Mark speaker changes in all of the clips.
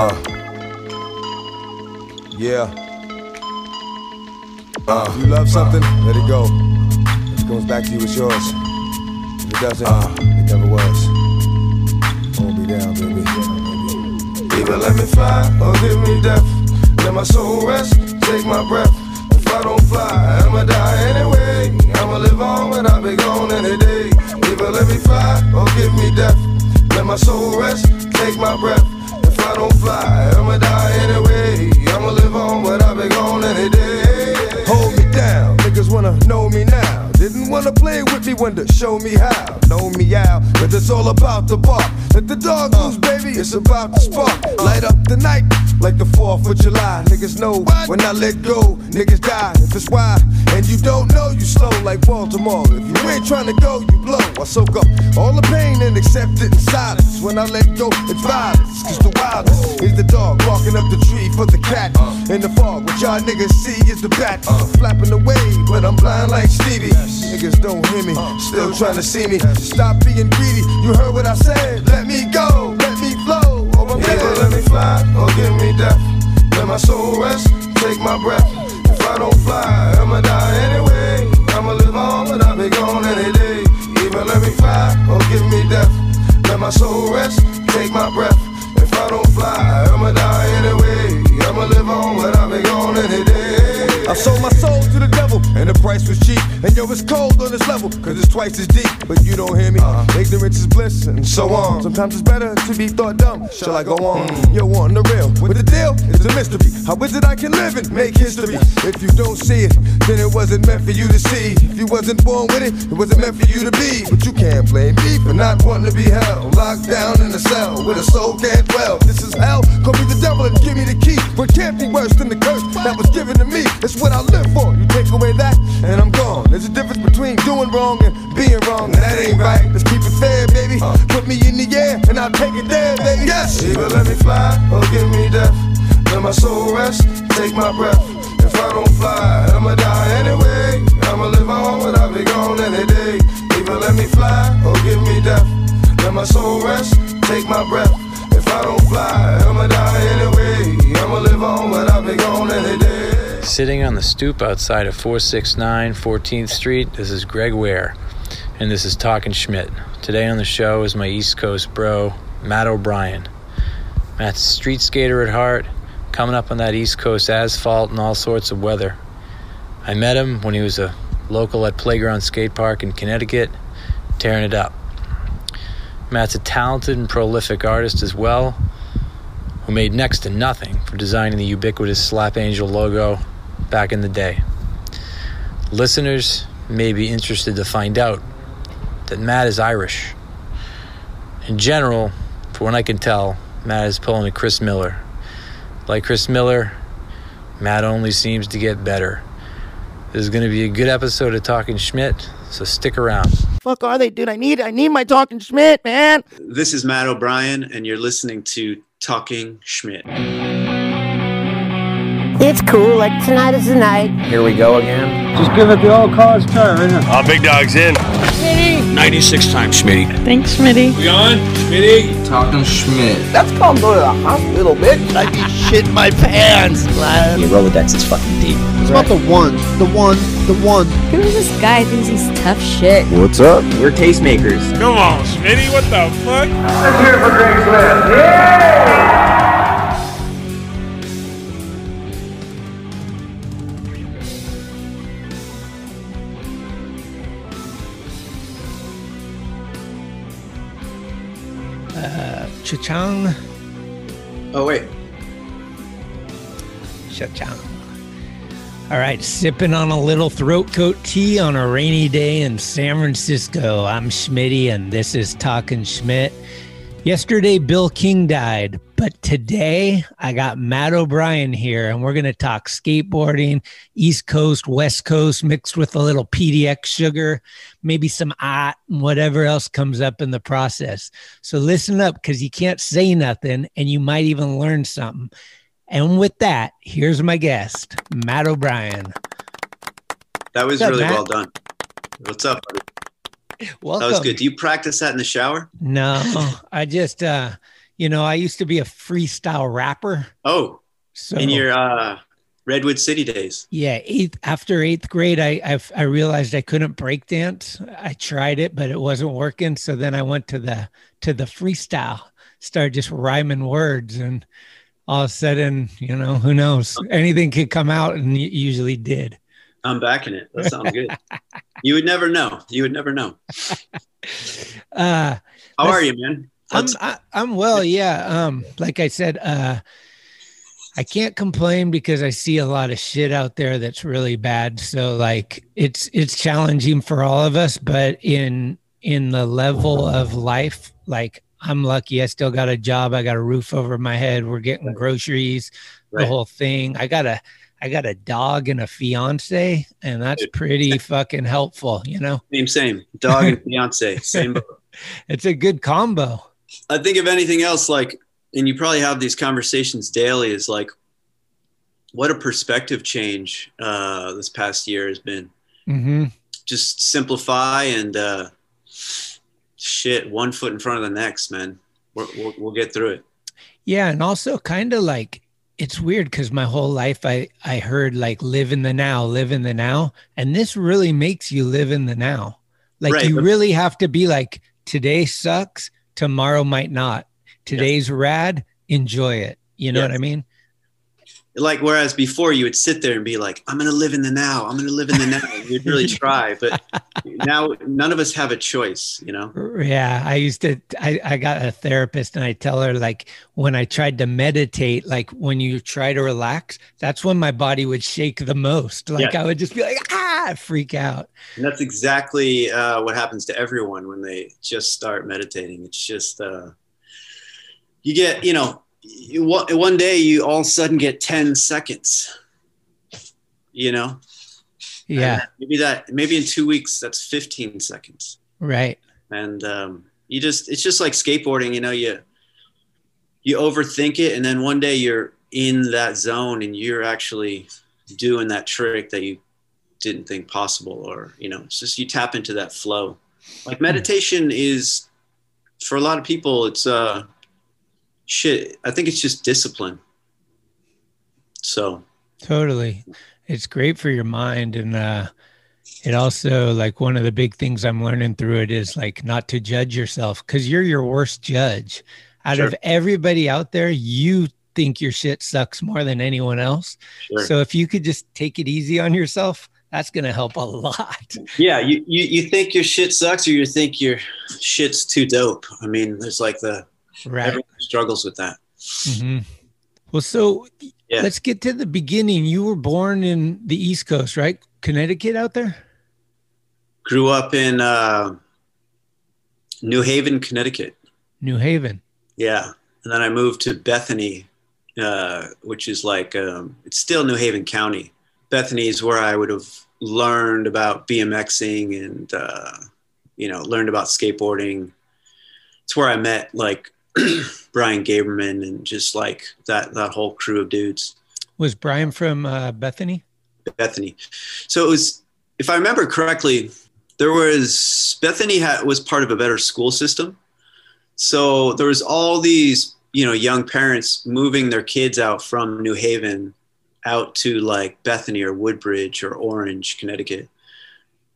Speaker 1: Uh. Yeah. Uh. If you love something, let it go. If it comes back to you, it's yours. If it doesn't, uh. it never was. Hold me down, baby. Either let me fly or give me death. Let my soul rest, take my breath. If I don't fly, I'ma die anyway. I'ma live on when I be gone any day. Either let me fly or give me death. Let my soul rest, take my breath. I don't fly, I'ma die anyway. I'ma live on when I be gone any day. Niggas wanna know me now. Didn't wanna play with me, wanted to show me how. Know me out, but it's all about the bark. Let the dog loose, baby, it's about to spark. Light up the night like the 4th of July. Niggas know when I let go, niggas die. If it's why, and you don't know, you slow like Baltimore. If you ain't trying to go, you blow. I soak up all the pain and accept it in silence. When I let go, it's violence. Cause the wildest is the dog walking up the tree for the cat. In the fog, what y'all niggas see is the bat. Flapping away, but I'm blind like Stevie. Niggas don't hear me, uh. still trying to see me. Stop being greedy, you heard what I said. Let me go, let me flow. Or I'm Either let me fly or give me death. Let my soul rest, take my breath. If I don't fly, I'ma die anyway. I'ma live on, but I'll be gone any day. Either let me fly or give me death. Let my soul rest, take my breath. If I don't fly, I'ma die anyway. I'ma live on, but I'll be gone any day. I sold my soul to the devil, and the price was cheap. And yo, it's cold on this level, cause it's twice as deep. But you don't hear me. Ignorance is bliss, and so on. Sometimes it's better to be thought dumb. Shall I go on? Yo, on the real. With the deal, it's a mystery. How is it I can live and make history? If you don't see it, then it wasn't meant for you to see. If you wasn't born with it, it wasn't meant for you to be. But you can't blame me for not wanting to be held. Locked down in a cell where the soul can't dwell. This is hell. Call me the devil and give me the key. But it can't be worse than the curse that was given to me. It's what I live for. You take away that, and I'm gone. There's a difference between doing wrong and being wrong. and That ain't right. Let's keep it fair, baby. Uh. Put me in the air, and I'll take it there, baby. Yes. Either let me fly or give me death. Let my soul rest, take my breath. If I don't fly, I'ma die anyway. I'ma live on, but I'll be gone any day. Either let me fly or give me death. Let my soul rest, take my breath. If I don't fly, I'ma die anyway. I'ma live on, but I'll be gone any day.
Speaker 2: Sitting on the stoop outside of 469 14th Street, this is Greg Ware, and this is Talking Schmidt. Today on the show is my East Coast bro, Matt O'Brien. Matt's a street skater at heart, coming up on that East Coast asphalt and all sorts of weather. I met him when he was a local at Playground Skate Park in Connecticut, tearing it up. Matt's a talented and prolific artist as well, who made next to nothing for designing the ubiquitous Slap Angel logo back in the day. Listeners may be interested to find out that Matt is Irish. In general, for what I can tell, Matt is pulling a Chris Miller. Like Chris Miller, Matt only seems to get better. This is going to be a good episode of Talking Schmidt, so stick around.
Speaker 3: Fuck are they, dude? I need I need my talking Schmidt, man.
Speaker 4: This is Matt O'Brien, and you're listening to Talking Schmidt.
Speaker 5: It's cool. Like tonight is the night.
Speaker 6: Here we go again.
Speaker 7: Just give it the old college try, right now.
Speaker 8: Oh, big dog's in. Schmitty. 96 times, Schmitty.
Speaker 9: Thanks, Smitty.
Speaker 8: We on? Schmitty?
Speaker 6: Talking Schmidt.
Speaker 3: That's called go to the hospital, bitch. I'd be shitting my pants, man.
Speaker 6: Your Rolodex is fucking deep.
Speaker 3: It's about the one, the one, the one.
Speaker 9: Who is this guy who thinks he's tough shit?
Speaker 6: What's up? We're tastemakers.
Speaker 8: Come on, Schmitty, what the fuck?
Speaker 7: Let's hear it for Greg Smith. Yeah!
Speaker 10: Cha-chang.
Speaker 4: Oh, wait.
Speaker 10: Cha-chang. All right, sipping on a little throat coat tea on a rainy day in San Francisco. I'm Schmitty, and this is Talking Schmidt. Yesterday, Bill King died, but today I got Matt O'Brien here, and we're going to talk skateboarding, East Coast, West Coast, mixed with a little PDX sugar, maybe some art, and whatever else comes up in the process. So listen up because you can't say nothing, and you might even learn something. And with that, here's my guest, Matt O'Brien.
Speaker 4: That was
Speaker 10: up,
Speaker 4: really
Speaker 10: Matt?
Speaker 4: well done. What's up? buddy?
Speaker 10: Welcome.
Speaker 4: That was good. Do you practice that in the shower?
Speaker 10: No, I just, uh, you know, I used to be a freestyle rapper.
Speaker 4: Oh,
Speaker 10: So
Speaker 4: in your uh, Redwood City days.
Speaker 10: yeah, eighth after eighth grade, I, I I realized I couldn't break dance. I tried it, but it wasn't working. So then I went to the to the freestyle, started just rhyming words, and all of a sudden, you know, who knows? Anything could come out, and it usually did.
Speaker 4: I'm backing it. That sounds good. you would never know. You would never know.
Speaker 10: Uh,
Speaker 4: How are you, man?
Speaker 10: I'm
Speaker 4: Let's-
Speaker 10: I, I'm well, yeah. Um, like I said, uh, I can't complain because I see a lot of shit out there that's really bad. So like, it's it's challenging for all of us, but in in the level of life, like I'm lucky. I still got a job. I got a roof over my head. We're getting groceries, the whole thing. I got a I got a dog and a fiance, and that's pretty fucking helpful. You know,
Speaker 4: Same, same. Dog and fiance. Same.
Speaker 10: it's a good combo.
Speaker 4: I think if anything else, like, and you probably have these conversations daily, is like, what a perspective change uh, this past year has been.
Speaker 10: hmm
Speaker 4: Just simplify and uh, shit, one foot in front of the next, man. We're, we'll, we'll get through it.
Speaker 10: Yeah, and also kind of like it's weird because my whole life I I heard like live in the now, live in the now, and this really makes you live in the now. Like
Speaker 4: Right,
Speaker 10: you really have to be like today sucks, tomorrow might not. Today's rad, enjoy it. You know
Speaker 4: Yeah.
Speaker 10: what I mean?
Speaker 4: Like, whereas before you would sit there and be like, I'm going to live in the now. I'm going to live in the now. You'd really try. But now none of us have a choice, you know?
Speaker 10: Yeah, I used to. I, I got a therapist, and I tell her like when I tried to meditate, like when you try to relax, that's when my body would shake the most. Like
Speaker 4: Yeah.
Speaker 10: I would just be like, ah, freak out.
Speaker 4: And that's exactly uh, what happens to everyone when they just start meditating. It's just, uh, you get, you know, one one day you all of a sudden get 10 seconds, you know?
Speaker 10: Yeah,
Speaker 4: And maybe that, maybe in two weeks, that's 15 seconds.
Speaker 10: right.
Speaker 4: And um, you just, it's just like skateboarding, you know, you, you overthink it. And then one day you're in that zone and you're actually doing that trick that you didn't think possible or you know it's just you tap into that flow like meditation is for a lot of people it's uh shit i think it's just discipline so
Speaker 10: Totally. It's great for your mind. And uh, it also, like, one of the big things I'm learning through it is like not to judge yourself because you're your worst judge. Out of everybody out there, you think your shit sucks more than anyone else.
Speaker 4: sure.
Speaker 10: So if you could just take it easy on yourself, that's going to help a lot.
Speaker 4: yeah you, you you think your shit sucks or you think your shit's too dope i mean there's like the
Speaker 10: Right.
Speaker 4: everyone struggles with that
Speaker 10: Mhm. Well, so
Speaker 4: Yeah.
Speaker 10: let's get to the beginning. You were born in the East Coast, right? Connecticut out there?
Speaker 4: grew up in uh new haven connecticut
Speaker 10: New Haven.
Speaker 4: Yeah, and then I moved to Bethany, uh, which is like um, it's still New Haven County. Bethany is where I would have learned about BMXing and uh, you know learned about skateboarding. It's where I met like Brian Gaberman and just like that that whole crew of dudes.
Speaker 10: Was Brian from uh, Bethany?
Speaker 4: Bethany. So it was, if I remember correctly, there was Bethany had, was part of a better school system. So there was all these, you know, young parents moving their kids out from New Haven out to like Bethany or Woodbridge or Orange, Connecticut,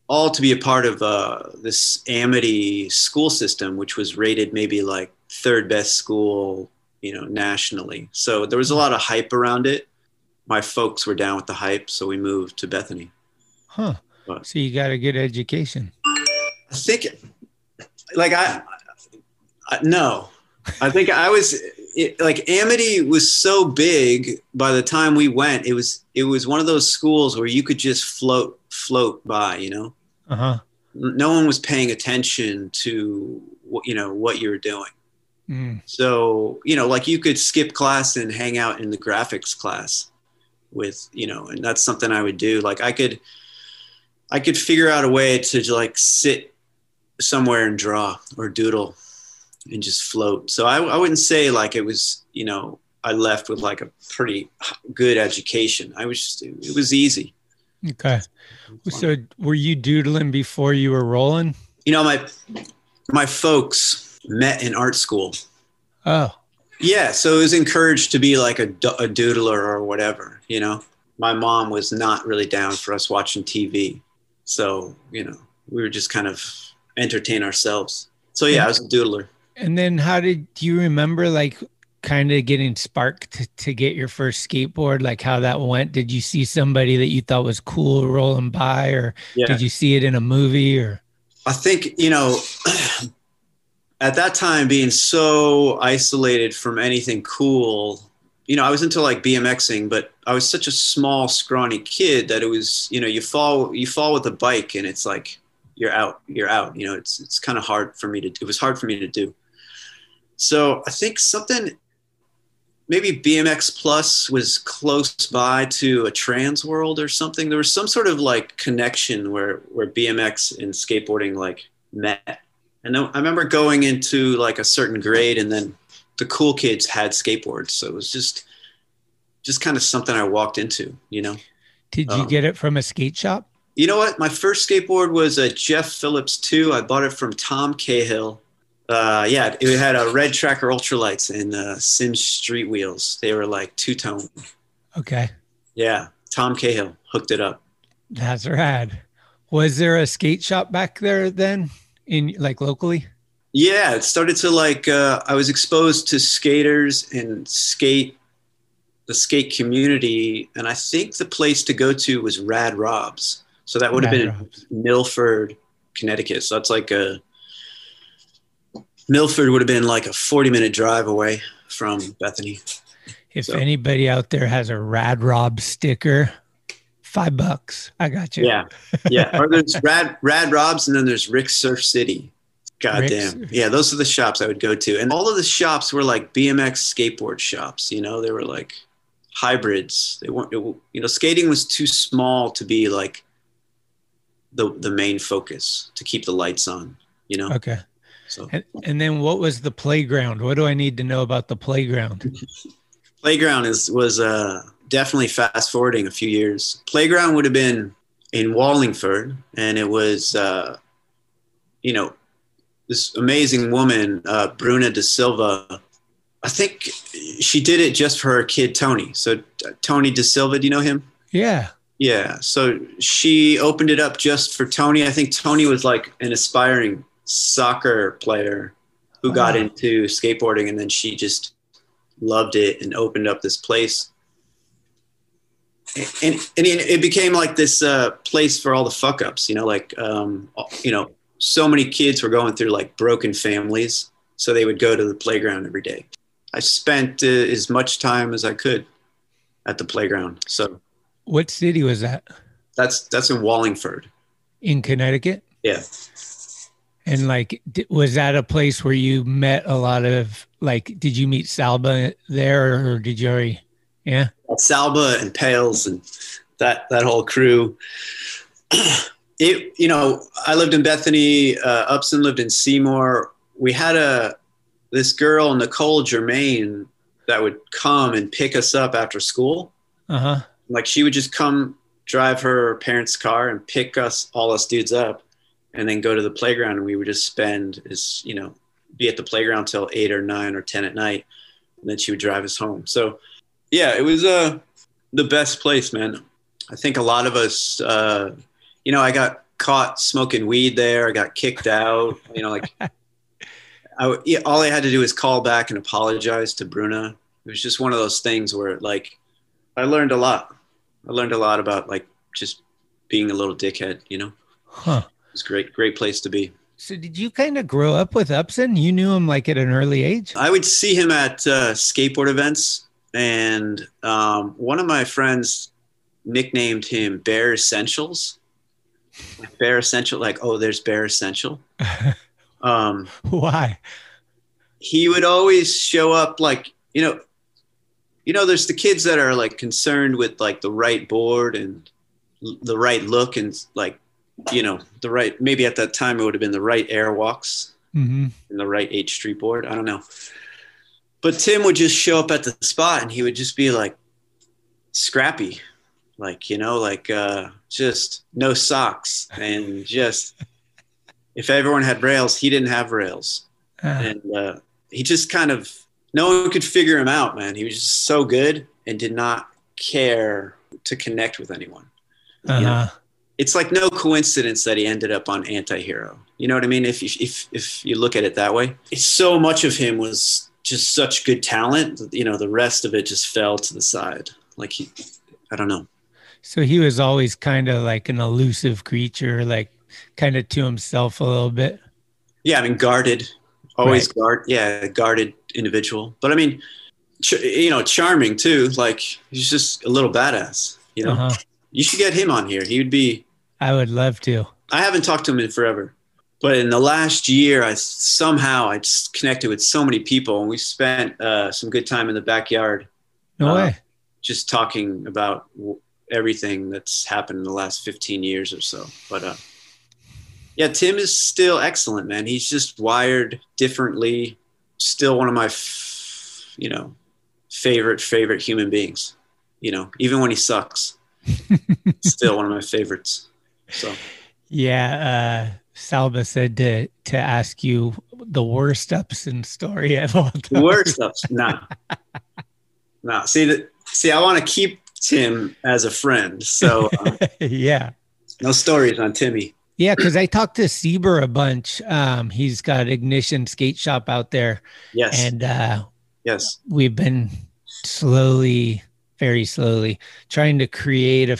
Speaker 4: all to be a part of uh, this Amity school system, which was rated maybe like third best school, you know, nationally. So there was a lot of hype around it my folks were down with the hype, so we moved to Bethany.
Speaker 10: Huh.
Speaker 4: What?
Speaker 10: So you got a good education.
Speaker 4: I think, like I, I no, I think I was it, like Amity was so big by the time we went. It was it was one of those schools where you could just float float by. You know,
Speaker 10: Uh huh.
Speaker 4: no one was paying attention to what you know what you were doing.
Speaker 10: Mm.
Speaker 4: So, you know, like you could skip class and hang out in the graphics class with, you know, and that's something I would do. Like I could I could figure out a way to like sit somewhere and draw or doodle and just float. So I, I wouldn't say like it was, you know, I left with like a pretty good education. I was just, it was easy.
Speaker 10: Okay. So were you doodling before you were rolling?
Speaker 4: You know, my my folks met in art school.
Speaker 10: Oh,
Speaker 4: Yeah, so it was encouraged to be like a, a doodler or whatever, you know. My mom was not really down for us watching TV. So, you know, we were just kind of entertain ourselves. So yeah, I was a doodler.
Speaker 10: And then how did do you remember like kind of getting sparked to, to get your first skateboard, like how that went? Did you see somebody that you thought was cool rolling by or
Speaker 4: Yeah.
Speaker 10: did you see it in a movie or
Speaker 4: I think, you know, at that time being so isolated from anything cool, you know, I was into like BMXing, but I was such a small, scrawny kid that it was, you know, you fall you fall with a bike and it's like you're out, you're out. You know, it's it's kind of hard for me to it was hard for me to do. So I think something maybe BMX Plus was close by to a trans world or something. There was some sort of like connection where where BMX and skateboarding like met. And I remember going into like a certain grade, and then the cool kids had skateboards, so it was just just kind of something I walked into, you know.
Speaker 10: did you
Speaker 4: Um,
Speaker 10: get it from a skate shop?
Speaker 4: You know what? My first skateboard was a Jeff Phillips 2. I bought it from Tom Cahill. Uh, yeah, it had a red tracker ultralights and uh, Sims street wheels. They were like two tone.
Speaker 10: Okay.
Speaker 4: Yeah, Tom Cahill hooked it up.
Speaker 10: That's rad. Was there a skate shop back there then in like locally?
Speaker 4: Yeah, it started to like uh, I was exposed to skaters and skate, the skate community, and I think the place to go to was Rad Rob's. So that would have been
Speaker 10: Rob's.
Speaker 4: in Milford, Connecticut. So that's like a Milford would have been like a forty-minute drive away from Bethany.
Speaker 10: If
Speaker 4: So-
Speaker 10: anybody out there has a Rad Rob sticker, five bucks. I got you.
Speaker 4: Yeah, yeah. Or there's Rad Rad Rob's, and then there's Rick Surf City. God
Speaker 10: Rick's-
Speaker 4: damn. Yeah, those are the shops I would go to, and all of the shops were like BMX skateboard shops. You know, they were like hybrids. They weren't. It, you know, skating was too small to be like the the main focus to keep the lights on. You know,
Speaker 10: Okay.
Speaker 4: so
Speaker 10: And, and then what was the playground? What do I need to know about the playground?
Speaker 4: playground is was uh, definitely fast forwarding a few years. Playground would have been in Wallingford, and it was uh, you know this amazing woman, uh, Bruna de Silva. I think she did it just for her kid Tony. So uh, Tony de Silva, do you know him?
Speaker 10: Yeah.
Speaker 4: Yeah. So she opened it up just for Tony. I think Tony was like an aspiring soccer player who got
Speaker 10: Wow.
Speaker 4: into skateboarding and then she just loved it and opened up this place. And, and it it became like this uh, place for all the fuck ups, you know, like, um, you know, so many kids were going through like broken families. So they would go to the playground every day. I spent uh, as much time as I could at the playground. So
Speaker 10: What city was that?
Speaker 4: that's that's in Wallingford.
Speaker 10: In Connecticut?
Speaker 4: Yeah.
Speaker 10: And like, was that a place where you met a lot of like? Did you meet Salba there, or did you already? Yeah.
Speaker 4: Salba and Pales and that that whole crew. It you know I lived in Bethany. Uh, Upson lived in Seymour. We had a this girl Nicole Germain that would come and pick us up after school.
Speaker 10: Uh huh.
Speaker 4: Like she would just come drive her parents' car and pick us all us dudes up, and then go to the playground. And we would just spend is you know be at the playground till eight or nine or ten at night, and then she would drive us home. So yeah, it was uh the best place, man. I think a lot of us, uh, you know, I got caught smoking weed there. I got kicked out. You know, like I, yeah, all I had to do was call back and apologize to Bruna. It was just one of those things where, like, I learned a lot. I learned a lot about like just being a little dickhead. You know,
Speaker 10: Huh.
Speaker 4: it was great, great place to be.
Speaker 10: So did you kind of grow up with Upson? You knew him like at an early age.
Speaker 4: I would see him at uh, skateboard events, and um, one of my friends nicknamed him Bear Essentials. Bear Essential, like, oh, there's Bear Essential. Um,
Speaker 10: Why?
Speaker 4: he would always show up like, you know, you know, there's the kids that are like concerned with like the right board and l- the right look and like, you know, the right. Maybe at that time it would have been the right airwalks
Speaker 10: hmm
Speaker 4: in the right H Street board. I don't know. But Tim would just show up at the spot and he would just be like scrappy, like, you know, like uh, just no socks and just if everyone had rails, he didn't have rails.
Speaker 10: Uh,
Speaker 4: And uh, he just kind of no one could figure him out, man. He was just so good and did not care to connect with anyone.
Speaker 10: Uh-huh.
Speaker 4: You know? It's like no coincidence that he ended up on Antihero. You know what I mean? If you, if if you look at it that way, it's so much of him was just such good talent. You know, the rest of it just fell to the side. Like he, I don't know.
Speaker 10: So he was always kind of like an elusive creature, like kind of to himself a little bit.
Speaker 4: Yeah, I mean, guarded, always
Speaker 10: Right.
Speaker 4: guard. Yeah, guarded individual. But I mean, ch- you know, charming too. Like he's just a little badass. You know,
Speaker 10: Uh-huh.
Speaker 4: you should get him on here. He would be.
Speaker 10: I would love to.
Speaker 4: I haven't talked to him in forever, but in the last year, I somehow I just connected with so many people, and we spent uh, some good time in the backyard,
Speaker 10: No
Speaker 4: Uh,
Speaker 10: way.
Speaker 4: just talking about w- everything that's happened in the last 15 years or so. But uh, yeah, Tim is still excellent, man. He's just wired differently. Still one of my, f- you know, favorite favorite human beings. You know, even when he sucks, still one of my favorites. So.
Speaker 10: Yeah, uh Salba said to to ask you the worst Upson story of all time.
Speaker 4: worst stuff. No, no. See that? See, I want to keep Tim as a friend, so uh,
Speaker 10: yeah.
Speaker 4: no stories on Timmy.
Speaker 10: Yeah, because I talked to Sieber a bunch. Um, he's got Ignition Skate Shop out there,
Speaker 4: Yes,
Speaker 10: and uh,
Speaker 4: yes,
Speaker 10: we've been slowly, very slowly, trying to create a,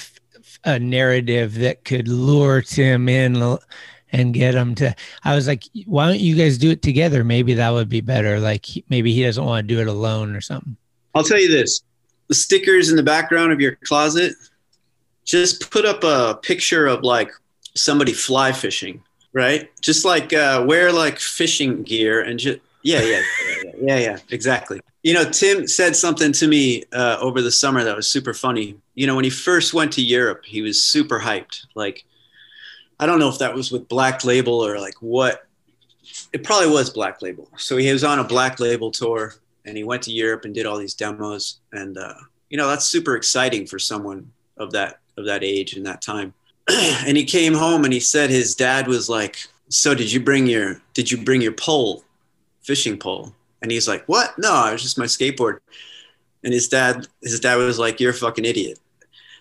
Speaker 10: a narrative that could lure Tim in and get him to. I was like, why don't you guys do it together? Maybe that would be better. Like, maybe he doesn't want to do it alone or something.
Speaker 4: I'll tell you this: the stickers in the background of your closet. Just put up a picture of like somebody fly fishing, right? Just like uh, wear like fishing gear and just yeah, yeah, yeah, yeah, exactly. You know, Tim said something to me uh, over the summer that was super funny. You know, when he first went to Europe, he was super hyped. Like, I don't know if that was with Black Label or like what. It probably was Black Label. So he was on a Black Label tour, and he went to Europe and did all these demos. And uh, you know, that's super exciting for someone of that of that age and that time. and he came home and he said his dad was like, "So did you bring your did you bring your pole, fishing pole?" And he's like, "What? No, it was just my skateboard." And his dad his dad was like, "You're a fucking idiot."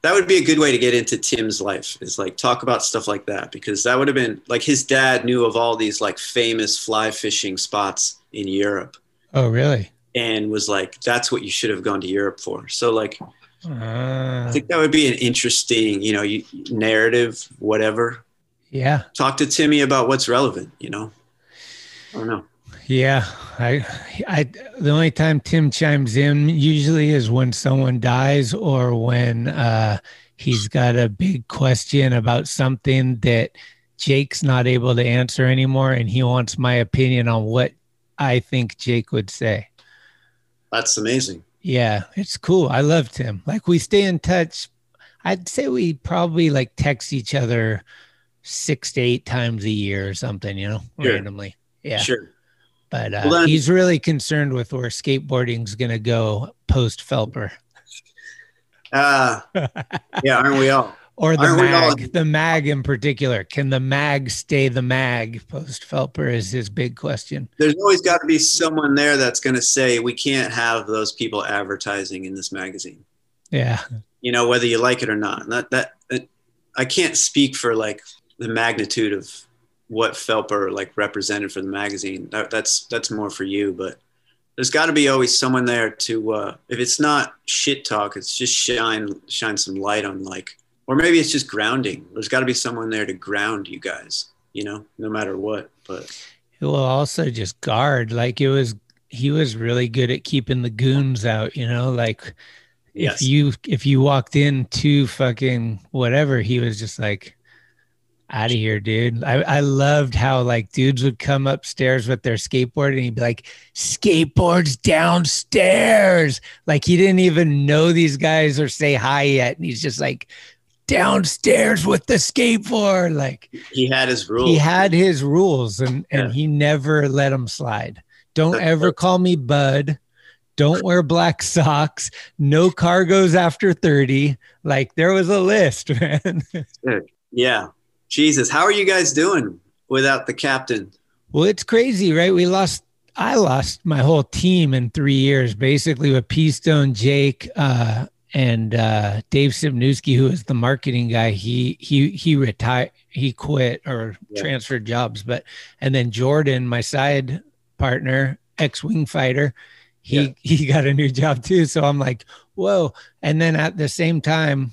Speaker 4: That would be a good way to get into Tim's life. Is like talk about stuff like that because that would have been like his dad knew of all these like famous fly fishing spots in Europe
Speaker 10: Oh, really?
Speaker 4: and was like, "That's what you should have gone to Europe for." So like, I
Speaker 10: Uh,
Speaker 4: think that would be an interesting, you know, you- narrative, whatever.
Speaker 10: yeah.
Speaker 4: Talk to Timmy about what's relevant. You know, I don't know.
Speaker 10: Yeah, I, I, the only time Tim chimes in usually is when someone dies or when uh, he's got a big question about something that Jake's not able to answer anymore, and he wants my opinion on what I think Jake would say.
Speaker 4: That's amazing.
Speaker 10: Yeah, it's cool. I love Tim. Like we stay in touch. I'd say we probably like text each other six to eight times a year or something, you know,
Speaker 4: Sure.
Speaker 10: randomly. Yeah.
Speaker 4: Sure.
Speaker 10: But uh,
Speaker 4: Well, then-
Speaker 10: he's really concerned with where skateboarding's going to go post Phelps
Speaker 4: Uh, yeah, aren't we all?
Speaker 10: or the
Speaker 4: Aren't we all-
Speaker 10: mag, the mag in particular. Can the mag stay the mag post Phelps is his big question.
Speaker 4: There's always got to be someone there that's going to say we can't have those people advertising in this magazine.
Speaker 10: Yeah.
Speaker 4: You know, whether you like it or not. And that that I can't speak for like the magnitude of what Phelps like represented for the magazine. That, that's that's more for you, but there's got to be always someone there to uh, if it's not shit talk, it's just shine shine some light on like, or maybe it's just grounding. There's got to be someone there to ground you guys. You know, no matter what. But
Speaker 10: He will also just guard. Like it was, he was really good at keeping the goons out, you know, like
Speaker 4: yes,
Speaker 10: if you if you walked in to fucking whatever, he was just like out of here, dude. I, I loved how like dudes would come upstairs with their skateboard and he'd be like, skateboards downstairs. Like he didn't even know these guys or say hi yet. And he's just like downstairs with the skateboard. Like
Speaker 4: he had his rules.
Speaker 10: he had his rules and and he never let them slide don't ever call me bud don't wear black socks no cargos after 30 like there was a list man
Speaker 4: Yeah. Jesus, how are you guys doing without the captain?
Speaker 10: well it's crazy right we lost I lost my whole team in three years, basically with P Stone, Jake, uh, and uh, Dave Simnewski, who is the marketing guy. He he he retired, he quit or yeah. transferred jobs. But and then Jordan, my side partner, ex wing fighter, he yeah. he got a new job too. So I'm like, whoa. And then at the same time,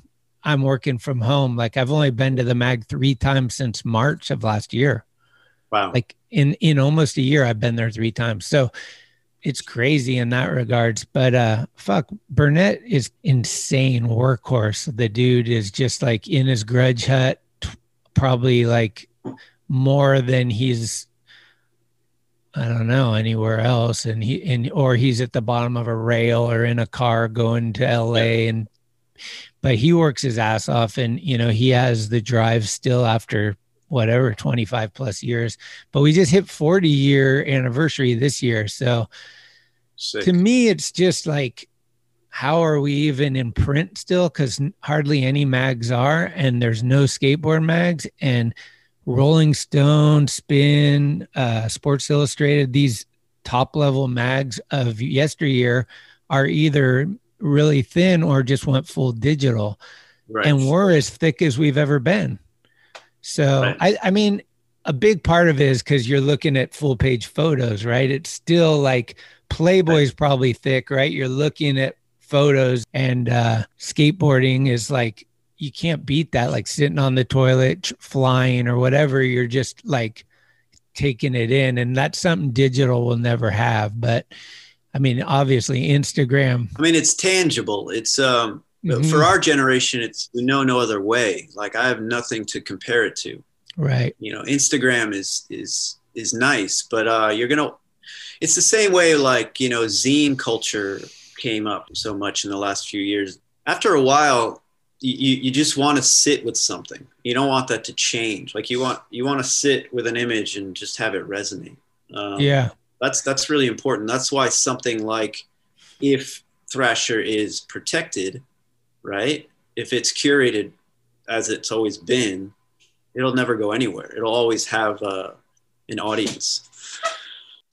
Speaker 10: I'm working from home. Like I've only been to the mag three times since March of last year.
Speaker 4: Wow.
Speaker 10: Like in in almost a year, I've been there three times. So it's crazy in that regards. But uh fuck, Burnett is insane workhorse. The dude is just like in his grudge hut, probably like more than he's I don't know anywhere else, and he and or he's at the bottom of a rail or in a car going to L.A. and but he works his ass off, and you know he has the drive still after whatever 25 plus years. But we just hit 40 year anniversary this year, so Sick. to me it's just like how are we even in print still because hardly any mags are and there's no skateboard mags and Rolling Stone, Spin, uh, Sports Illustrated, these top level mags of yesteryear are either really thin or just went full digital. Right. And we're as thick as we've ever been. So, right. I, I mean, a big part of it is because you're looking at full page photos, right? It's still like Playboy's probably thick, right? You're looking at photos and uh, skateboarding is like you can't beat that like sitting on the toilet flying or whatever you're just like taking it in and that's something digital will never have but i mean obviously instagram.
Speaker 4: I mean it's tangible. It's um mm-hmm. for our generation it's we know no other way. Like i have nothing to compare it to.
Speaker 10: Right.
Speaker 4: You know instagram is is is nice but uh you're gonna it's the same way like you know zine culture came up so much in the last few years. After a while you, you just want to sit with something. You don't want that to change. Like you want you want to sit with an image and just have it resonate.
Speaker 10: Um, yeah
Speaker 4: that's that's really important. That's why something like if thrasher is protected right? If it's curated as it's always been it'll never go anywhere. It'll always have uh, an audience.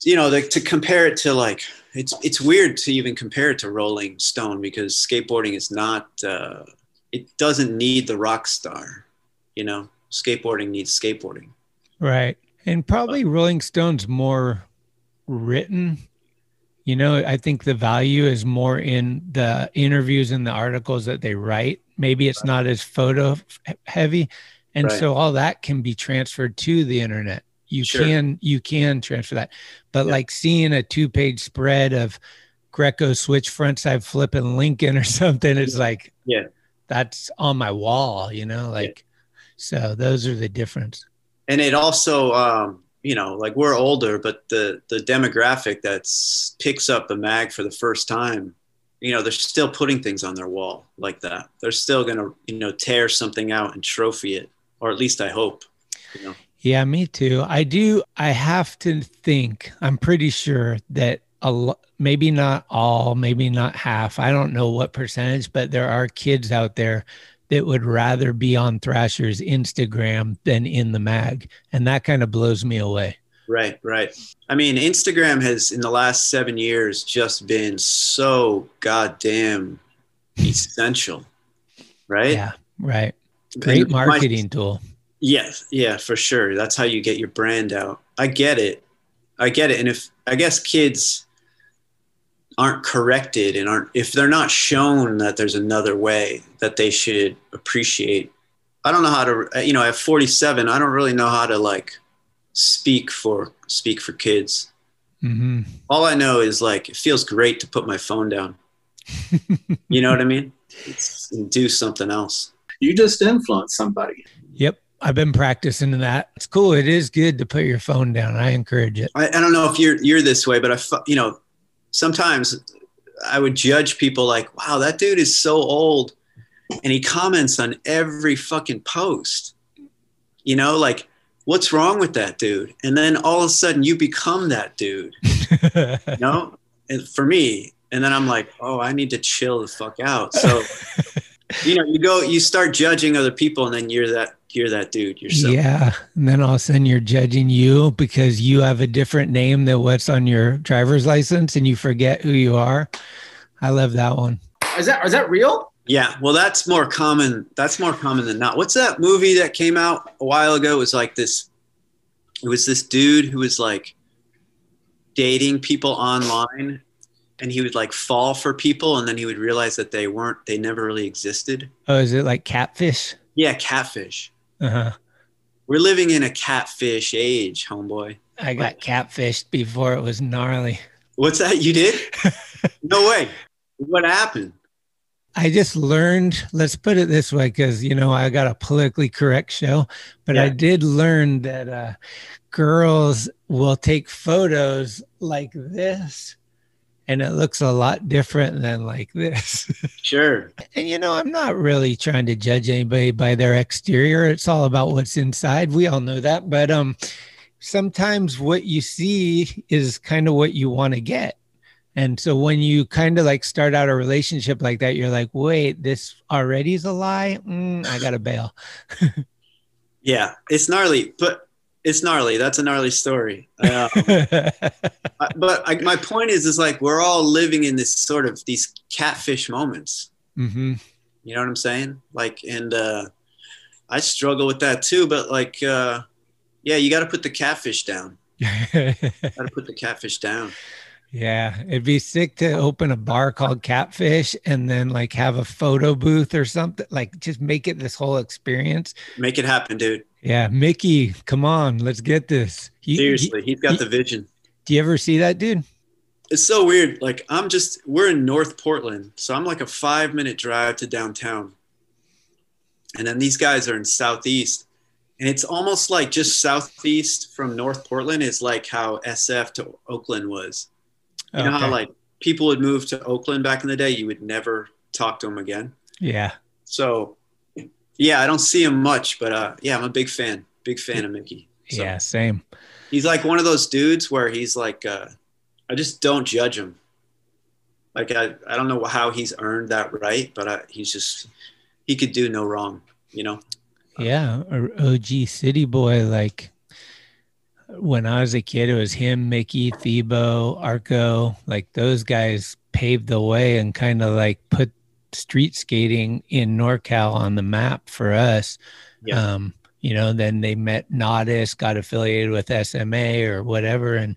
Speaker 4: You know the, to compare it to like it's it's weird to even compare it to rolling stone because skateboarding is not uh, it doesn't need the rock star you know? Skateboarding needs skateboarding.
Speaker 10: Right. And probably rolling stones more written you know i think the value is more in the interviews and the articles that they write maybe it's right. not as photo heavy and right. so all that can be transferred to the internet you sure. can you can transfer that but yeah. like seeing a two page spread of greco switch front frontside flipping lincoln or something it's like
Speaker 4: yeah
Speaker 10: that's on my wall, you know, like, yeah. so those are the difference.
Speaker 4: And it also, um, you know, like we're older, but the, the demographic that's picks up a mag for the first time, you know, they're still putting things on their wall like that. They're still to, you know, tear something out and trophy it, or at least I hope, you know.
Speaker 10: Yeah, me too. I do. I have to think, I'm pretty sure that a lot, maybe not all, maybe not half. I don't know what percentage, but there are kids out there that would rather be on Thrasher's Instagram than in the mag. And that kind of blows me away.
Speaker 4: Right, right. I mean, Instagram has in the last seven years just been so goddamn essential. Right?
Speaker 10: Yeah, right. Great marketing my, tool.
Speaker 4: Yes, yeah, for sure. That's how you get your brand out. I get it. I get it. And if I guess kids aren't corrected and aren't if they're not shown that there's another way that they should appreciate i don't know how to you know at 47 i don't really know how to like speak for speak for kids mm-hmm. all i know is like it feels great to put my phone down you know what i mean it's, do something else
Speaker 11: you just influence somebody
Speaker 10: yep I've been practicing that. It's cool. It is good to put your phone down. I encourage it.
Speaker 4: I, I don't know if you're you're this way, but I, you know, sometimes I would judge people like, wow, that dude is so old and he comments on every fucking post. You know, like, what's wrong with that dude? And then all of a sudden you become that dude. you know? And for me, and then I'm like, oh, I need to chill the fuck out. So, you know, you go, you start judging other people, and then you're that, you're that dude yourself.
Speaker 10: Yeah. And then all of a sudden you're judging you because you have a different name than what's on your driver's license and you forget who you are. I love that one.
Speaker 11: Is that is that real?
Speaker 4: Yeah, well, that's more common. That's more common than not. What's that movie that came out a while ago? It was like this. It was this dude who was like dating people online, and he would like fall for people, and then he would realize that they weren't. They never really existed.
Speaker 10: Oh, is it like catfish?
Speaker 4: Yeah, catfish.
Speaker 10: Uh huh.
Speaker 4: We're living in a catfish age, homeboy.
Speaker 10: I got catfished before it was gnarly.
Speaker 4: What's that? You did? no way. What happened?
Speaker 10: I just learned, let's put it this way, because, you know, I got a politically correct show, but
Speaker 4: Yeah.
Speaker 10: I did learn that uh, girls will take photos like this and it looks a lot different than like this.
Speaker 4: Sure.
Speaker 10: and, you know, I'm not really trying to judge anybody by their exterior. It's all about what's inside. We all know that. But um, sometimes what you see is kind of what you want to get. And so when you kind of like start out a relationship like that, you're like, wait, this already is a lie. Mm, I got to bail.
Speaker 4: Yeah, it's gnarly, but it's gnarly. That's a gnarly story. Um, but I, my point is, is like we're all living in this sort of these catfish moments.
Speaker 10: hmm
Speaker 4: You know what I'm saying? Like, and uh, I struggle with that too. But like, uh, yeah, you got to put the catfish down. Got to put the catfish down.
Speaker 10: yeah, it'd be sick to open a bar called Catfish and then like have a photo booth or something. Like just make it this whole experience.
Speaker 4: Make it happen, dude.
Speaker 10: Yeah, Mickey, come on, let's get this. He-
Speaker 4: Seriously,
Speaker 10: he-
Speaker 4: he's got the vision.
Speaker 10: do you ever see that dude?
Speaker 4: It's so weird. Like I'm just we're in North Portland, so I'm like a five minute drive to downtown, and then these guys are in Southeast, and it's almost like just southeast from North Portland is like how SF to Oakland was. You know how like people would move to Oakland back in the day, you would never talk to them again.
Speaker 10: Yeah.
Speaker 4: So, yeah, I don't see him much, but uh, yeah, I'm a big fan, big fan of Mickey. So
Speaker 10: Yeah, same.
Speaker 4: he's like one of those dudes where he's like, uh, I just don't judge him. Like I, I don't know how he's earned that right, but I, he's just he could do no wrong, you know.
Speaker 10: Yeah, or OG City Boy. Like when I was a kid, it was him, Mickey, Thebo, Arco. Like those guys paved the way and kind of like put street skating in NorCal on the map for us.
Speaker 4: Yeah.
Speaker 10: Um, you know, then they met Nodis, got affiliated with SMA or whatever, and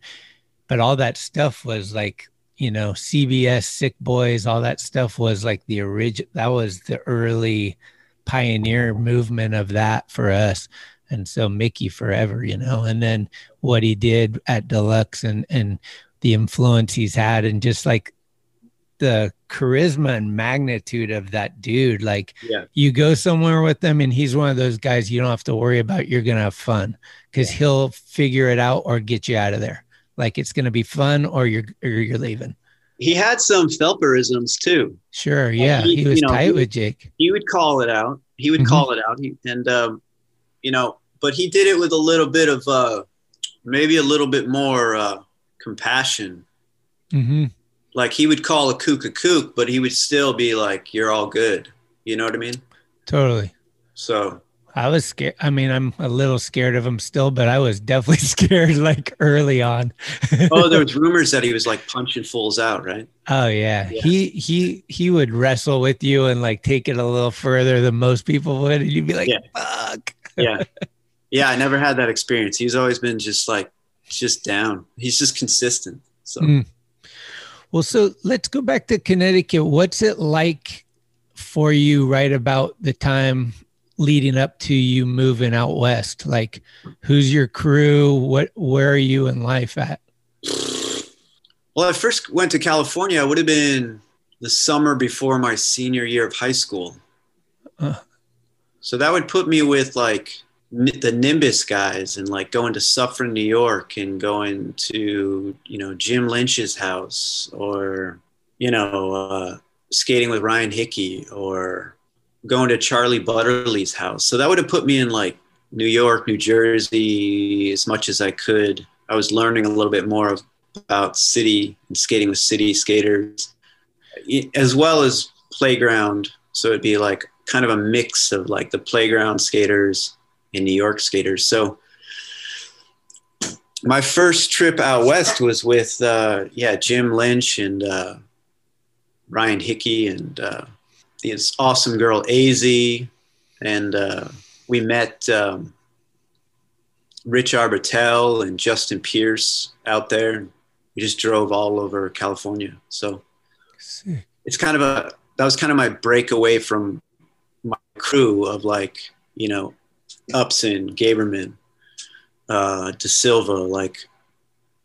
Speaker 10: but all that stuff was like you know CBS, Sick Boys, all that stuff was like the original. That was the early pioneer movement of that for us. And so Mickey forever, you know, and then what he did at Deluxe and and the influence he's had and just like the charisma and magnitude of that dude. Like
Speaker 4: Yeah.
Speaker 10: you go somewhere with them and he's one of those guys you don't have to worry about you're gonna have fun because he'll figure it out or get you out of there. Like it's gonna be fun or you're or you're leaving.
Speaker 4: He had some Felperisms too.
Speaker 10: Sure, yeah.
Speaker 4: he-
Speaker 10: He, was
Speaker 4: you know,
Speaker 10: tight
Speaker 4: he-
Speaker 10: with Jake.
Speaker 4: He would call it out. He would
Speaker 10: Mhm.
Speaker 4: call it out. He, and um, you know, but he did it with a little bit of uh, maybe a little bit more uh, compassion.
Speaker 10: hmm
Speaker 4: Like he would call a kook a kook, but he would still be like, "You're all good." You know what I mean?
Speaker 10: Totally.
Speaker 4: So
Speaker 10: I was scared. I mean, I'm a little scared of him still, but I was definitely scared like early on.
Speaker 4: oh, there was rumors that he was like punching fools out, right?
Speaker 10: Oh yeah.
Speaker 4: Yeah.
Speaker 10: He he he would wrestle with you and like take it a little further than most people would, and you'd be like,
Speaker 4: Yeah.
Speaker 10: "Fuck."
Speaker 4: Yeah, yeah. I never had that experience. He's always been just like just down. He's just consistent. So
Speaker 10: Mm. Well, so let's go back to Connecticut. What's it like for you right about the time leading up to you moving out west? Like, who's your crew? What where are you in life at?
Speaker 4: Well, I first went to California. It would have been the summer before my senior year of high school.
Speaker 10: Uh.
Speaker 4: So that would put me with like the Nimbus guys and like going to Suffern, New York and going to, you know, Jim Lynch's house or, you know, uh, skating with Ryan Hickey or going to Charlie Butterly's house. So that would have put me in like New York, New Jersey as much as I could. I was learning a little bit more of about city and skating with city skaters, as well as playground. So it'd be like kind of a mix of like the playground skaters in New York skaters. So my first trip out west was with uh, yeah Jim Lynch and uh, Ryan Hickey and uh, this awesome girl Az, and uh, we met um, Rich Arbitel and Justin Pierce out there. We just drove all over California. So it's kind of a that was kind of my breakaway from my crew of like you know Upson, Gaberman, uh, De Silva, like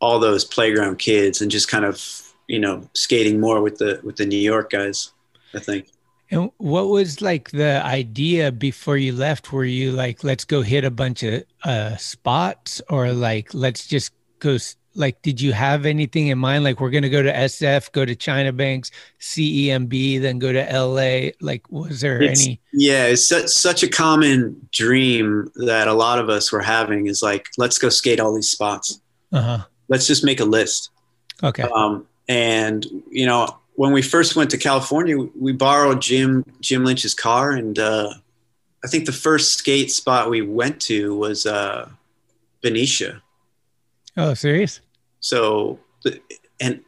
Speaker 4: all those playground kids, and just kind of you know skating more with the with the New York guys. I think.
Speaker 10: And what was like the idea before you left? Were you like, let's go hit a bunch of uh, spots, or like, let's just go? Like, did you have anything in mind? Like, we're gonna go to SF, go to China Banks, CEMB, then go to LA. Like, was there
Speaker 4: It's-
Speaker 10: any?
Speaker 4: Yeah, it's such, such a common dream that a lot of us were having is like, let's go skate all these spots.
Speaker 10: Uh huh.
Speaker 4: Let's just make a list.
Speaker 10: Okay.
Speaker 4: Um, and you know, when we first went to California, we borrowed Jim Jim Lynch's car, and uh, I think the first skate spot we went to was uh, Benicia.
Speaker 10: Oh, serious?
Speaker 4: So, and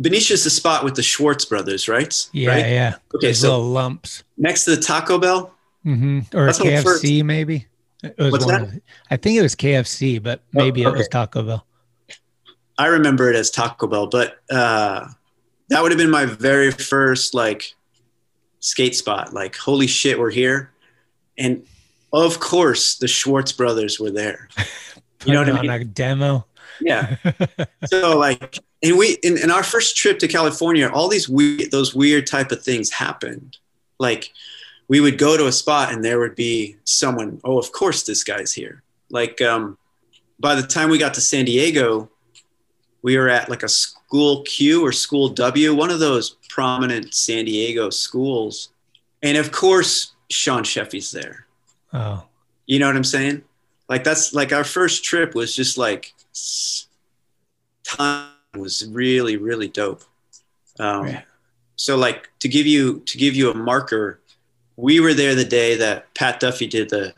Speaker 4: Benicia's the spot with the Schwartz brothers, right?
Speaker 10: Yeah,
Speaker 4: Right?
Speaker 10: yeah.
Speaker 4: Okay,
Speaker 10: Those
Speaker 4: so
Speaker 10: little lumps.
Speaker 4: next to the Taco Bell.
Speaker 10: mm-hmm. Or KFC,
Speaker 4: first-
Speaker 10: maybe. It was
Speaker 4: What's
Speaker 10: one
Speaker 4: that?
Speaker 10: of I think it was KFC, but maybe it was. Taco Bell.
Speaker 4: I remember it as Taco Bell, but uh, that would have been my very first like skate spot. Like, holy shit, we're here! And of course, the Schwartz brothers were there. You know what I mean?
Speaker 10: a demo.
Speaker 4: Yeah. so like, and we in, in our first trip to California, all these weird those weird type of things happened. Like, we would go to a spot and there would be someone. Oh, of course, this guy's here. Like, um, by the time we got to San Diego, we were at like a school Q or school W, one of those prominent San Diego schools. And of course, Sean Sheffey's there.
Speaker 10: Oh,
Speaker 4: You know what I'm saying? Like that's like our first trip was just like time was really really dope. Um,
Speaker 10: Yeah.
Speaker 4: So like to give you to give you a marker, we were there the day that Pat Duffy did the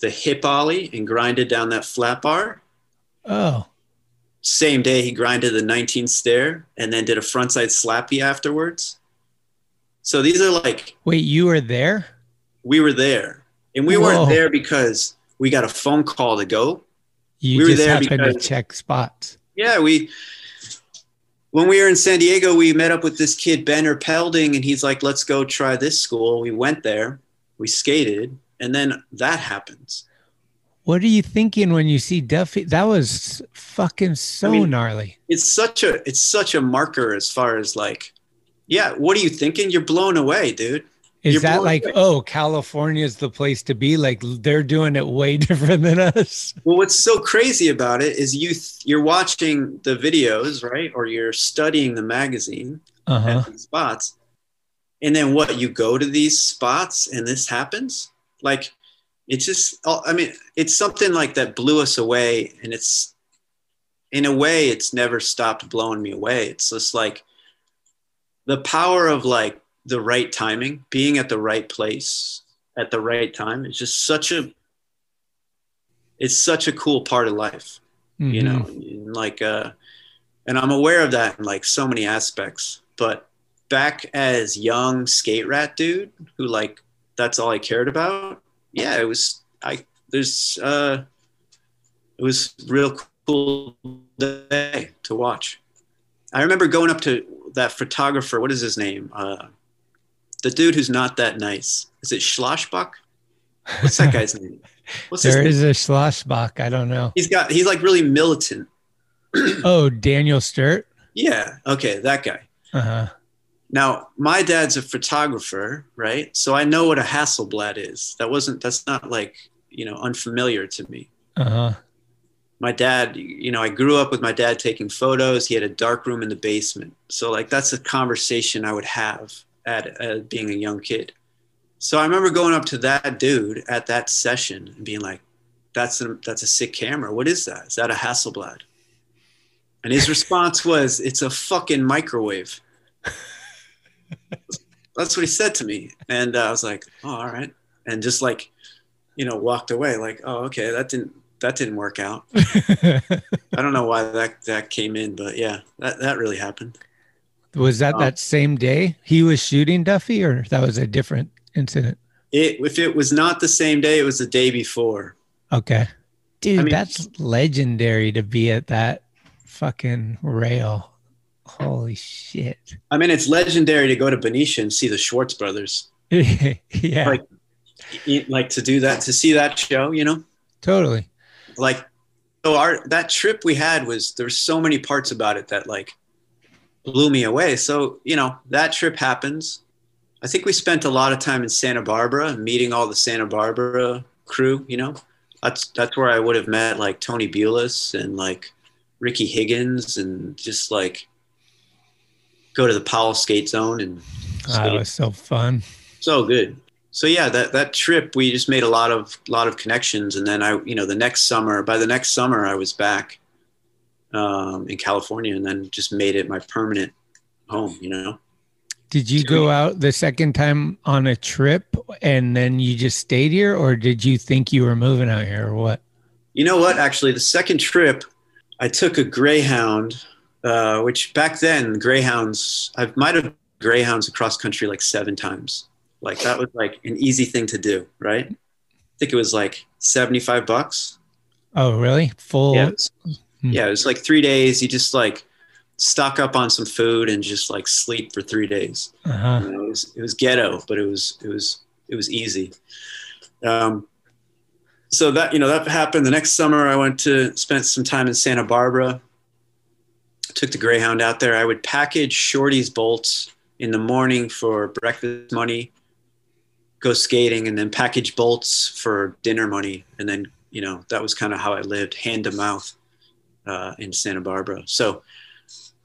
Speaker 4: the hip ollie and grinded down that flat bar.
Speaker 10: oh,
Speaker 4: Same day he grinded the 19th stair and then did a frontside slappy afterwards. So these are like
Speaker 10: wait, you were there?
Speaker 4: we were there, and we
Speaker 10: Whoa.
Speaker 4: weren't there because we got a phone call to go.
Speaker 10: You
Speaker 4: We were
Speaker 10: just
Speaker 4: there
Speaker 10: happened to check spots.
Speaker 4: Yeah, we when we were in San Diego, we met up with this kid Benner Pelding, and he's like, "Let's go try this school." We went there, we skated, and then that happens.
Speaker 10: What are you thinking when you see Duffy? That was fucking so
Speaker 4: I mean,
Speaker 10: gnarly.
Speaker 4: It's such a it's such a marker as far as like, yeah, what are you thinking? You're blown away, dude.
Speaker 10: Is that like,
Speaker 4: away.
Speaker 10: oh, California's the place to be? Like they're doing it way different than us.
Speaker 4: Well, what's so crazy about it is you th- you're watching the videos, right, or you're studying the magazine,
Speaker 10: Uh huh.
Speaker 4: at these spots. And then what? You go to these spots and this happens? Like, it's just, oh, I mean, it's something like that blew us away. And it's, in a way, it's never stopped blowing me away. It's just like the power of like the right timing, being at the right place at the right time is just such a, it's such a cool part of life you know and like uh and i'm aware of that in like so many aspects but back as young skate rat dude who like that's all i cared about yeah it was i there's uh it was real cool day to watch. I remember going up to that photographer what is his name? Uh the dude who's not that nice is it schlossbach what's that guy's name what's
Speaker 10: There
Speaker 4: name?
Speaker 10: is a Schlossbach. I don't know.
Speaker 4: he's got he's like really militant
Speaker 10: Oh, Daniel Sturt.
Speaker 4: Yeah. Okay. That guy.
Speaker 10: Uh huh.
Speaker 4: Now, my dad's a photographer, right? So I know what a Hasselblad is. That wasn't, that's not like, you know, unfamiliar to me.
Speaker 10: Uh huh.
Speaker 4: My dad, you know, I grew up with my dad taking photos. He had a dark room in the basement. So, like, that's a conversation I would have at, at being a young kid. So I remember going up to that dude at that session and being like, that's a, that's a sick camera. What is that? Is that a Hasselblad? And his response was, it's a fucking microwave. That's what he said to me. And uh, I was like, oh, all right. And just like, you know, walked away like, oh, okay, that didn't that didn't work out. I don't know why that that came in, but yeah, that that really happened.
Speaker 10: Was that
Speaker 4: Um,
Speaker 10: that same day he was shooting Duffy, or that was a different incident?
Speaker 4: It if it was not the same day, it was the day before.
Speaker 10: Okay, dude,
Speaker 4: I mean-
Speaker 10: that's legendary to be at that fucking rail. Holy shit!
Speaker 4: I mean, it's legendary to go to Benicia and see the Schwartz brothers.
Speaker 10: yeah,
Speaker 4: Like, like to do that, to see that show, you know,
Speaker 10: totally.
Speaker 4: like, so our that trip we had was there were so many parts about it that like blew me away. So you know, that trip happens. I think we spent a lot of time in Santa Barbara, meeting all the Santa Barbara crew. You know, that's that's where I would have met like Tony Bulis and like Ricky Higgins, and just like go to the Powell Skate Zone and ah,
Speaker 10: Oh,
Speaker 4: skate.
Speaker 10: it was so fun.
Speaker 4: so good. So yeah, that that trip we just made a lot of lot of connections, and then I, you know, the next summer, by the next summer, I was back um, in California, and then just made it my permanent home. You know.
Speaker 10: Did you go out the second time on a trip and then you just stayed here, or did you think you were moving out here, or what?
Speaker 4: You know what? Actually, the second trip, I took a Greyhound, uh, which back then Greyhounds, I might have Greyhounds across country like seven times. Like that was like an easy thing to do, right? I think it was like seventy-five bucks.
Speaker 10: Oh, really? Full?
Speaker 4: Yeah,
Speaker 10: Hmm.
Speaker 4: yeah, it was like three days. You just like stock up on some food and just like sleep for three days.
Speaker 10: Uh-huh.
Speaker 4: You know, it was it was ghetto, but it was it was it was easy. Um, so that you know that happened. The next summer, I went to spent some time in Santa Barbara. Took the Greyhound out there. I would package Shorty's bolts in the morning for breakfast money, go skating, and then package bolts for dinner money, and then you know that was kind of how I lived, hand to mouth, uh, in Santa Barbara. So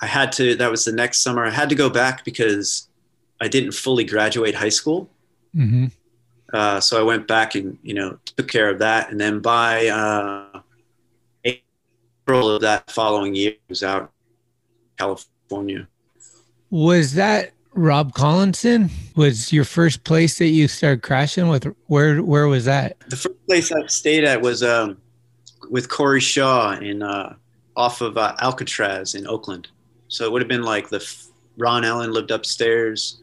Speaker 4: I had to. That was the next summer. I had to go back because I didn't fully graduate high school.
Speaker 10: hmm
Speaker 4: Uh, so I went back and you know took care of that, and then by uh, April of that following year, I was out in California.
Speaker 10: Was that Rob Collinson? Was your first place that you started crashing with? Where Where was that?
Speaker 4: The first place I stayed at was um, with Corey Shaw in uh, off of uh, Alcatraz in Oakland. So it would have been like the f- Ron Allen lived upstairs.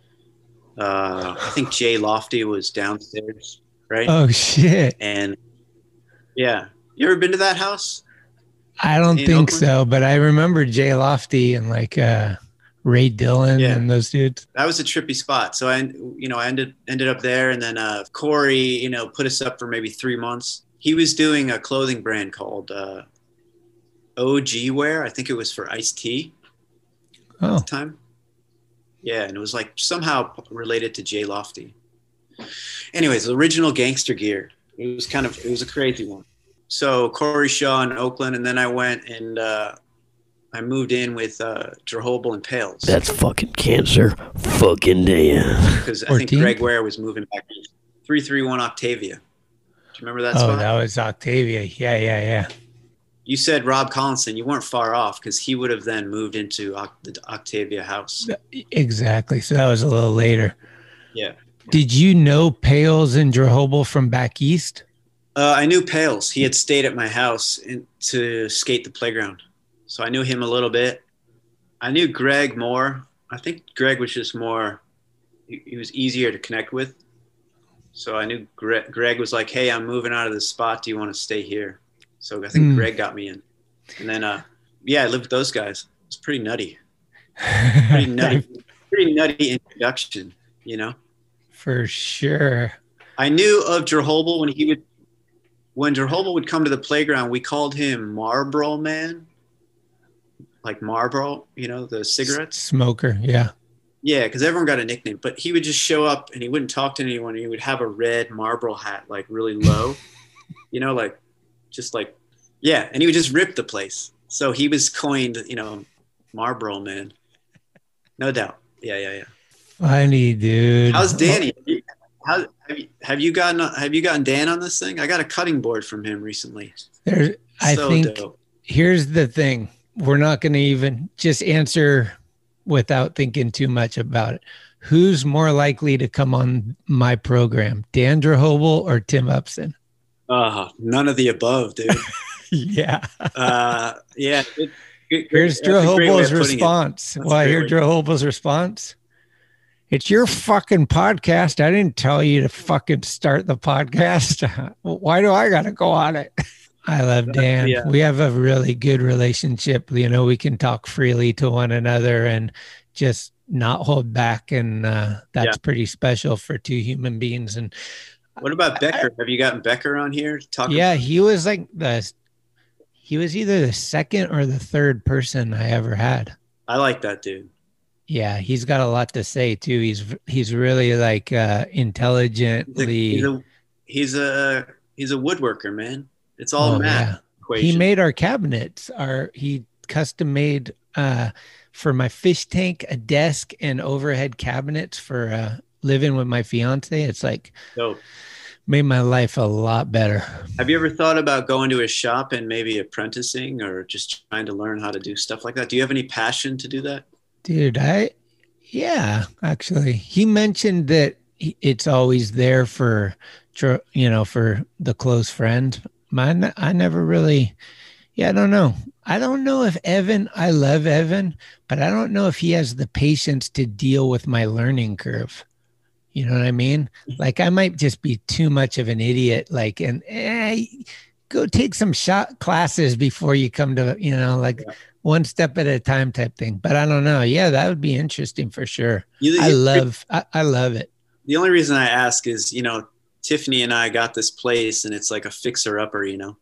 Speaker 4: Uh, I think Jay Lofty was downstairs, right?
Speaker 10: Oh shit!
Speaker 4: And yeah, you ever been to that house?
Speaker 10: I don't
Speaker 4: In
Speaker 10: think
Speaker 4: Oakland?
Speaker 10: so, but I remember Jay Lofty and like uh, Ray Dillon
Speaker 4: Yeah.
Speaker 10: and those dudes.
Speaker 4: that was a trippy spot. So I, you know, I ended ended up there, and then uh, Corey, you know, put us up for maybe three months. He was doing a clothing brand called uh, OG Wear. I think it was for Ice T at
Speaker 10: Oh,
Speaker 4: the time. Yeah, and it was like somehow related to Jay Lofty. Anyways, the original gangster gear. It was kind of it was a crazy one. So Corey Shaw in Oakland, and then I went and uh, I moved in with uh, Drehobl and Pales.
Speaker 3: That's fucking cancer. Fucking damn.
Speaker 4: because I think Greg Ware was moving back. Three three one Octavia. Do you remember that
Speaker 10: oh,
Speaker 4: spot?
Speaker 10: that was Octavia. Yeah, yeah, yeah.
Speaker 4: You said Rob Collinson. You weren't far off because he would have then moved into the Octavia house.
Speaker 10: Exactly. So that was a little later.
Speaker 4: Yeah.
Speaker 10: Did you know Pales and Drehobl from back east?
Speaker 4: Uh, I knew Pales. He had stayed at my house in, to skate the playground, so I knew him a little bit. I knew Greg more. I think Greg was just more. He, he was easier to connect with. So I knew Greg, Greg was like, "Hey, I'm moving out of this spot. Do you want to stay here?" So I think
Speaker 10: Hmm.
Speaker 4: Greg got me in, and then uh, yeah, I lived with those guys. It was pretty nutty. Pretty nutty. pretty nutty introduction. You know.
Speaker 10: For sure.
Speaker 4: I knew of Drehobl when he would when Drehobl would come to the playground, we called him Marlboro Man. Like Marlboro, you know, the cigarettes.
Speaker 10: Smoker. Yeah.
Speaker 4: Yeah, because everyone got a nickname. But he would just show up and he wouldn't talk to anyone. He would have a red Marlboro hat, like really low. you know, like just like yeah, and he would just rip the place. So he was coined, you know, Marlboro Man. No doubt. Yeah, yeah, yeah.
Speaker 10: Funny, dude.
Speaker 4: How's Danny? How have you, have you gotten have you gotten Dan on this thing? I got a cutting board from him recently.
Speaker 10: There, I
Speaker 4: So
Speaker 10: think
Speaker 4: dope.
Speaker 10: here's the thing. We're not going to even just answer without thinking too much about it. Who's more likely to come on my program, Dan Drehobl or Tim Upson?
Speaker 4: Uh, none of the above, dude.
Speaker 10: yeah.
Speaker 4: uh, yeah. It, it,
Speaker 10: Here's
Speaker 4: that's a great way
Speaker 10: Jehobo's
Speaker 4: of putting it.
Speaker 10: response. Well, I hear
Speaker 4: way.
Speaker 10: Jehobo's response. It's your fucking podcast. I didn't tell you to fucking start the podcast. Why do I got to go on it? I love Dan.
Speaker 4: yeah.
Speaker 10: We have a really good relationship. You know, we can talk freely to one another and just not hold back. And uh, that's
Speaker 4: Yeah.
Speaker 10: pretty special for two human beings. And
Speaker 4: What about Becker? Have you gotten Becker on here? Talk
Speaker 10: yeah, he was like the, he was either the second or the third person I ever had.
Speaker 4: I like that dude.
Speaker 10: Yeah, he's got a lot to say too. He's he's really like uh intelligently.
Speaker 4: he's a he's a he's a woodworker, man. It's all
Speaker 10: Oh,
Speaker 4: math
Speaker 10: yeah.
Speaker 4: equation.
Speaker 10: He made our cabinets. Our he custom made uh for my fish tank a desk and overhead cabinets for uh living with my fiance. It's like
Speaker 4: Dope.
Speaker 10: Made my life a lot better.
Speaker 4: Have you ever thought about going to his shop and maybe apprenticing or just trying to learn how to do stuff like that? Do you have any passion to do that?
Speaker 10: Dude, I yeah, actually, he mentioned that it's always there for you know for the close friend. Mine, I never really. Yeah, I don't know. I don't know if Evan. I love Evan, but I don't know if he has the patience to deal with my learning curve. You know what I mean? Like I might just be too much of an idiot. Like, and eh, go take some shot classes before you come to you know like one step at a time type thing. But I don't know. Yeah, that would be interesting for sure.
Speaker 4: You-
Speaker 10: I love. I, I love it.
Speaker 4: The only reason I ask is, you know, Tiffany and I got this place and it's like a fixer upper, you know.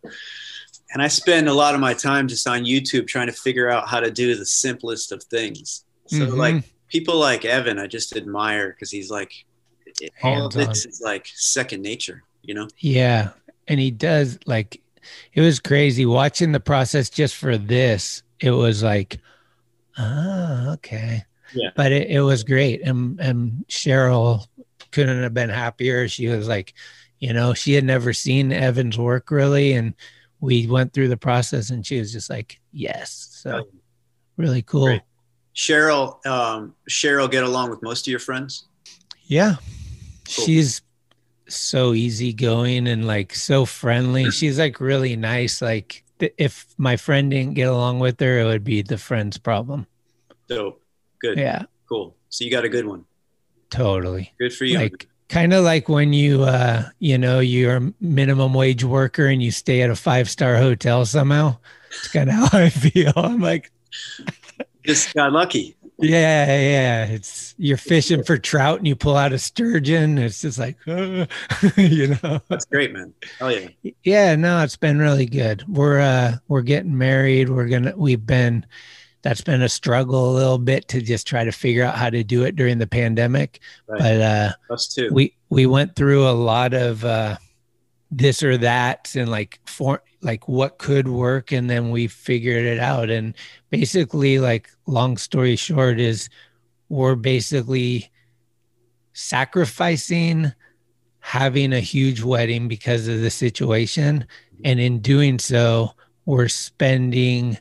Speaker 4: And I spend a lot of my time just on YouTube trying to figure out how to do the simplest of things. So
Speaker 10: Mhm.
Speaker 4: like people like Evan, I just admire because he's like it- all of this is like second nature, you know.
Speaker 10: Yeah. And he does like it was crazy watching the process just for this. It was like, ah, okay.
Speaker 4: Yeah.
Speaker 10: But it, it was great. And and Cheryl couldn't have been happier. She was like, you know, she had never seen Evan's work really. And we went through the process and she was just like, yes. So really cool.
Speaker 4: Great. Cheryl, um, Cheryl, get along with most of your friends.
Speaker 10: Yeah. She's so easygoing and like so friendly. She's like really nice. Like th- if my friend didn't get along with her, it would be the friend's problem.
Speaker 4: Dope. Good.
Speaker 10: Yeah.
Speaker 4: Cool. So you got a good one.
Speaker 10: Totally.
Speaker 4: Good for you.
Speaker 10: Like kind of like when you uh you know you're a minimum wage worker and you stay at a five star hotel somehow. It's kind of how I feel. I'm like,
Speaker 4: Just got lucky.
Speaker 10: Yeah, yeah. It's you're fishing for trout and you pull out a sturgeon. It's just like, uh, you know.
Speaker 4: That's great, man. Oh yeah.
Speaker 10: Yeah, no, it's been really good. We're uh we're getting married. We're gonna we've been that's been a struggle a little bit to just try to figure out how to do it during the pandemic.
Speaker 4: Right.
Speaker 10: But uh
Speaker 4: Us too.
Speaker 10: we we went through a lot of uh this or that and like for like what could work and then we figured it out. And basically like long story short is we're basically sacrificing having a huge wedding because of the situation. And in doing so we're spending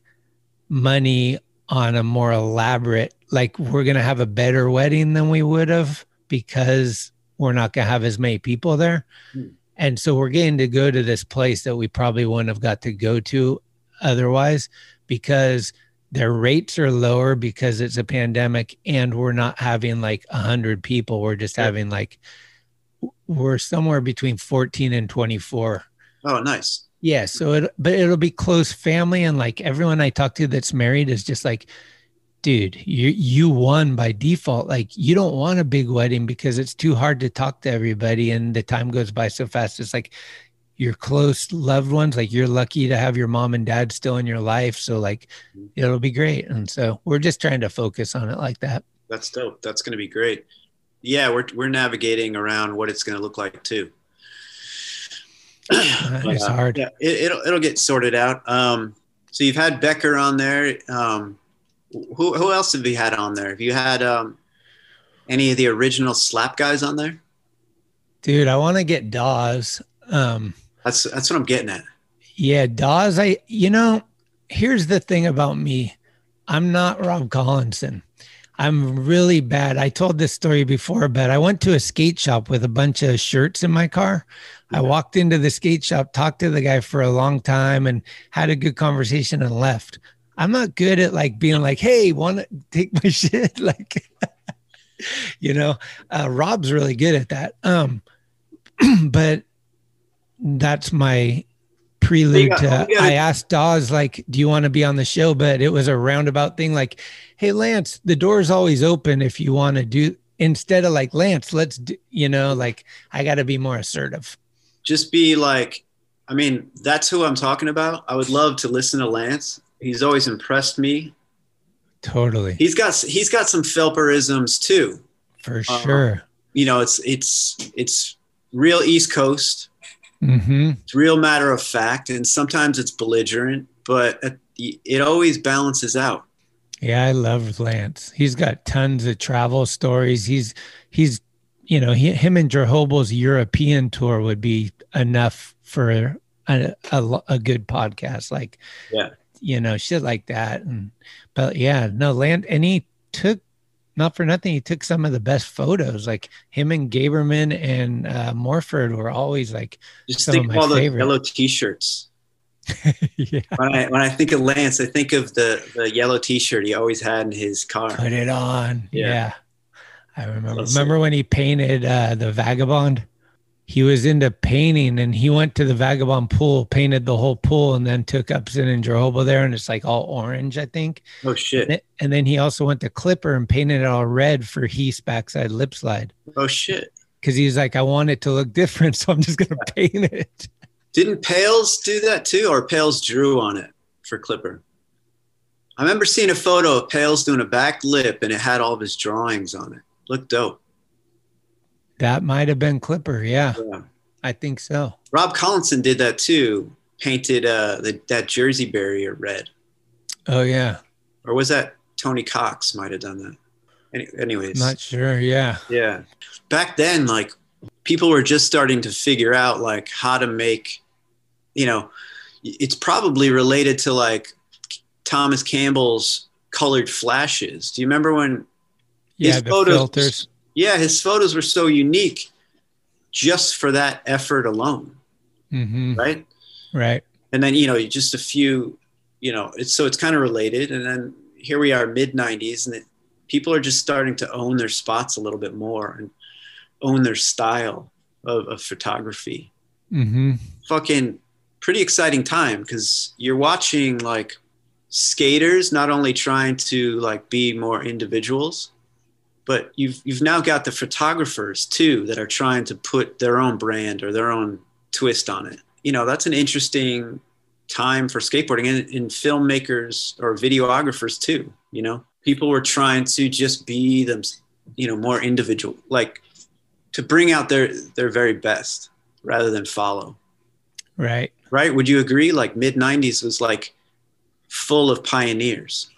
Speaker 10: money on a more elaborate like we're going to have a better wedding than we would have because we're not going to have as many people there.
Speaker 4: Hmm.
Speaker 10: And so we're getting to go to this place that we probably wouldn't have got to go to otherwise because their rates are lower because it's a pandemic and we're not having like a hundred people. We're just having like we're somewhere between 14 and 24
Speaker 4: Oh, nice.
Speaker 10: yeah so it but it'll be close family and like everyone i talk to that's married is just like dude you you won by default like you don't want a big wedding because it's too hard to talk to everybody and the time goes by so fast it's like your close loved ones like you're lucky to have your mom and dad still in your life so like it'll be great and so we're just trying to focus on it like that
Speaker 4: That's dope. That's going to be great. Yeah, we're we're navigating around what it's going to look like too.
Speaker 10: it's
Speaker 4: uh,
Speaker 10: hard
Speaker 4: Yeah, it, it'll it'll get sorted out. Um, so you've had Becker on there. Um, who who else have you had on there? Have you had um, any of the original slap guys on there?
Speaker 10: dude i want to get dawes um
Speaker 4: That's that's what I'm getting at.
Speaker 10: Yeah, Dawes, I you know, here's the thing about me. I'm not Rob Collinson. I'm really bad. I told this story before, but I went to a skate shop with a bunch of shirts in my car. I walked into the skate shop, talked to the guy for a long time, and had a good conversation and left. I'm not good at like being like, "Hey, want to take my shit?" like, you know, uh, Rob's really good at that. Um, but that's my prelude
Speaker 4: got-
Speaker 10: to. I asked Dawes like, "Do you want to be on the show?" But it was a roundabout thing, like, "Hey, Lance, the door's always open if you want to do." Instead of like Lance, let's do, you know, like I got to be more assertive.
Speaker 4: Just be like, I mean, that's who I'm talking about. I would love to listen to Lance. He's always impressed me.
Speaker 10: Totally,
Speaker 4: He's got he's got some Felperisms too.
Speaker 10: for
Speaker 4: Uh,
Speaker 10: sure.
Speaker 4: You know, it's it's it's real East Coast.
Speaker 10: hmm
Speaker 4: It's real matter of fact, and sometimes it's belligerent, but it, always balances out.
Speaker 10: Yeah, I love Lance. He's got tons of travel stories. He's he's you know he, him and Jerobo's European tour would be enough for a, a a good podcast. Like
Speaker 4: Yeah.
Speaker 10: You know shit like that. And but yeah, no Land and he took not for nothing. He took some of the best photos. Like him and Gaberman and uh, Morford were always like
Speaker 4: Just
Speaker 10: Some
Speaker 4: think
Speaker 10: of
Speaker 4: of
Speaker 10: my
Speaker 4: all the yellow T-shirts.
Speaker 10: yeah,
Speaker 4: When I when I think of Lance, I think of the the yellow T-shirt he always had in his car.
Speaker 10: put it on.
Speaker 4: Yeah.
Speaker 10: Yeah. I remember.
Speaker 4: That's
Speaker 10: remember when he painted uh, the vagabond? He was into painting and he went to the vagabond pool, painted the whole pool, and then took Upson and Jerobo there, and it's like all orange, I think.
Speaker 4: Oh
Speaker 10: And
Speaker 4: shit!
Speaker 10: And then he also went to Clipper and painted it all red for Heath's backside lip slide
Speaker 4: Oh shit!
Speaker 10: because he's like, I want it to look different, so I'm just gonna paint it.
Speaker 4: Didn't Pales do that too, or Pales drew on it for Clipper? I remember seeing a photo of Pales doing a back lip, and it had all of his drawings on it. Looked dope.
Speaker 10: That might have been Clipper. Yeah,
Speaker 4: Yeah.
Speaker 10: I think so.
Speaker 4: Rob Collinson did that too. Painted uh, the, that Jersey barrier red,
Speaker 10: Oh yeah,
Speaker 4: or was that Tony Cox? Might have done that. Any, anyways,
Speaker 10: not sure. Yeah,
Speaker 4: Yeah. Back then, like people were just starting to figure out like how to make, you know, it's probably related to like Thomas Campbell's colored flashes. Do you remember when
Speaker 10: yeah,
Speaker 4: his
Speaker 10: the
Speaker 4: photos
Speaker 10: filters.
Speaker 4: Yeah, his photos were so unique just for that effort alone,
Speaker 10: hmm
Speaker 4: right?
Speaker 10: Right.
Speaker 4: And then, you know, just a few, you know, it's so it's kind of related. And then here we are mid 90s and it, people are just starting to own their spots a little bit more and own their style of, of photography.
Speaker 10: Hmm
Speaker 4: fucking pretty exciting time because you're watching like skaters not only trying to like be more individuals but you've you've now got the photographers too that are trying to put their own brand or their own twist on it. You know that's an interesting time for skateboarding and, and filmmakers or videographers too you know? People were trying to just be them you know more individual like to bring out their their very best rather than follow.
Speaker 10: Right.
Speaker 4: right? Would you agree? Like mid 90s was like full of pioneers.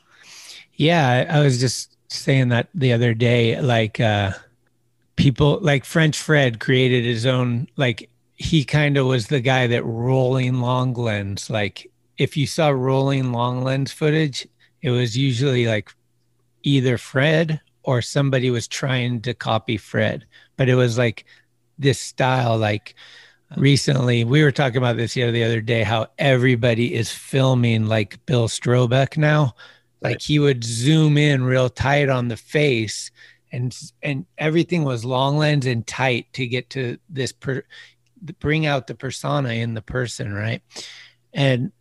Speaker 10: Yeah, I, I was just saying that the other day. Like, uh, people like French Fred created his own. Like, he kind of was the guy that rolling long lens. Like, if you saw rolling long lens footage, it was usually like either Fred or somebody was trying to copy Fred, but it was like this style. Like, recently we were talking about this here the other day how everybody is filming like bill strobeck now like he would zoom in real tight on the face and and everything was long lens and tight to get to this per bring out the persona in the person right? And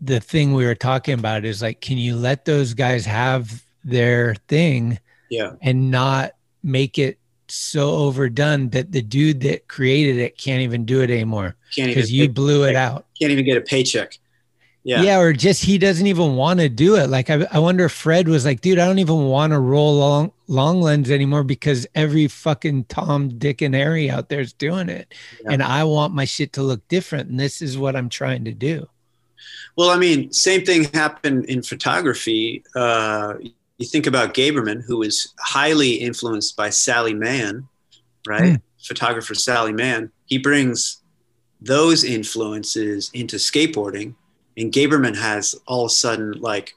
Speaker 10: the thing we were talking about is like can you let those guys have their thing
Speaker 4: yeah.
Speaker 10: and not make it so overdone that the dude that created it can't even do it anymore?
Speaker 4: Can't
Speaker 10: because you blew it out.
Speaker 4: can't even get a paycheck yeah
Speaker 10: yeah. or just he doesn't even want to do it. Like I, I wonder if Fred was like, dude, I don't even want to roll long long lens anymore because every fucking Tom, Dick, and Harry out there is doing it,
Speaker 4: Yeah.
Speaker 10: and I want my shit to look different, and this is what I'm trying to do.
Speaker 4: well i mean same thing happened in photography uh, you think about gaberman who was highly influenced by sally mann right photographer sally mann he brings those influences into skateboarding and gaberman has all of a sudden like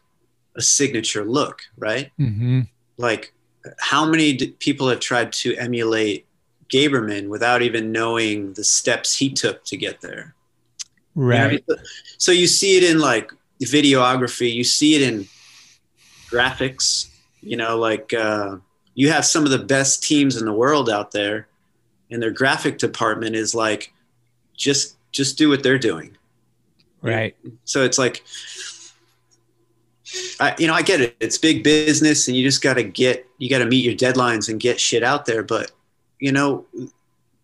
Speaker 4: a signature look right
Speaker 10: Mm-hmm.
Speaker 4: like how many d- people have tried to emulate Gaberman without even knowing the steps he took to get there? You know
Speaker 10: Right.
Speaker 4: So you see it in like videography, you see it in graphics, you know, like uh, you have some of the best teams in the world out there, and their graphic department is like, just just do what they're doing.
Speaker 10: Right.
Speaker 4: So it's like, I, you know, I get it. It's big business, and you just got to get, you got to meet your deadlines and get shit out there. But, you know,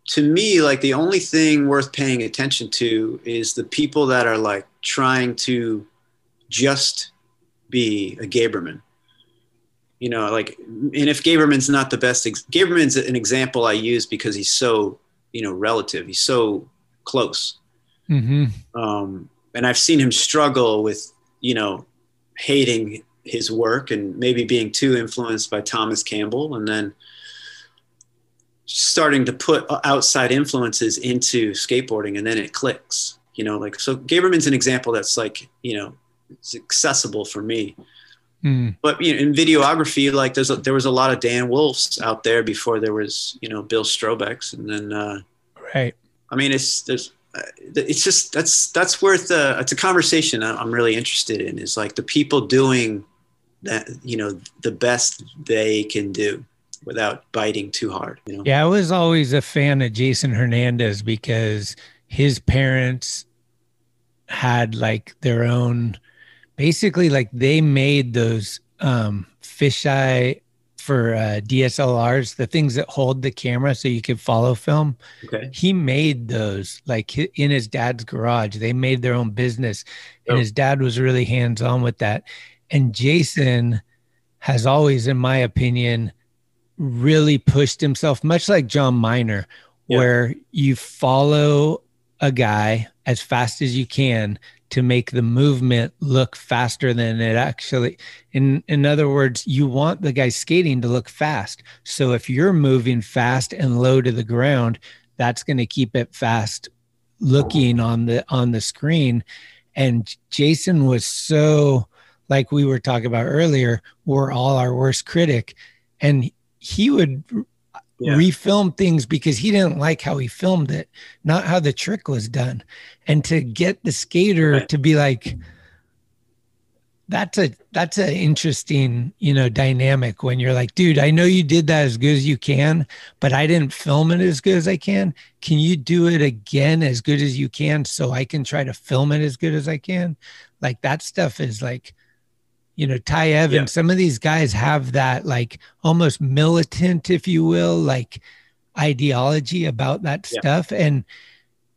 Speaker 4: to me, like the only thing worth paying attention to is the people that are like trying to just be a Gaberman. You know, like, and if Gaberman's not the best, ex- Gaberman's an example I use because he's so, you know, relative. He's so close
Speaker 10: hmm
Speaker 4: um, and I've seen him struggle with, you know, hating his work and maybe being too influenced by Thomas Campbell, and then starting to put outside influences into skateboarding, and then it clicks. You know, like so. Gaberman's an example that's like, you know, it's accessible for me.
Speaker 10: Mm.
Speaker 4: But you know, in videography, like there's a, there was a lot of Dan Wolfes out there before there was, you know, Bill Strobecks, and then. Uh,
Speaker 10: Right.
Speaker 4: I mean, it's there's, it's just that's that's worth. Uh, it's a conversation I'm really interested in. Is like the people doing that, you know, the best they can do without biting too hard. You know.
Speaker 10: Yeah, I was always a fan of Jason Hernandez because his parents had like their own basically like they made those um fisheye for uh, DSLRs, the things that hold the camera so you could follow film.
Speaker 4: Okay.
Speaker 10: He made those like in his dad's garage. They made their own business, and
Speaker 4: Oh.
Speaker 10: his dad was really hands on with that. And Jason has always, in my opinion, really pushed himself, much like Jon Miner,
Speaker 4: Yeah.
Speaker 10: where you follow a guy as fast as you can to make the movement look faster than it actually in in other words you want the guy skating to look fast. So if you're moving fast and low to the ground that's going to keep it fast looking on the on the screen. And jason was so like we were talking about earlier we're all our worst critic. And he would
Speaker 4: Yeah.
Speaker 10: refilm things because he didn't like how he filmed it, not how the trick was done. And to get the skater
Speaker 4: Right.
Speaker 10: to be like, that's a that's an interesting you know dynamic when you're like dude i know you did that as good as you can but i didn't film it as good as i can can you do it again as good as you can so i can try to film it as good as i can like that stuff is like you know ty evans
Speaker 4: Yeah.
Speaker 10: some of these guys have that like almost militant if you will like ideology about that
Speaker 4: Yeah.
Speaker 10: stuff and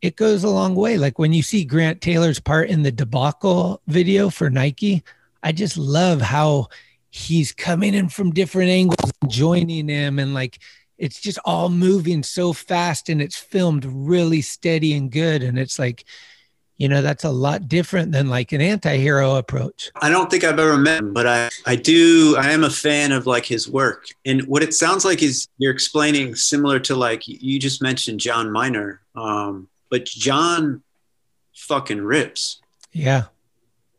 Speaker 10: it goes a long way like when you see grant taylor's part in the debacle video for nike i just love how he's coming in from different angles and joining him and like it's just all moving so fast and it's filmed really steady and good and it's like you know that's a lot different than like an anti-hero approach
Speaker 4: I don't think I've ever met him, but I, I do. I am a fan of like his work. And what it sounds like is you're explaining similar to like you just mentioned Jon Miner. Um, but John fucking rips,
Speaker 10: yeah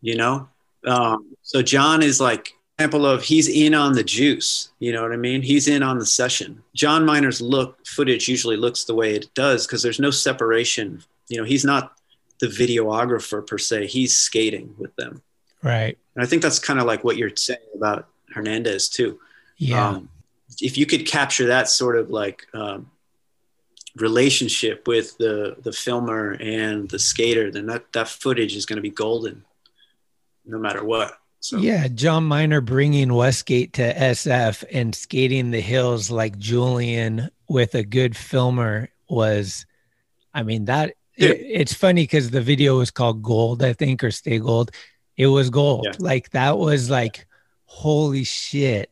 Speaker 4: you know? Um, so John is like example of he's in on the juice. You know what I mean? He's in on the session. John Miner's look footage usually looks the way it does because there's no separation. You know, he's not the videographer per se. He's skating with them.
Speaker 10: right
Speaker 4: And I think that's kind of like what you're saying about Hernandez too.
Speaker 10: yeah
Speaker 4: Um, if you could capture that sort of like um, relationship with the the filmer and the skater, then that that footage is going to be golden, no matter what. So
Speaker 10: Yeah, Jon Miner bringing Westgate to SF and skating the hills like Julian with a good filmer was, I mean, that
Speaker 4: Yeah.
Speaker 10: it- it's funny because the video was called Gold, I think, or Stay Gold. It was gold.
Speaker 4: Yeah.
Speaker 10: Like that was like, holy shit.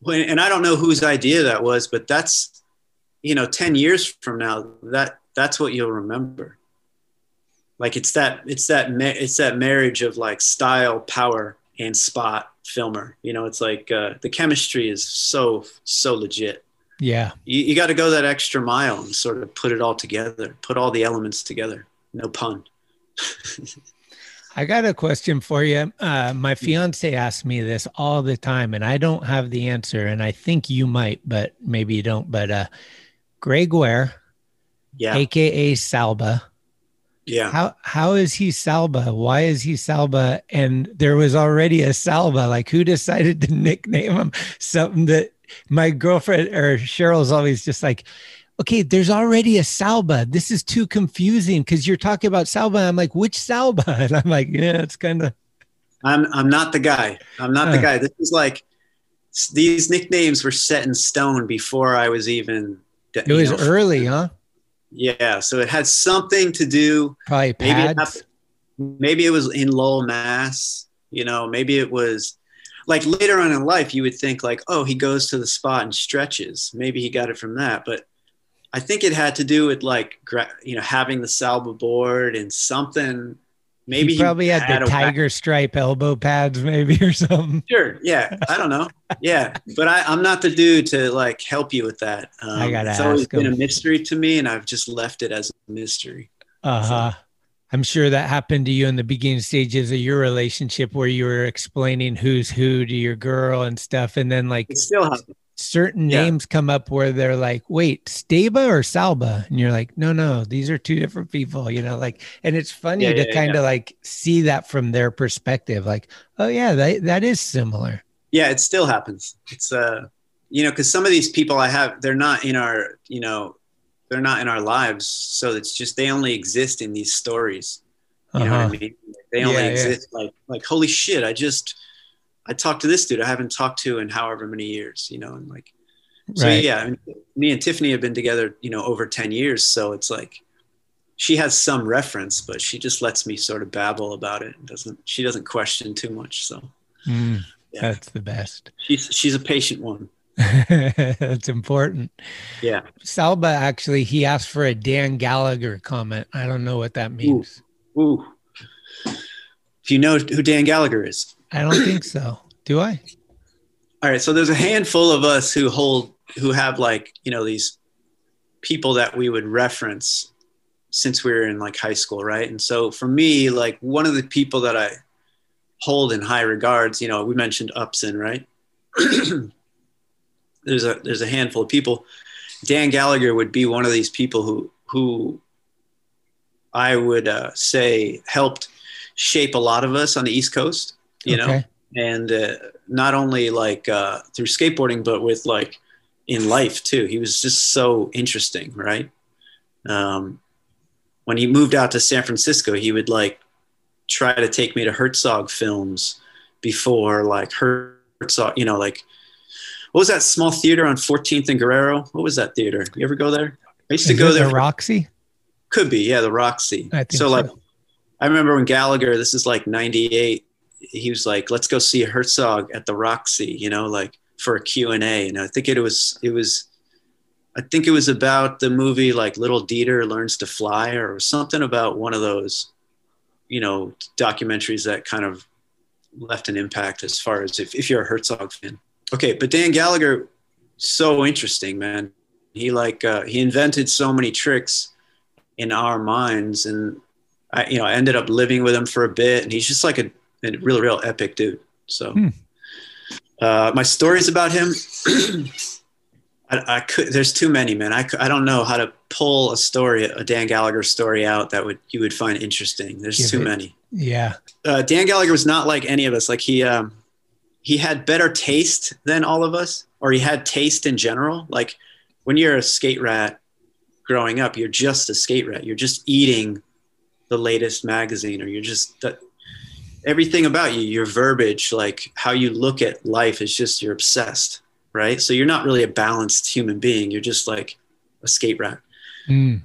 Speaker 4: When- and I don't know whose idea that was, but that's you know, ten years from now, that that's what you'll remember. Like it's that it's that it's that marriage of like style, power, and spot filmer. You know, it's like uh, the chemistry is so so legit.
Speaker 10: Yeah.
Speaker 4: You, you got to go that extra mile and sort of put it all together, put all the elements together. No pun.
Speaker 10: I got a question for you. Uh, my fiance asks me this all the time, and I don't have the answer. And I think you might, but maybe you don't. But uh, Greg Ware,
Speaker 4: Yeah.
Speaker 10: aka Salba,
Speaker 4: Yeah.
Speaker 10: how how is he Salba? Why is he Salba? And there was already a Salba. Like, who decided to nickname him something that my girlfriend or Cheryl's always just like, okay, there's already a Salba. This is too confusing because you're talking about Salba. I'm like, which Salba? And I'm like, yeah, it's kind of.
Speaker 4: I'm I'm not the guy. I'm not the guy. This is like these nicknames were set in stone before I was even.
Speaker 10: It was early, huh?
Speaker 4: Yeah, so it had something to do.
Speaker 10: Probably
Speaker 4: Maybe it,
Speaker 10: pads.
Speaker 4: maybe it was in Lowell, Mass. You know, maybe it was like later on in life. You would think like, oh, he goes to the spot and stretches. Maybe he got it from that, but I think it had to do with like you know having the Salba board and something. Maybe
Speaker 10: he probably had,
Speaker 4: a
Speaker 10: the tiger stripe elbow pads, maybe or something.
Speaker 4: Sure. Yeah. I don't know. Yeah. But I, I'm not the dude to like help you with that. Um,
Speaker 10: I gotta
Speaker 4: It's always been a mystery to me, and I've just left it as a mystery.
Speaker 10: Uh huh. I'm sure that happened to you in the beginning stages of your relationship where you were explaining who's who to your girl and stuff. And then, like,
Speaker 4: It still happens.
Speaker 10: certain
Speaker 4: Yeah.
Speaker 10: names come up where they're like, wait, Staba or Salba? And you're like, no, no, these are two different people, you know, like, and it's funny
Speaker 4: Yeah,
Speaker 10: to
Speaker 4: yeah,
Speaker 10: kind of like see that from their perspective. Like, oh, yeah, that, that is similar.
Speaker 4: Yeah. It still happens. It's, uh, you know, because some of these people I have, they're not in our, you know, they're not in our lives. So it's just they only exist in these stories. You know what I
Speaker 10: Uh-huh.
Speaker 4: mean? They only
Speaker 10: Yeah, yeah.
Speaker 4: exist like, like, holy shit, I just, I talked to this dude I haven't talked to in however many years, you know, and like, So
Speaker 10: Right.
Speaker 4: yeah, I mean, me and Tiffany have been together, you know, over ten years. So it's like she has some reference, but she just lets me sort of babble about it. and Doesn't she doesn't question too much. So
Speaker 10: Mm,
Speaker 4: Yeah.
Speaker 10: That's the best.
Speaker 4: she's she's a patient one.
Speaker 10: That's important.
Speaker 4: Yeah.
Speaker 10: Salba actually, he asked for a Dan Gallagher comment. I don't know what that means.
Speaker 4: Ooh. Do you know who Dan Gallagher is?
Speaker 10: I don't think so. Do I?
Speaker 4: All right, so there's a handful of us who hold who have like you know these people that we would reference since we were in like high school, right? And so for me, like one of the people that I hold in high regards, you know, we mentioned Upson, right? there's a there's a handful of people. Dan Gallagher would be one of these people who who I would uh, say helped shape a lot of us on the East Coast, you know, and uh, not only like uh, through skateboarding, but with like in life too. He was just so interesting, right? Um, when he moved out to San Francisco, he would like try to take me to Herzog films before like Herzog, you know, like what was that small theater on 14th and Guerrero? What was that theater? You ever go there? I used to
Speaker 10: Is
Speaker 4: go there.
Speaker 10: the Roxy?
Speaker 4: could be, yeah, the Roxy.
Speaker 10: I think
Speaker 4: so, like. I remember when Gallagher, this is like '98, he was like, "Let's go see Herzog at the Roxy," you know, like for a Q and A. And I think it was, it was, I think it was about the movie like Little Dieter Learns to Fly or something about one of those, you know, documentaries that kind of left an impact as far as if, if you're a Herzog fan. Okay, but Dan Gallagher, so interesting, man. He like uh, he invented so many tricks in our minds and I, you know, I ended up living with him for a bit and he's just like a, a real, real epic dude. So,
Speaker 10: Hmm.
Speaker 4: uh, my stories about him, I, I could, there's too many, man. I, I don't know how to pull a story, a Dan Gallagher story out that would, you would find interesting. There's too many.
Speaker 10: Yeah.
Speaker 4: Uh, Dan Gallagher was not like any of us. Like he, um, he had better taste than all of us, or he had taste in general. Like when you're a skate rat growing up, you're just a skate rat. You're just eating the latest magazine, or you're just everything about you, your verbiage, like how you look at life is just you're obsessed, right? So you're not really a balanced human being. You're just like a skate rat.
Speaker 10: Mm.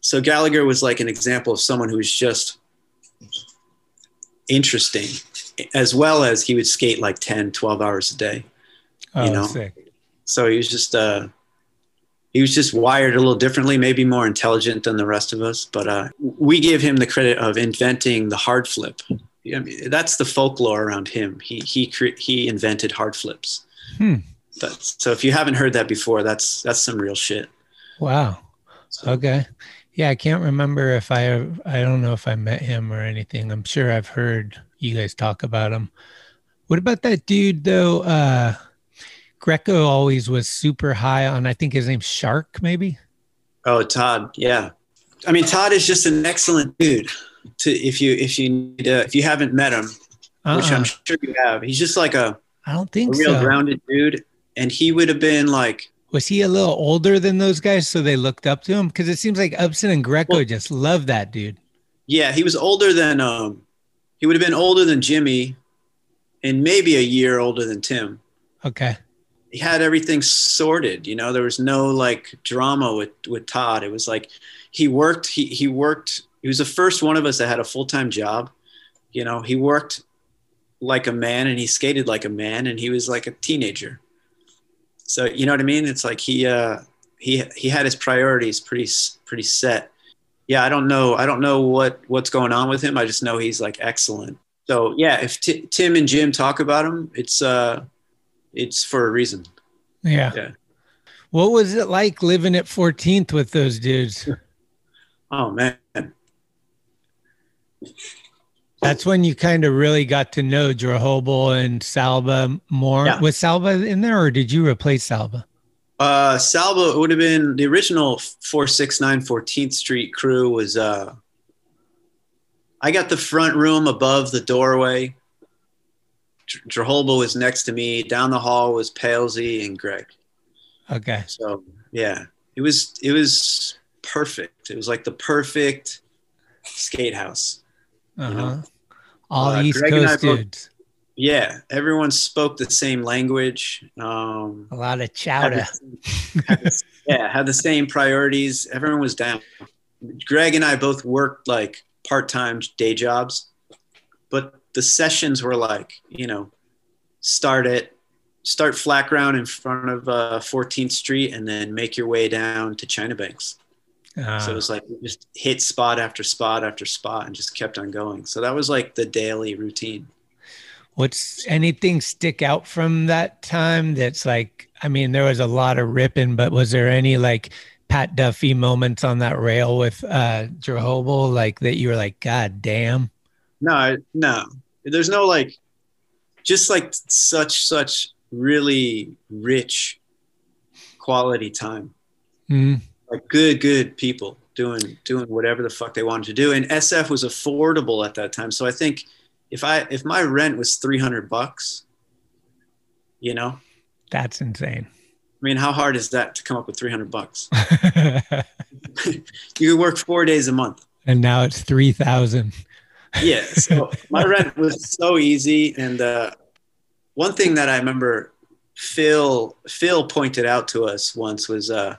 Speaker 4: So Gallagher was like an example of someone who's just interesting, as well as he would skate like 10, 12 hours a day.
Speaker 10: Oh,
Speaker 4: You know?
Speaker 10: sick.
Speaker 4: So he was just uh, he was just wired a little differently, maybe more intelligent than the rest of us. But uh, we give him the credit of inventing the hard flip. I mean, that's the folklore around him. He he cre- he invented hard flips.
Speaker 10: Hmm.
Speaker 4: That's, so if you haven't heard that before, that's that's some real shit.
Speaker 10: Wow.
Speaker 4: So,
Speaker 10: Okay. Yeah, I can't remember if I I don't know if I met him or anything. I'm sure I've heard you guys talk about him. What about that dude though? Uh Greco always was super high on I think his name's Shark, maybe.
Speaker 4: Oh, Todd. Yeah. I mean, Todd is just an excellent dude. To if you if you need to, if you haven't met him, uh-uh. which I'm sure you have, he's just like a
Speaker 10: I don't think
Speaker 4: a real
Speaker 10: so.
Speaker 4: grounded dude. And he would have been like
Speaker 10: was he a little older than those guys so they looked up to him? Because it seems like upson and greco well, just love that dude.
Speaker 4: Yeah he was older than um he would have been older than jimmy and maybe a year older than tim.
Speaker 10: Okay.
Speaker 4: He had everything sorted you know there was no like drama with with todd. It was like he worked he he worked he was the first one of us that had a full-time job. You know he worked like a man and he skated like a man and he was like a teenager so you know what I mean? It's like he uh, he he had his priorities pretty pretty set. Yeah, I don't know. I don't know what what's going on with him. I just know he's like excellent. So yeah, if T- Tim and Jim talk about him, it's uh, it's for a reason.
Speaker 10: Yeah. Yeah. What was it like living at 14th with those dudes?
Speaker 4: oh man.
Speaker 10: That's when you kind of really got to know Drehobl and Salba more. Yeah. Was Salba in there or did you replace Salba?
Speaker 4: Uh, Salba would have been the original 469 14th Street crew was uh I got the front room above the doorway. Drehobl was next to me. Down the hall was Palesy and Greg.
Speaker 10: Okay.
Speaker 4: So yeah, it was it was perfect. It was like the perfect skate house.
Speaker 10: Uh-huh. You know? All uh, East Greg Coast dudes.
Speaker 4: yeah, everyone spoke the same language. Um,
Speaker 10: a lot of chowder.
Speaker 4: Had the, had the, yeah, had the same priorities. Everyone was down. Greg and I both worked like part-time day jobs, but the sessions were like, you know, start at start flat ground in front of uh, 14th Street and then make your way down to China Banks. Uh, so it was like just hit spot after spot after spot and just kept on going. So that was like the daily routine.
Speaker 10: What's anything stick out from that time that's like, I mean, there was a lot of ripping, but was there any like Pat Duffy moments on that rail with uh Drehobl like that you were like, God damn?
Speaker 4: No, no. There's no like just like such such really rich quality time.
Speaker 10: Mm
Speaker 4: like good good people doing doing whatever the fuck they wanted to do. And sf was affordable at that time. So i think if i if my rent was 300 bucks you know?
Speaker 10: That's insane.
Speaker 4: I mean how hard is that to come up with 300 bucks? You work four days a month.
Speaker 10: And now it's 3000
Speaker 4: yeah so my rent was so easy. And uh, one thing that i remember phil phil pointed out to us once was uh,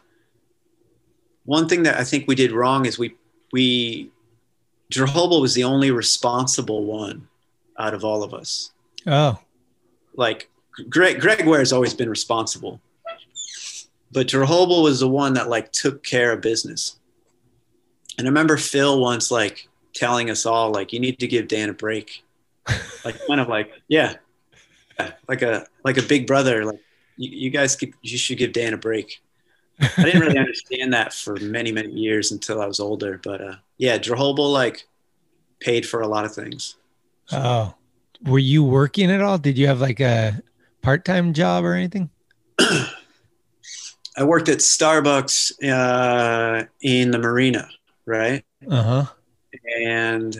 Speaker 4: one thing that I think we did wrong is we we Drehobl was the only responsible one out of all of us.
Speaker 10: Oh,
Speaker 4: like Greg Greg Ware has always been responsible, but Drehobl was the one that like took care of business. And I remember Phil once like telling us all like you need to give Dan a break, like kind of like yeah, like a like a big brother like you, you guys you should give Dan a break. I didn't really understand that for many, many years until I was older. But uh, yeah, Drehobl like paid for a lot of things.
Speaker 10: Oh, were you working at all? Did you have like a part-time job or anything?
Speaker 4: I worked at Starbucks uh, in the marina, right?
Speaker 10: Uh huh.
Speaker 4: And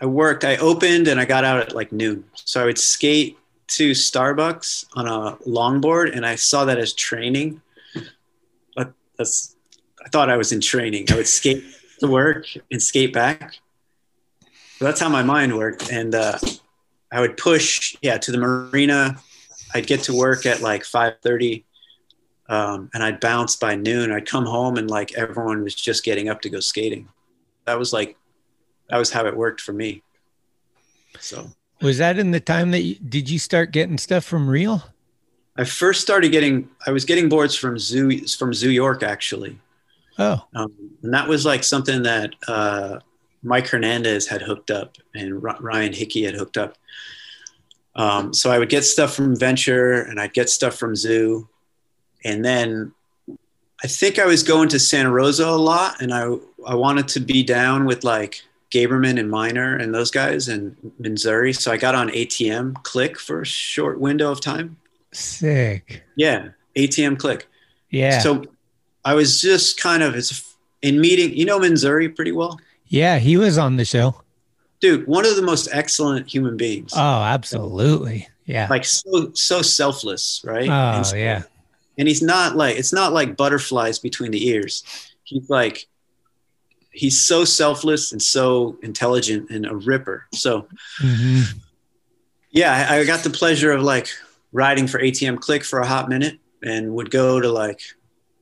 Speaker 4: I worked. I opened and I got out at like noon. So I would skate to Starbucks on a longboard, and I saw that as training. But that's I thought I was in training. I would skate to work and skate back. So that's how my mind worked, and uh, I would push, yeah, to the marina. I'd get to work at like five thirty, um, and I'd bounce by noon. I'd come home and like everyone was just getting up to go skating. That was like, that was how it worked for me. So
Speaker 10: was that in the time that you, did you start getting stuff from Real?
Speaker 4: I first started getting. I was getting boards from Zoo from Zoo York actually.
Speaker 10: Oh,
Speaker 4: um, and that was like something that uh, Mike Hernandez had hooked up and Ryan Hickey had hooked up. Um, so I would get stuff from Venture and I'd get stuff from Zoo, and then I think I was going to Santa Rosa a lot, and I I wanted to be down with like Gaberman and Miner and those guys and Manzoori. So I got on ATM Click for a short window of time.
Speaker 10: Sick.
Speaker 4: Yeah, ATM Click.
Speaker 10: Yeah.
Speaker 4: So I was just kind of it's in meeting. You know Manzoori pretty well.
Speaker 10: Yeah, he was on the show.
Speaker 4: Dude, one of the most excellent human beings.
Speaker 10: Oh, absolutely. Yeah.
Speaker 4: Like so so selfless, right?
Speaker 10: Oh,
Speaker 4: and so,
Speaker 10: yeah.
Speaker 4: And he's not like it's not like butterflies between the ears. He's like he's so selfless and so intelligent and a ripper. So
Speaker 10: hmm
Speaker 4: yeah, I, I got the pleasure of like riding for ATM Click for a hot minute and would go to like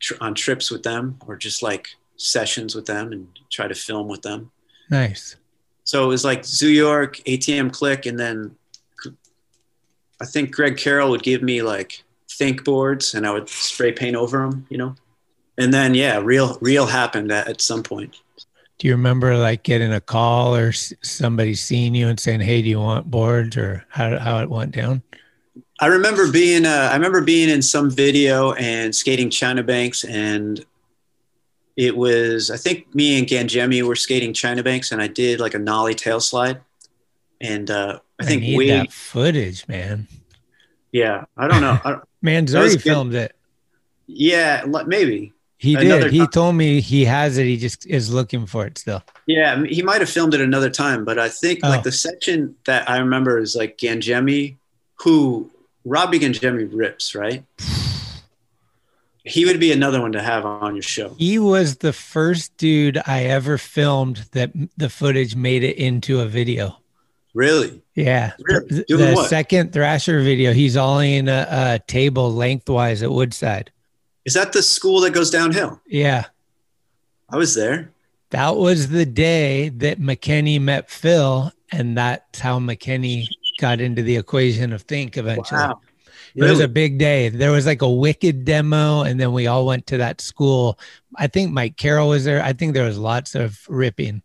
Speaker 4: tr- on trips with them or just like sessions with them and try to film with them.
Speaker 10: Nice.
Speaker 4: So it was like Zoo York, ATM Click, and then I think Greg Carroll would give me like think boards and I would spray paint over them, you know? And then, yeah, real, real happened at, at some point.
Speaker 10: Do you remember like getting a call or somebody seeing you and saying, "Hey, do you want boards?" or how how it went down?
Speaker 4: I remember being, uh, I remember being in some video and skating China Banks and it was, I think me and Gangemi were skating China Banks and I did like a nollie tail slide. And, uh, I think
Speaker 10: need
Speaker 4: Wade,
Speaker 10: that footage, man.
Speaker 4: yeah, I don't know. I,
Speaker 10: Man,
Speaker 4: That was
Speaker 10: Zuri
Speaker 4: good.
Speaker 10: filmed it.
Speaker 4: yeah, maybe.
Speaker 10: He did. He
Speaker 4: time.
Speaker 10: told me he has it. He just is looking for it still.
Speaker 4: Yeah, he might have filmed it another time, but I think
Speaker 10: Oh.
Speaker 4: like the section that I remember is like Gangemi, who Robbie Gangemi rips, right? He would be another one to have on your show.
Speaker 10: He was the first dude I ever filmed that the footage made it into a video.
Speaker 4: Really?
Speaker 10: Yeah.
Speaker 4: Really?
Speaker 10: The,
Speaker 4: what?
Speaker 10: second Thrasher video, he's olling a, a table lengthwise at Woodside.
Speaker 4: Is that the school that goes downhill?
Speaker 10: Yeah.
Speaker 4: I was there.
Speaker 10: That was the day that McKenney met Phil, and that's how McKenney got into the equation of Think eventually.
Speaker 4: Wow.
Speaker 10: It was a big day. There was like a wicked demo, and then we all went to that school. I think Mike Carroll was there. I think there was lots of ripping.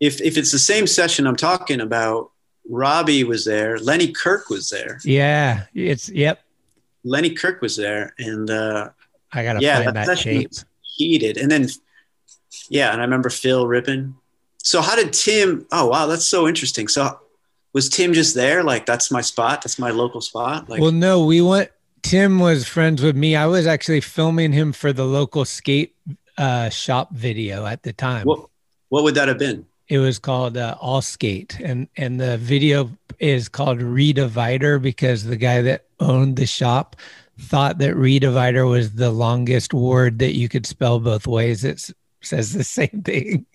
Speaker 4: If if it's the same session I'm talking about, Robbie was there. Lenny Kirk was there.
Speaker 10: Yeah, it's yep.
Speaker 4: Lenny Kirk was there, and uh,
Speaker 10: I gotta
Speaker 4: yeah,
Speaker 10: find
Speaker 4: that,
Speaker 10: that, tape.
Speaker 4: heated. And then, yeah, and I remember Phil ripping. So how did Tim? Oh wow, that's so interesting. So was Tim just there? Like that's my spot. That's my local spot. Like
Speaker 10: well, no, we went. Tim was friends with me. I was actually filming him for the local skate uh, shop video at the time.
Speaker 4: what? What would that have been?
Speaker 10: It was called uh, All Skate, and and the video is called Redivider because the guy that owned the shop thought that Redivider was the longest word that you could spell both ways. It says the same thing,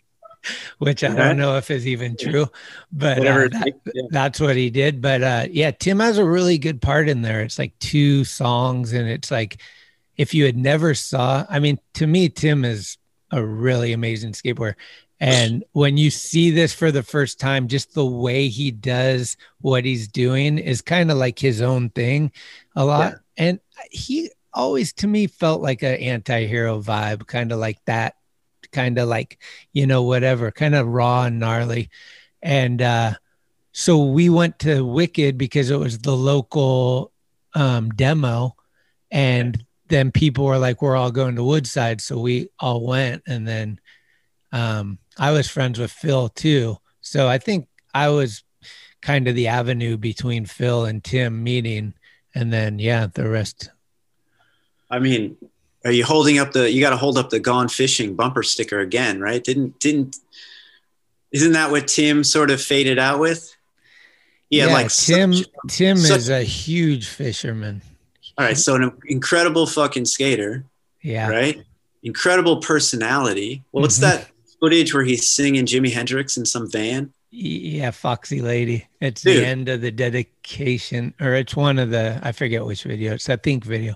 Speaker 10: which I don't know if is even true, but uh, that- that's what he did. But uh, yeah, Tim has a really good part in there. It's like two songs, and it's like if you had never saw, I mean, to me, Tim is a really amazing skateboarder. And when you see this for the first time, just the way he does what he's doing is kind of like his own thing a lot. And he always, to me, felt like an anti hero vibe, kind of like that, kind of like, you know, whatever, kind of raw and gnarly. And uh, so we went to Wicked because it was the local um, demo. And then people were like, we're all going to Woodside. So we all went. And then um, I was friends with Phil too. So I think I was kind of the avenue between Phil and Tim meeting. And then, yeah, the rest.
Speaker 4: I mean, are you holding up the? You got to hold up the "Gone Fishing" bumper sticker again, right? Didn't didn't? Isn't that what Tim sort of faded out with? Yeah, like
Speaker 10: Tim,
Speaker 4: such-
Speaker 10: Tim
Speaker 4: such-
Speaker 10: is a huge fisherman.
Speaker 4: all right, so an incredible fucking skater,
Speaker 10: Yeah.
Speaker 4: right? Incredible personality. Well, what's
Speaker 10: Mhm.
Speaker 4: that footage where he's singing Jimi Hendrix in some van?
Speaker 10: Yeah, Foxy Lady. It's
Speaker 4: Dude.
Speaker 10: the end of the dedication, or it's one of the, I forget which video. It's that Think video.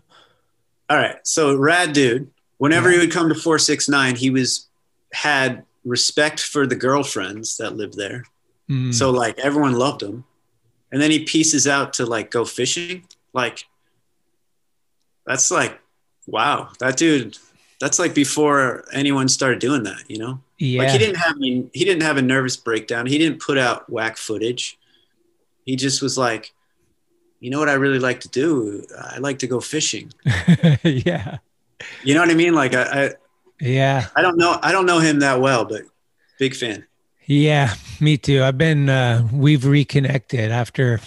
Speaker 4: All right, so rad dude. Whenever
Speaker 10: Yeah.
Speaker 4: he would come to four six nine, he was had respect for the girlfriends that lived there.
Speaker 10: Mm.
Speaker 4: So like everyone loved him. And then he pieces out to like go fishing. Like that's like wow. That dude that's like before anyone started doing that, you know?
Speaker 10: Yeah.
Speaker 4: Like he didn't have any, he didn't have a nervous breakdown. He didn't put out whack footage. He just was like, you know what I really like to do? I like to go fishing.
Speaker 10: yeah.
Speaker 4: You know what I mean? Like I, I
Speaker 10: Yeah.
Speaker 4: I don't know I don't know him that well, but big fan.
Speaker 10: Yeah, me too. I've been uh we've reconnected after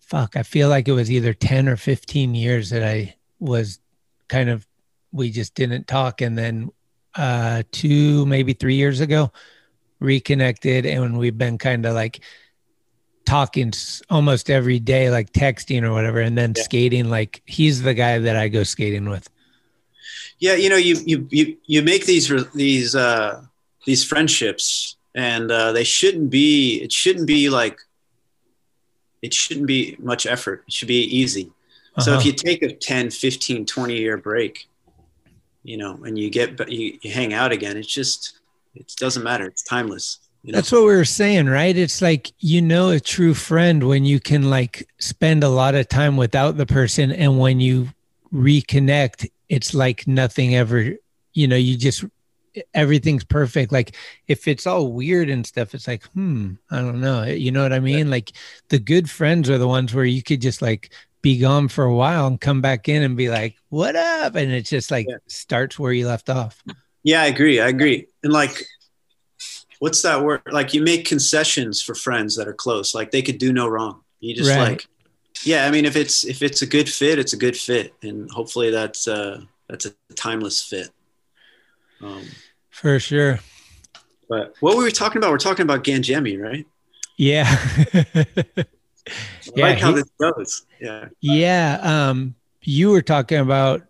Speaker 10: fuck, I feel like it was either 10 or 15 years that I was kind of we just didn't talk and then uh 2 maybe 3 years ago reconnected and we've been kind of like talking almost every day like texting or whatever and then skating like he's the guy that I go skating with.
Speaker 4: Yeah, you know, you you you you make these these uh these friendships and uh they shouldn't be it shouldn't be like it shouldn't be much effort. It should be easy. So if
Speaker 10: Uh-huh.
Speaker 4: you take a 10, 15, 20 year break, you know, and you get but you, you hang out again, it's just it doesn't matter. It's timeless. You know?
Speaker 10: That's what we were saying, right? It's like you know a true friend when you can like spend a lot of time without the person and when you reconnect, it's like nothing ever, you know, you just everything's perfect. Like if it's all weird and stuff, it's like, hmm, I don't know. You know what I mean? Like the good friends are the ones where you could just like be gone for a while and come back in and be like, what up? And it just like starts where you left off.
Speaker 4: Yeah, I agree. I agree. And like, what's that word? Like, you make concessions for friends that are close. Like, they could do no wrong. You just
Speaker 10: Right.
Speaker 4: like, yeah. I mean, if it's if it's a good fit, it's a good fit, and hopefully that's uh that's a timeless fit. Um,
Speaker 10: For sure.
Speaker 4: but what were we talking about? We're talking about Gangemi, right?
Speaker 10: Yeah. Yeah,
Speaker 4: like how
Speaker 10: he-
Speaker 4: this goes. Yeah.
Speaker 10: Yeah. Um, you were talking about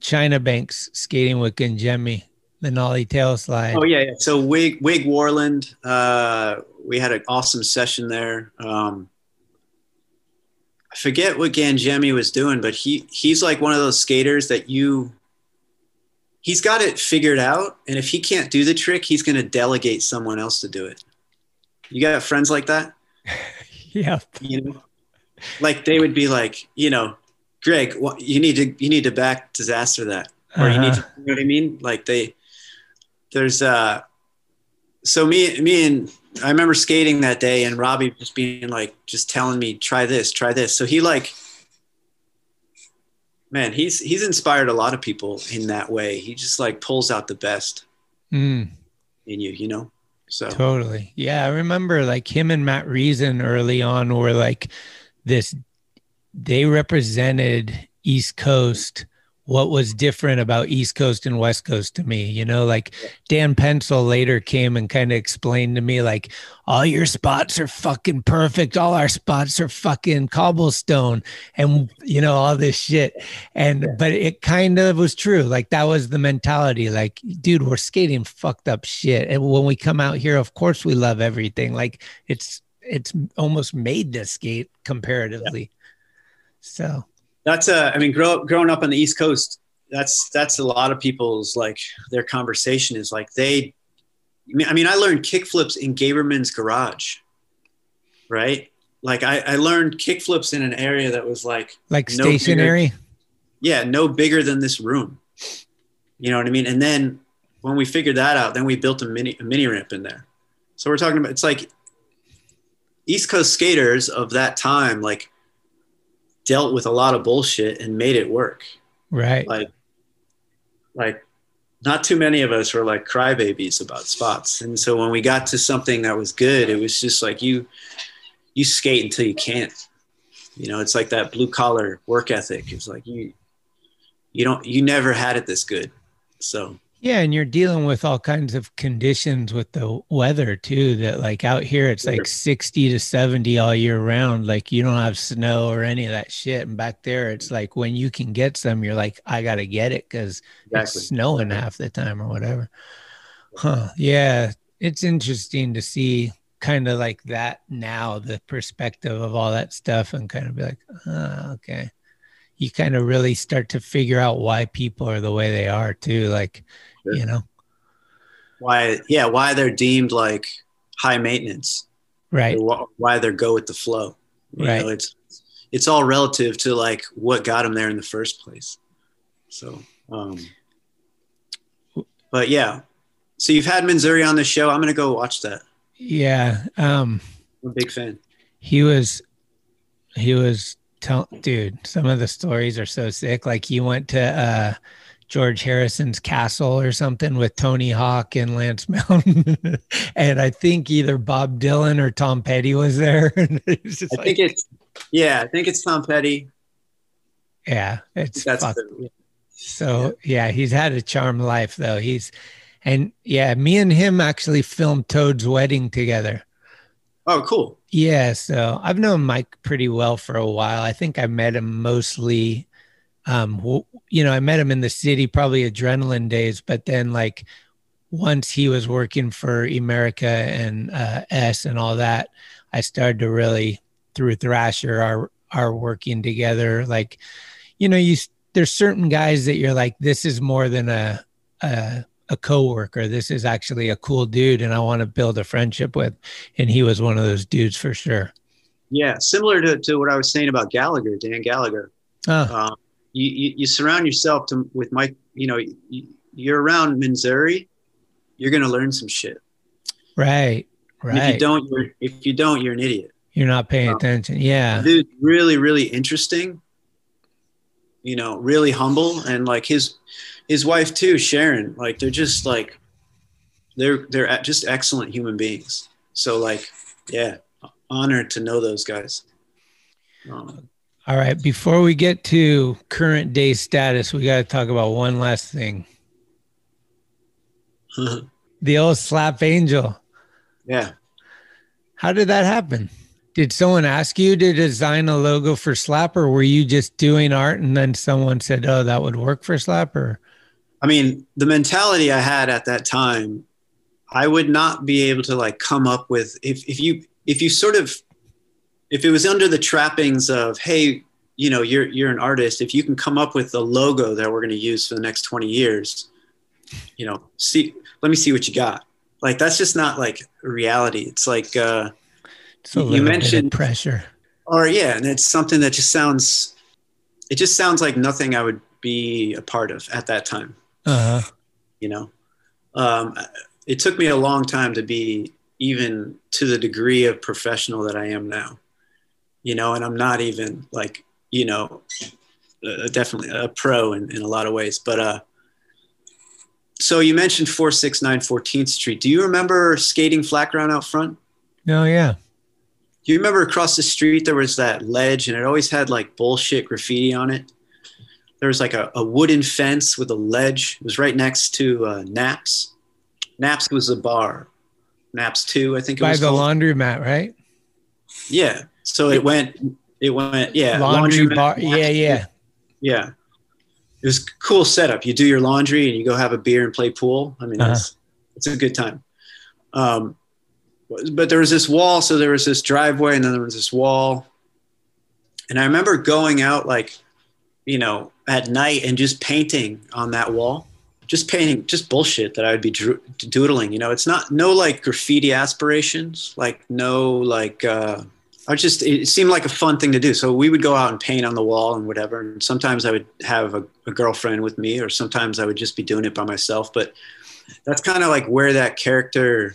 Speaker 10: China Banks skating with Gangemi, the nollie tail slide.
Speaker 4: Oh yeah, yeah. So Wig Wig Warland, uh, we had an awesome session there. Um, I forget what Gangemi was doing, but he he's like one of those skaters that you he's got it figured out, and if he can't do the trick, he's going to delegate someone else to do it. You got friends like that?
Speaker 10: Yeah.
Speaker 4: You know, like they would be like, you know, Greg, what, you need to you need to back disaster that, or you need to,
Speaker 10: Uh-huh.
Speaker 4: you know what I mean? Like they, there's uh, so me me and I remember skating that day, and Robbie just being like, just telling me, try this, try this. So he like, man, he's he's inspired a lot of people in that way. He just like pulls out the best
Speaker 10: Mm,
Speaker 4: in you, you know. So
Speaker 10: totally. Yeah. I remember like him and Matt Reason early on were like this, they represented East Coast. What was different about East Coast and West Coast to me, you know, like Dan Pensyl later came and kind of explained to me, like, all your spots are fucking perfect. All our spots are fucking cobblestone and, you know, all this shit. And, but it kind of was true. Like, that was the mentality. Like, dude, we're skating fucked up shit. And when we come out here, of course, we love everything. Like, it's, it's almost made to skate comparatively. So,
Speaker 4: that's a i mean grow, growing up on the east coast that's that's a lot of people's like their conversation is like they I mean, I mean i learned kickflips in gaberman's garage right? Like i, I learned kickflips in an area that was like
Speaker 10: like
Speaker 4: no bigger-
Speaker 10: stationary.
Speaker 4: yeah no bigger than this room. You know what i mean? And then when we figured that out then we built a mini a mini ramp in there. So we're talking about it's like east coast skaters of that time like dealt with a lot of bullshit and made it work.
Speaker 10: Right.
Speaker 4: like like not too many of us were like crybabies about spots. And so when we got to something that was good it was just like you you skate until you can't. You know it's like that blue collar work ethic. It's like you you don't you never had it this good. So
Speaker 10: Yeah, and you're dealing with all kinds of conditions with the weather too. That like out here, it's like 60 to 70 all year round. Like you don't have snow or any of that shit. And back there, it's mm-hmm. like when you can get some, you're like, I gotta get it because
Speaker 4: Exactly.
Speaker 10: it's snowing half the time or whatever. Huh? Yeah, it's interesting to see kind of like that now, the perspective of all that stuff, and kind of be like, oh, okay. You kind of really start to figure out why people are the way they are too. Like, you know,
Speaker 4: why yeah why they're deemed like high maintenance
Speaker 10: right?
Speaker 4: why they're go with the flow you
Speaker 10: Right.
Speaker 4: know it's it's all relative to like what got them there in the first place so um but yeah so you've had Manzoori on the show i'm gonna go watch that
Speaker 10: Yeah. Um,
Speaker 4: i'm a big fan
Speaker 10: he was, he was tell dude, some of the stories are so sick. Like he went to uh George Harrison's Castle or something with Tony Hawk and Lance Mountain. and I think either Bob Dylan or Tom Petty was there.
Speaker 4: I like, think it's, yeah, I think it's Tom Petty.
Speaker 10: Yeah, it's that's the, yeah. so yeah. He's had a charmed life though. He's and yeah, me and him actually filmed Toad's wedding together.
Speaker 4: Oh, cool.
Speaker 10: Yeah, so I've known Mike pretty well for a while. I think I met him mostly um you know, I met him in the city probably adrenaline days, but then like once he was working for America and uh, S and all that, I started to really through Thrasher are our working together like you know, you there's certain guys that you're like, this is more than a a, a coworker. This is actually a cool dude, and I want to build a friendship with. And he was one of those dudes for sure.
Speaker 4: Yeah, similar to, to what I was saying about Gallagher, Dan Gallagher. Oh. Um, you, you, you surround yourself to, with Mike. You know, you, you're around Manzoori, you're going to learn some shit.
Speaker 10: Right. Right.
Speaker 4: And if you don't, you're, if you don't, you're an idiot.
Speaker 10: You're not paying um, attention. Yeah.
Speaker 4: Dude, really, really interesting you know, really humble and like his his wife too, Sharon. Like they're just like they're they're just excellent human beings. So like, yeah, honored to know those guys.
Speaker 10: Um, All right, before we get to current day status, we got to talk about one last thing. the old slap angel.
Speaker 4: Yeah.
Speaker 10: How did that happen? Did someone ask you to design a logo for Slap, or were you just doing art and then someone said, "Oh, that would work for Slap"? Or
Speaker 4: I mean, the mentality I had at that time, I would not be able to like come up with if if you if you sort of if it was under the trappings of hey you know you're you're an artist if you can come up with a logo that we're going to use for the next 20 years you know see let me see what you got like that's just not like reality it's like uh
Speaker 10: so you mentioned pressure.
Speaker 4: Or yeah, and it's something that just sounds it just sounds like nothing I would be a part of at that time.
Speaker 10: Uh-huh.
Speaker 4: You know, um, it took me a long time to be even to the degree of professional that I am now. You know, and I'm not even like you know, uh, definitely a pro in, in a lot of ways. But uh, so you mentioned 469 14th Street. Do you remember skating flat ground out front?
Speaker 10: Oh yeah Do
Speaker 4: you remember across the street there was that ledge and it always had like bullshit graffiti on it? There was like a, a wooden fence with a ledge. It was right next to uh, Naps. Naps was a bar. Naps two, I think it
Speaker 10: By
Speaker 4: was.
Speaker 10: By the laundromat, right?
Speaker 4: Yeah. So it went. It went. Yeah.
Speaker 10: Laundry, laundry bar. Yeah, yeah.
Speaker 4: Yeah. It was cool setup. You do your laundry and you go have a beer and play pool. I mean, uh-huh. it's, it's a good time. Um, but there was this wall so there was this driveway and then there was this wall and i remember going out like you know at night and just painting on that wall just painting just bullshit that i would be doodling you know it's not no like graffiti aspirations like no like uh I just it seemed like a fun thing to do. So we would go out and paint on the wall and whatever. And sometimes I would have a, a girlfriend with me, or sometimes I would just be doing it by myself. But that's kind of like where that character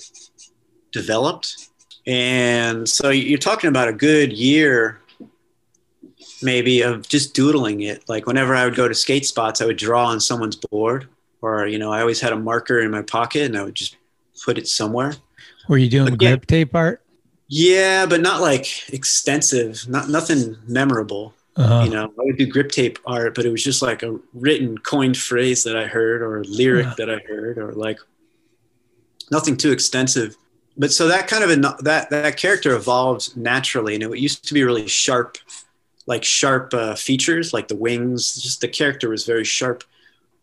Speaker 4: developed. And so you're talking about a good year, maybe, of just doodling it. Like whenever I would go to skate spots, I would draw on someone's board, or, you know, I always had a marker in my pocket and I would just put it somewhere.
Speaker 10: Were you doing Again, grip tape art?
Speaker 4: Yeah, but not like extensive, not nothing memorable. Uh-huh. You know, I would do grip tape art, but it was just like a written, coined phrase that I heard, or a lyric uh-huh. that I heard, or like nothing too extensive but so that kind of a, that that character evolved naturally, and it used to be really sharp, like sharp uh, features, like the wings. Just the character was very sharp,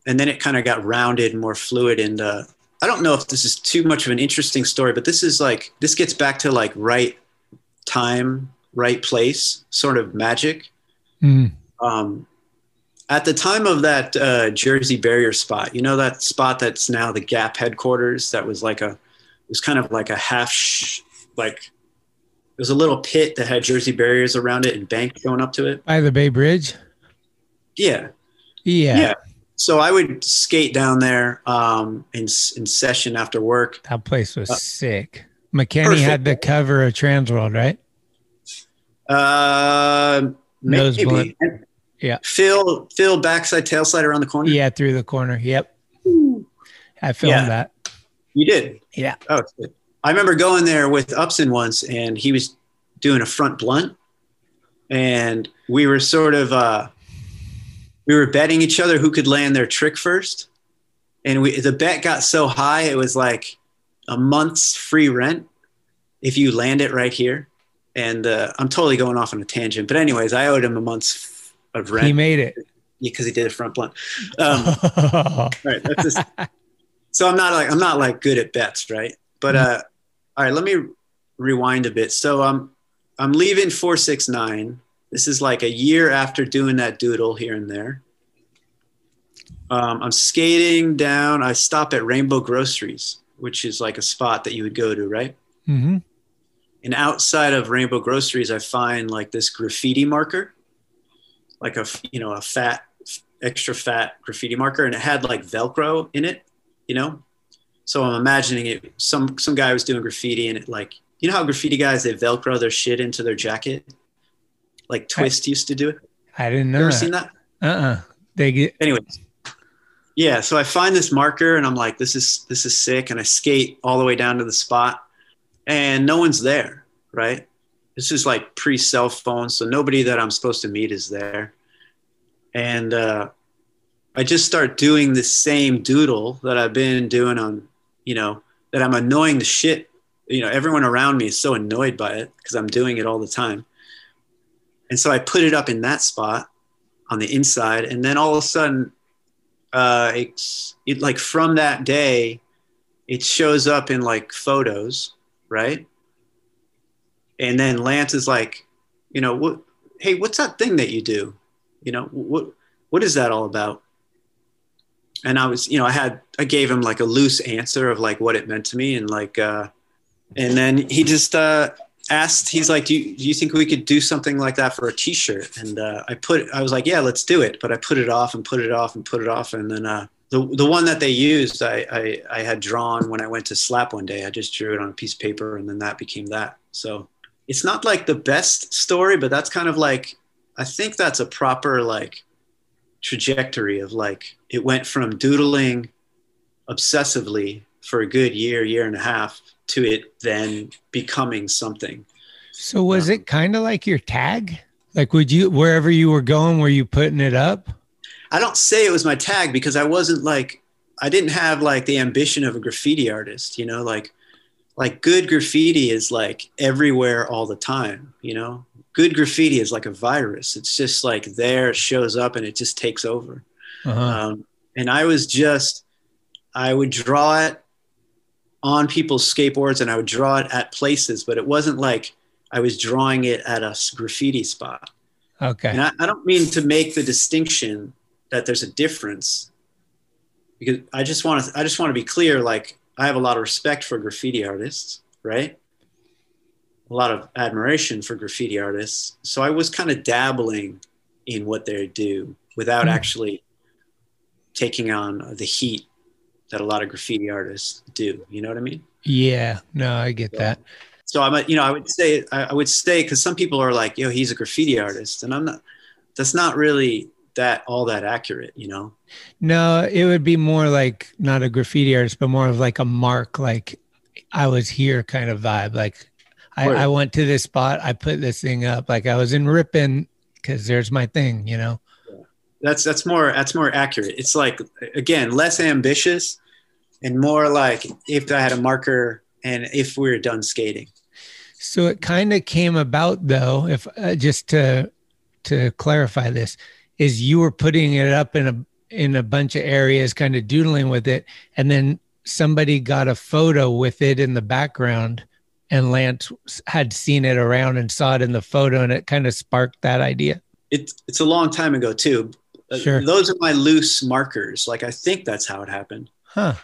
Speaker 4: and then it kind of got rounded and more fluid. And uh, I don't know if this is too much of an interesting story, but this is like this gets back to like right time, right place, sort of magic.
Speaker 10: Mm.
Speaker 4: Um, at the time of that uh, Jersey barrier spot, you know that spot that's now the Gap headquarters. That was like a it was kind of like a half, sh- like it was a little pit that had Jersey barriers around it and bank going up to it.
Speaker 10: By the Bay Bridge.
Speaker 4: Yeah.
Speaker 10: Yeah.
Speaker 4: Yeah. So I would skate down there um, in in session after work.
Speaker 10: That place was uh, sick. McKenney had the cover of Transworld, right?
Speaker 4: Uh, maybe.
Speaker 10: Yeah.
Speaker 4: Phil, Phil backside tail slide around the corner.
Speaker 10: Yeah, through the corner. Yep. I filmed
Speaker 4: Yeah.
Speaker 10: that.
Speaker 4: You did.
Speaker 10: Yeah.
Speaker 4: Oh, good. I remember going there with Upson once, and he was doing a front blunt, and we were sort of uh, we were betting each other who could land their trick first, and we the bet got so high it was like a month's free rent if you land it right here. And uh, I'm totally going off on a tangent, but anyways, I owed him a month's of rent
Speaker 10: He made it.
Speaker 4: because he did a front blunt. Um, all right, that's just, so I'm not like I'm not like good at bets, right? But uh, all right, let me rewind a bit. So I'm I'm leaving four six nine. This is like a year after doing that doodle here and there. Um, I'm skating down. I stop at Rainbow Groceries, which is like a spot that you would go to, right?
Speaker 10: hmm
Speaker 4: And outside of Rainbow Groceries, I find like this graffiti marker, like a you know a fat, extra fat graffiti marker, and it had like Velcro in it, you know. So I'm imagining it. Some some guy was doing graffiti, and it like you know how graffiti guys they Velcro their shit into their jacket, like Twist used to do it.
Speaker 10: I didn't know.
Speaker 4: You ever
Speaker 10: that.
Speaker 4: seen that?
Speaker 10: Uh-uh. They get
Speaker 4: anyways yeah so i find this marker and i'm like this is this is sick and i skate all the way down to the spot and no one's there right this is like pre cell phone so nobody that i'm supposed to meet is there and uh, i just start doing the same doodle that i've been doing on you know that i'm annoying the shit you know everyone around me is so annoyed by it because i'm doing it all the time and so i put it up in that spot on the inside. And then all of a sudden uh it's it like from that day it shows up in like photos right? And then lance is like you know what hey what's that thing that you do? You know what what is that all about? And i was you know i had i gave him like a loose answer of like what it meant to me. And like uh and then he just uh asked he's like do you, do you think we could do something like that for a t-shirt? And uh, i put i was like yeah let's do it. But i put it off and put it off and put it off. And then uh, the, the one that they used I, I i had drawn when i went to slap one day. I just drew it on a piece of paper and then that became that. So it's not like the best story but that's kind of like i think that's a proper like trajectory of like it went from doodling obsessively for a good year year and a half to it then becoming something
Speaker 10: So was it kind of like your tag? Like would you wherever you were going, were you putting it up?
Speaker 4: I don't say it was my tag because I wasn't like I didn't have like the ambition of a graffiti artist, you know, like like good graffiti is like everywhere all the time, you know. Good graffiti is like a virus. It's just like there, it shows up and it just takes over.
Speaker 10: Uh-huh.
Speaker 4: Um, and I was just I would draw it on people's skateboards and I would draw it at places, but it wasn't like I was drawing it at a graffiti spot.
Speaker 10: Okay.
Speaker 4: And I, I don't mean to make the distinction that there's a difference because I just want to I just want to be clear like I have a lot of respect for graffiti artists, right? A lot of admiration for graffiti artists. So I was kind of dabbling in what they do without
Speaker 10: Mm.
Speaker 4: actually taking on the heat that a lot of graffiti artists do. You know what I mean?
Speaker 10: Yeah. No, I get that.
Speaker 4: So I'm, a, you know, I would say, I I would say, because some people are like, yo, he's a graffiti artist, and I'm not. That's not really that all that accurate, you know.
Speaker 10: No, it would be more like not a graffiti artist, but more of like a mark, like I was here kind of vibe. Like I, I went to this spot, I put this thing up, like I was in Ripon because there's my thing, you know.
Speaker 4: That's that's more that's more accurate. It's like again less ambitious, and more like if I had a marker and if we were done skating.
Speaker 10: So it kind of came about though, if uh, just to to clarify this, is you were putting it up in a in a bunch of areas, kind of doodling with it, and then somebody got a photo with it in the background, and Lance had seen it around and saw it in the photo, and it kind of sparked that idea.
Speaker 4: It, it's a long time ago too. Uh,
Speaker 10: Sure.
Speaker 4: Those are my loose markers. Like I think that's how it happened.
Speaker 10: Huh.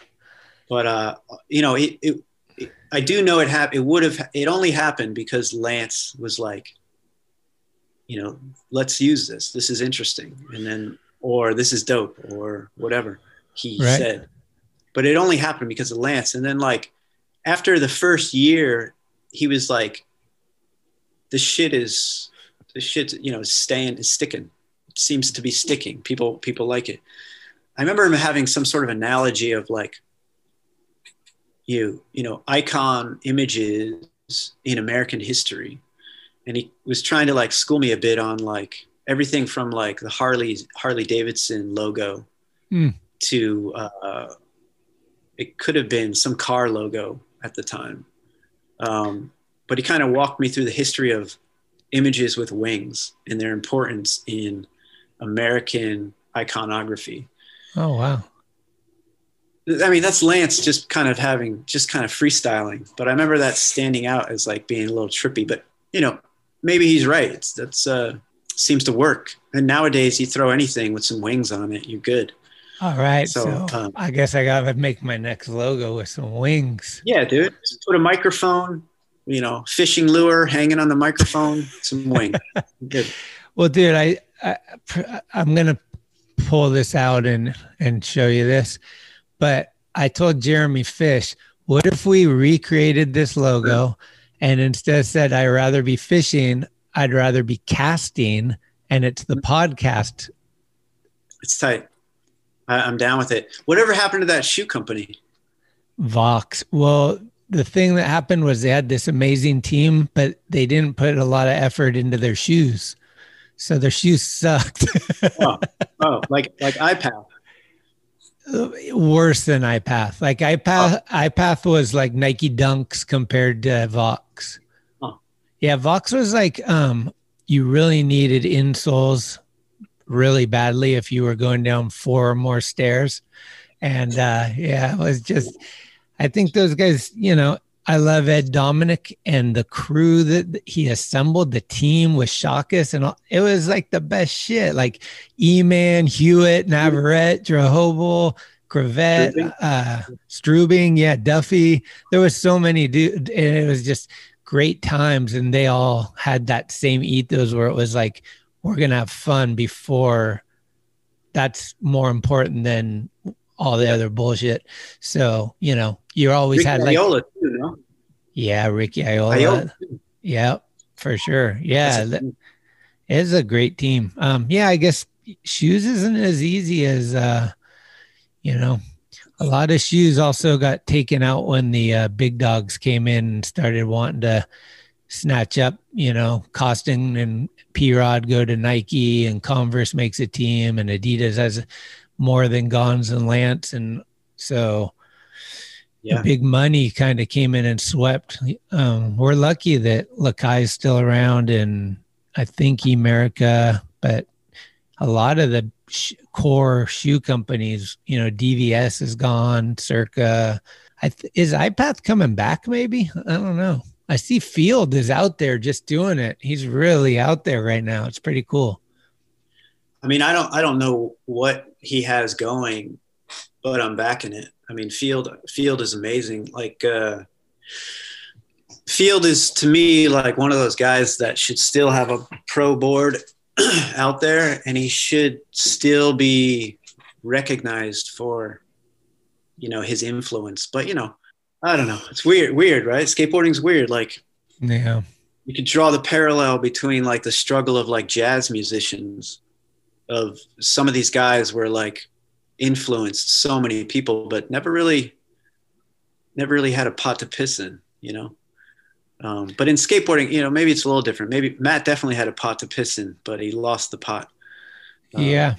Speaker 4: But uh, you know, it, it, it I do know it happened. It would have. It only happened because Lance was like, you know, let's use this. This is interesting, and then or this is dope or whatever he
Speaker 10: Right.
Speaker 4: said. But it only happened because of Lance. And then like after the first year, he was like, "This shit is, this shit, you know, is staying, is sticking." Seems to be sticking. People people like it. I remember him having some sort of analogy of like you you know icon images in American history, and he was trying to like school me a bit on like everything from like the Harley Harley Davidson logo
Speaker 10: Mm.
Speaker 4: to uh, it could have been some car logo at the time. Um, but he kind of walked me through the history of images with wings and their importance in American iconography.
Speaker 10: Oh wow.
Speaker 4: I mean, that's Lance just kind of having, just kind of freestyling. But I remember that standing out as like being a little trippy. But you know, maybe he's right. It's, that's uh, seems to work. And nowadays, you throw anything with some wings on it, you're good.
Speaker 10: All right. So,
Speaker 4: So, um,
Speaker 10: I guess I gotta make my next logo with some wings.
Speaker 4: Yeah, dude. Just put a microphone, you know, fishing lure hanging on the microphone, some wing. Good.
Speaker 10: Well, dude, I, I I'm gonna pull this out and and show you this, but I told Jeremy Fish, what if we recreated this logo, and instead said I'd rather be fishing, I'd rather be casting, and it's the podcast.
Speaker 4: It's tight. I, I'm down with it. Whatever happened to that shoe company?
Speaker 10: Vox. Well, the thing that happened was they had this amazing team, but they didn't put a lot of effort into their shoes. So their shoes sucked.
Speaker 4: Oh, oh like like iPath.
Speaker 10: Worse than iPath. Like iPath, iPath was like Nike Dunks compared to Vox.
Speaker 4: Oh.
Speaker 10: Yeah, Vox was like um you really needed insoles really badly if you were going down four or more stairs. And uh yeah, it was just I think those guys, you know, I love Ed Dominic and the crew that he assembled, the team with Shakus, and all, it was like the best shit. Like E-Man, Hewitt, Navarrete, Drehobl, Cravette,
Speaker 4: Strubing.
Speaker 10: uh, Strubing, yeah, Duffy. There was so many dude, and it was just great times. And they all had that same ethos where it was like, we're gonna have fun before. That's more important than all the other bullshit. So you know, you always
Speaker 4: Rick
Speaker 10: had like
Speaker 4: Viola, too, no?
Speaker 10: Yeah, Ricky Oyola.
Speaker 4: Oyola.
Speaker 10: Yeah, for sure. Yeah,
Speaker 4: That's a-
Speaker 10: that- it's a great team. Um, yeah, I guess shoes isn't as easy as uh, you know. A lot of shoes also got taken out when the uh, big dogs came in and started wanting to snatch up. You know, Koston and P Rod go to Nike, and Converse makes a team, and Adidas has more than Gonz and Lance, and so
Speaker 4: Yeah.
Speaker 10: the big money kind of came in and swept. Um, we're lucky that Lakai is still around, and I think America, but a lot of the sh- core shoe companies, you know, DVS is gone. Circa, I th- is iPath coming back? Maybe I don't know. I see Field is out there just doing it. He's really out there right now. It's pretty cool.
Speaker 4: I mean, I don't I don't know what he has going, but I'm backing it. I mean, Field Field is amazing. Like uh Field is to me like one of those guys that should still have a pro board out there and he should still be recognized for you know his influence. But you know, I don't know. It's weird, weird, right? Skateboarding's weird. Like
Speaker 10: Yeah.
Speaker 4: you could draw the parallel between like the struggle of like jazz musicians of some of these guys were like influenced so many people but never really never really had a pot to piss in you know? Um, but in skateboarding you know maybe it's a little different. Maybe matt definitely had a pot to piss in but he lost the pot. Um,
Speaker 10: yeah.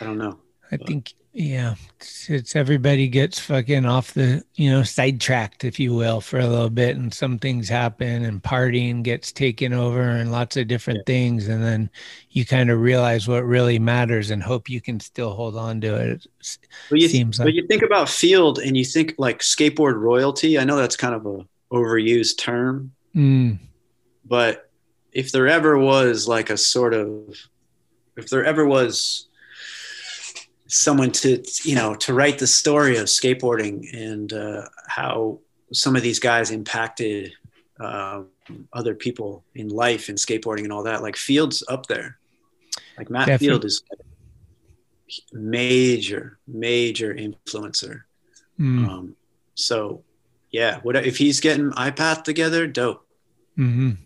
Speaker 4: i don't know.
Speaker 10: I think yeah, it's, it's everybody gets fucking off the you know sidetracked, if you will, for a little bit, and some things happen, and partying gets taken over, and lots of different things, and then you kind of realize what really matters, and hope you can still hold on to it. It's-
Speaker 4: But you,
Speaker 10: Seems
Speaker 4: but
Speaker 10: like-
Speaker 4: you think about field and you think like skateboard royalty. I know that's kind of a overused term.
Speaker 10: Mm,
Speaker 4: but if there ever was like a sort of if there ever was someone to you know to write the story of skateboarding and uh, how some of these guys impacted uh, other people in life and skateboarding and all that like fields up there like matt
Speaker 10: Definitely.
Speaker 4: field is major major influencer
Speaker 10: mm,
Speaker 4: um, so yeah what if he's getting ipath together dope
Speaker 10: mhm.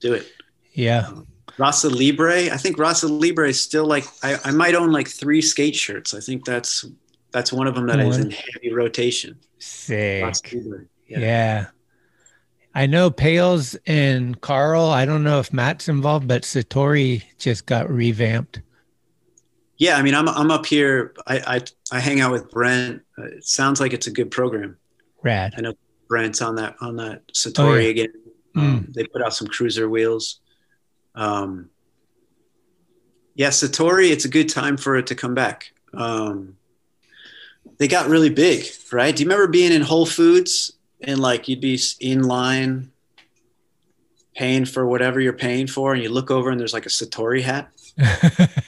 Speaker 4: do it
Speaker 10: Yeah.
Speaker 4: Rasa Libre. I think Rasa Libre is still like I, I might own like three skate shirts. I think that's that's one of them that is in heavy rotation.
Speaker 10: Sick.
Speaker 4: Libre.
Speaker 10: Yeah. I know Pales and Carl. I don't know if Matt's involved, but Satori just got revamped.
Speaker 4: Yeah, I mean, I'm I'm up here. I I, I hang out with Brent. Uh, it sounds like it's a good program.
Speaker 10: Rad.
Speaker 4: I know Brent's on that on that Satori
Speaker 10: Oh, yeah.
Speaker 4: again. Um, They put out some cruiser wheels. Um, yeah, Satori. It's a good time for it to come back. Um, they got really big, right? Do you remember being in Whole Foods and like you'd be in line paying for whatever you're paying for, and you look over and there's like a Satori hat.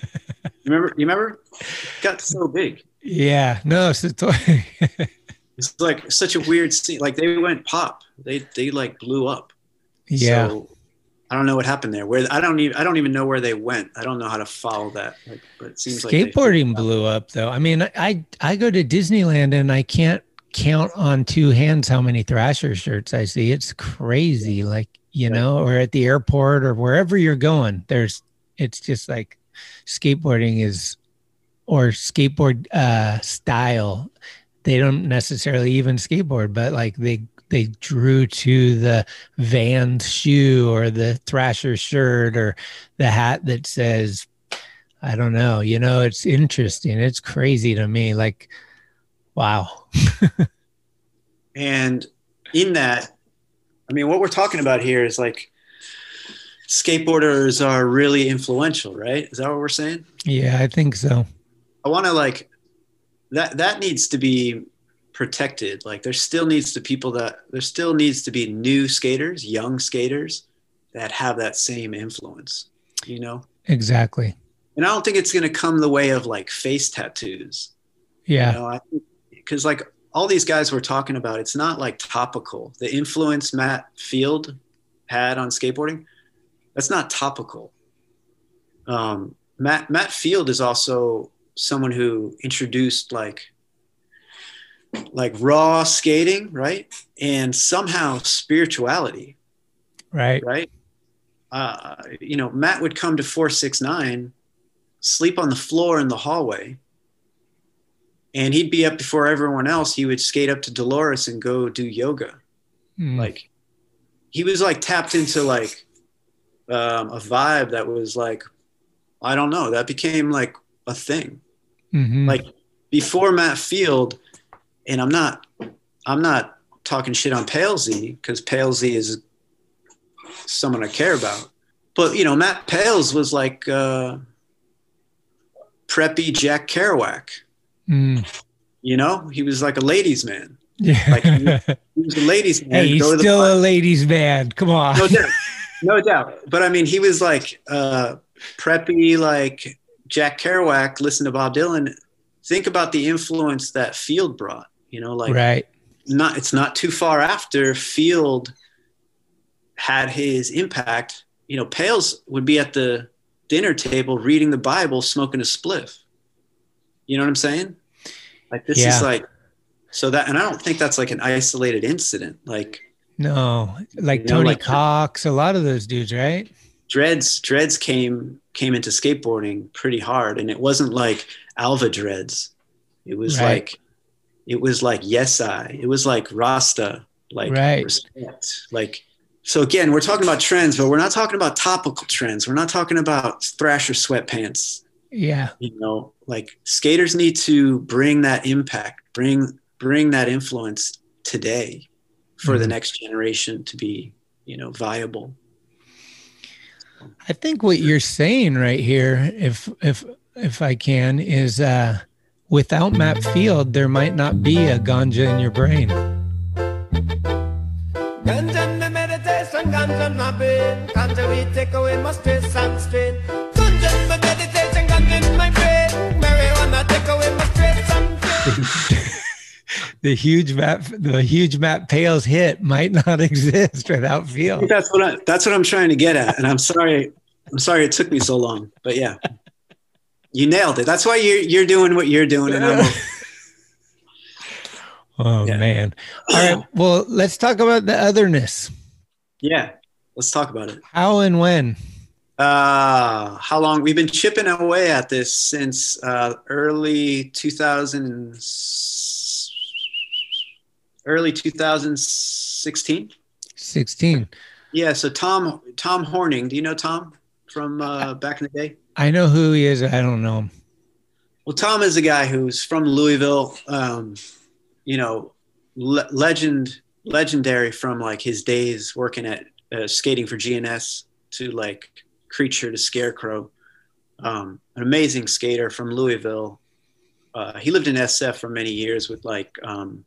Speaker 4: You remember? You remember? It got so big.
Speaker 10: Yeah. No, Satori.
Speaker 4: It's like such a weird scene. Like they went pop. They they like blew up.
Speaker 10: yeah.
Speaker 4: So I don't know what happened there. Where I don't even I don't even know where they went. I don't know how to follow that. Like, but it seems like
Speaker 10: Skateboarding blew up though. I mean, I I go to Disneyland and I can't count on two hands how many Thrasher shirts I see. It's crazy. Like, you know, or at the airport or wherever you're going, there's it's just like skateboarding is or skateboard uh style. They don't necessarily even skateboard, but like they they drew to the Van shoe or the Thrasher shirt or the hat that says I don't know. You know, it's interesting. It's crazy to me. Like, wow.
Speaker 4: And in that, I mean, what we're talking about here is like skateboarders are really influential, right? Is that what we're saying?
Speaker 10: Yeah, I think so.
Speaker 4: I want to like that. That needs to be protected. Like there still needs to people that there still needs to be new skaters, young skaters that have that same influence. You know,
Speaker 10: Exactly.
Speaker 4: and I don't think it's going to come the way of like face tattoos.
Speaker 10: Yeah.
Speaker 4: You know, because like all these guys we're talking about, it's not like topical. The influence Matt Field had on skateboarding, that's not topical. Um, Matt Matt Field is also someone who introduced like like raw skating, right? And somehow spirituality,
Speaker 10: Right.
Speaker 4: right? Uh, you know, Matt would come to 469, sleep on the floor in the hallway, and he'd be up before everyone else. He would skate up to Dolores and go do yoga.
Speaker 10: Mm.
Speaker 4: Like, he was like tapped into like um, a vibe that was like, I don't know, that became like a thing.
Speaker 10: Mhm.
Speaker 4: Like before Matt Field, and I'm not, I'm not talking shit on Pailesy because Pailesy is someone I care about. But you know, Matt Pailes was like uh, preppy Jack Kerouac.
Speaker 10: Mm.
Speaker 4: You know, he was like a ladies' man.
Speaker 10: Yeah.
Speaker 4: Like he, he was a ladies' man.
Speaker 10: hey, he's
Speaker 4: go to the
Speaker 10: still a ladies' man. Come on.
Speaker 4: no doubt, no doubt. But I mean, he was like uh, preppy, like Jack Kerouac. Listen to Bob Dylan. Think about the influence that Field brought. You know, like
Speaker 10: right.
Speaker 4: not. It's not too far after Field had his impact. You know, Pailes would be at the dinner table reading the Bible, smoking a spliff. You know what I'm saying? Like this
Speaker 10: Yeah.
Speaker 4: is like so that, and I don't think that's like an isolated incident. Like
Speaker 10: No, like
Speaker 4: You know,
Speaker 10: Tony
Speaker 4: like-
Speaker 10: Cox, a lot of those dudes, right?
Speaker 4: dreads dreads came came into skateboarding pretty hard and it wasn't like alva dreads it was
Speaker 10: Right.
Speaker 4: like it was like yes i it was like rasta like
Speaker 10: Right.
Speaker 4: respect like so again we're talking about trends but we're not talking about topical trends we're not talking about thrasher sweatpants
Speaker 10: Yeah.
Speaker 4: you know like skaters need to bring that impact bring bring that influence today for the
Speaker 10: Mhm.
Speaker 4: next generation to be you know viable
Speaker 10: I think what you're saying right here, if if if I can, is uh without Matt Field, there might not be a ganja in your brain.
Speaker 3: Ganja me meditation, ganja my brain. Ganja we take away my stress and strain. Ganja me meditation, ganja in my brain. Marijuana take away my stress and strain.
Speaker 10: The huge map, the huge map Pailes hit might not exist without Field.
Speaker 4: that's what I, that's what I'm trying to get at, and I'm sorry. I'm sorry it took me so long, but yeah, you nailed it. That's why you're you're doing what you're doing, and I'm
Speaker 10: Oh
Speaker 4: Yeah.
Speaker 10: man. All right. Well, let's talk about the otherness.
Speaker 4: yeah. Let's talk about it.
Speaker 10: How and when?
Speaker 4: Uh, how long? We've been chipping away at this since uh, early 2000, early 2016.
Speaker 10: 16.
Speaker 4: Yeah. So Tom Tom Horning, do you know Tom from uh, back in the day?
Speaker 10: I know who he is. I don't know him.
Speaker 4: Well, Tom is a guy who's from Louisville. Um, you know, le- legend, legendary from like his days working at uh, skating for G&S to like creature to scarecrow. Um, an amazing skater from Louisville. Uh, he lived in SF for many years with like um,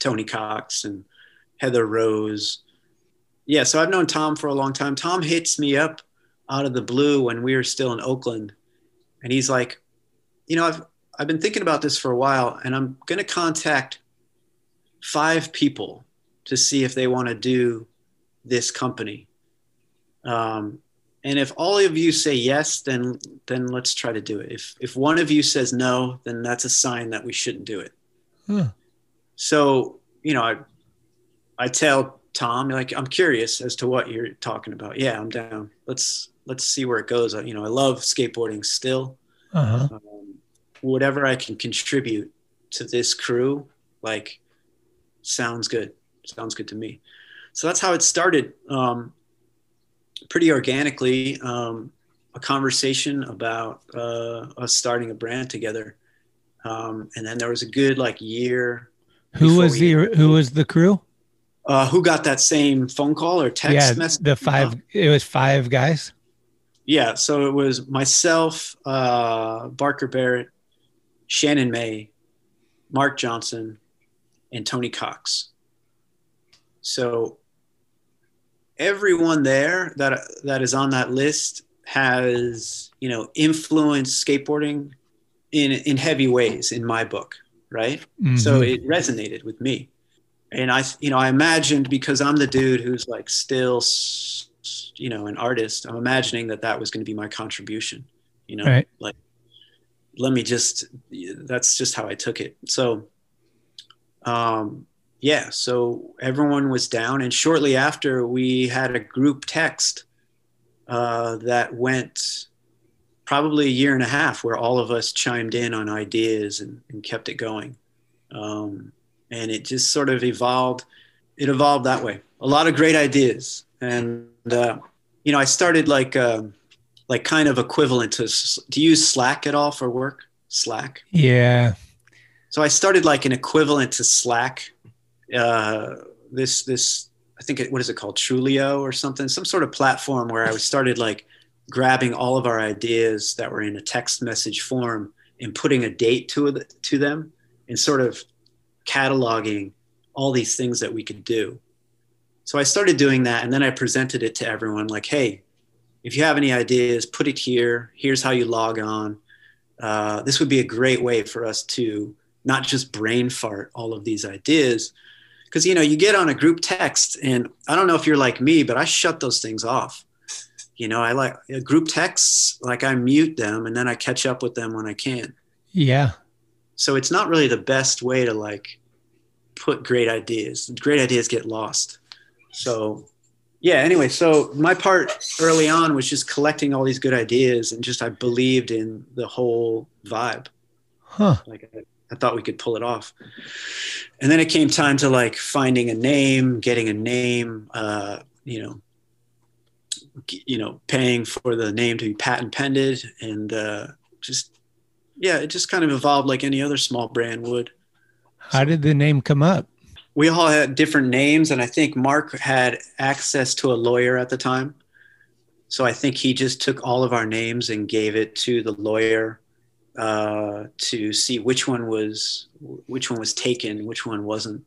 Speaker 4: Tony Cox and Heather Rose. Yeah, so I've known Tom for a long time. Tom hits me up out of the blue when we were still in Oakland, and he's like, you know, I've I've been thinking about this for a while, and I'm going to contact five people to see if they want to do this company. Um, and if all of you say yes, then then let's try to do it. If if one of you says no, then that's a sign that we shouldn't do it.
Speaker 10: Huh.
Speaker 4: So you know, I I tell Tom like I'm curious as to what you're talking about. Yeah, I'm down. Let's let's see where it goes. You know, I love skateboarding still.
Speaker 10: Uh-huh.
Speaker 4: Um, whatever I can contribute to this crew, like, sounds good. Sounds good to me. So that's how it started. Um, pretty organically, um, a conversation about uh, us starting a brand together. Um, and then there was a good like year.
Speaker 10: Who was
Speaker 4: we-
Speaker 10: the who was the crew?
Speaker 4: Uh, who got that same phone call or text
Speaker 10: yeah,
Speaker 4: message?
Speaker 10: the five. It was five guys.
Speaker 4: Yeah, so it was myself, uh, Barker Barrett, Shannon May, Mark Johnson, and Tony Cox. So everyone there that that is on that list has you know influenced skateboarding in in heavy ways in my book, right? So
Speaker 10: Mhm.
Speaker 4: it resonated with me, and I you know I imagined because I'm the dude who's like still s- you know an artist. I'm imagining that that was going to be my contribution. You know,
Speaker 10: Right.
Speaker 4: like let me just that's just how I took it. So um yeah, so everyone was down and shortly after we had a group text uh that went probably a year and a half where all of us chimed in on ideas and, and kept it going. Um and it just sort of evolved it evolved that way. A lot of great ideas and uh you know, I started like um like kind of equivalent to do you use Slack at all for work? Slack.
Speaker 10: Yeah.
Speaker 4: So I started like an equivalent to Slack. Uh, this this I think it, what is it called? Trulio or something? Some sort of platform where I started like grabbing all of our ideas that were in a text message form and putting a date to it to them and sort of cataloging all these things that we could do. So I started doing that and then I presented it to everyone like, hey, if you have any ideas, put it here. Here's how you log on. Uh, this would be a great way for us to not just brain fart all of these ideas. Because, you know, you get on a group text, and I don't know if you're like me, but I shut those things off. You know, I like uh, group texts, like I mute them and then I catch up with them when I can.
Speaker 10: Yeah.
Speaker 4: So it's not really the best way to like put great ideas. Great ideas get lost. So yeah, anyway, so my part early on was just collecting all these good ideas and just I believed in the whole vibe.
Speaker 10: Huh.
Speaker 4: Like I, I thought we could pull it off. And then it came time to like finding a name, getting a name, uh, you know, you know, paying for the name to be patent pended and uh, just yeah, it just kind of evolved like any other small brand would.
Speaker 10: How did the name come up?
Speaker 4: We all had different names, and I think Mark had access to a lawyer at the time. So I think he just took all of our names and gave it to the lawyer uh, to see which one was which one was taken, which one wasn't.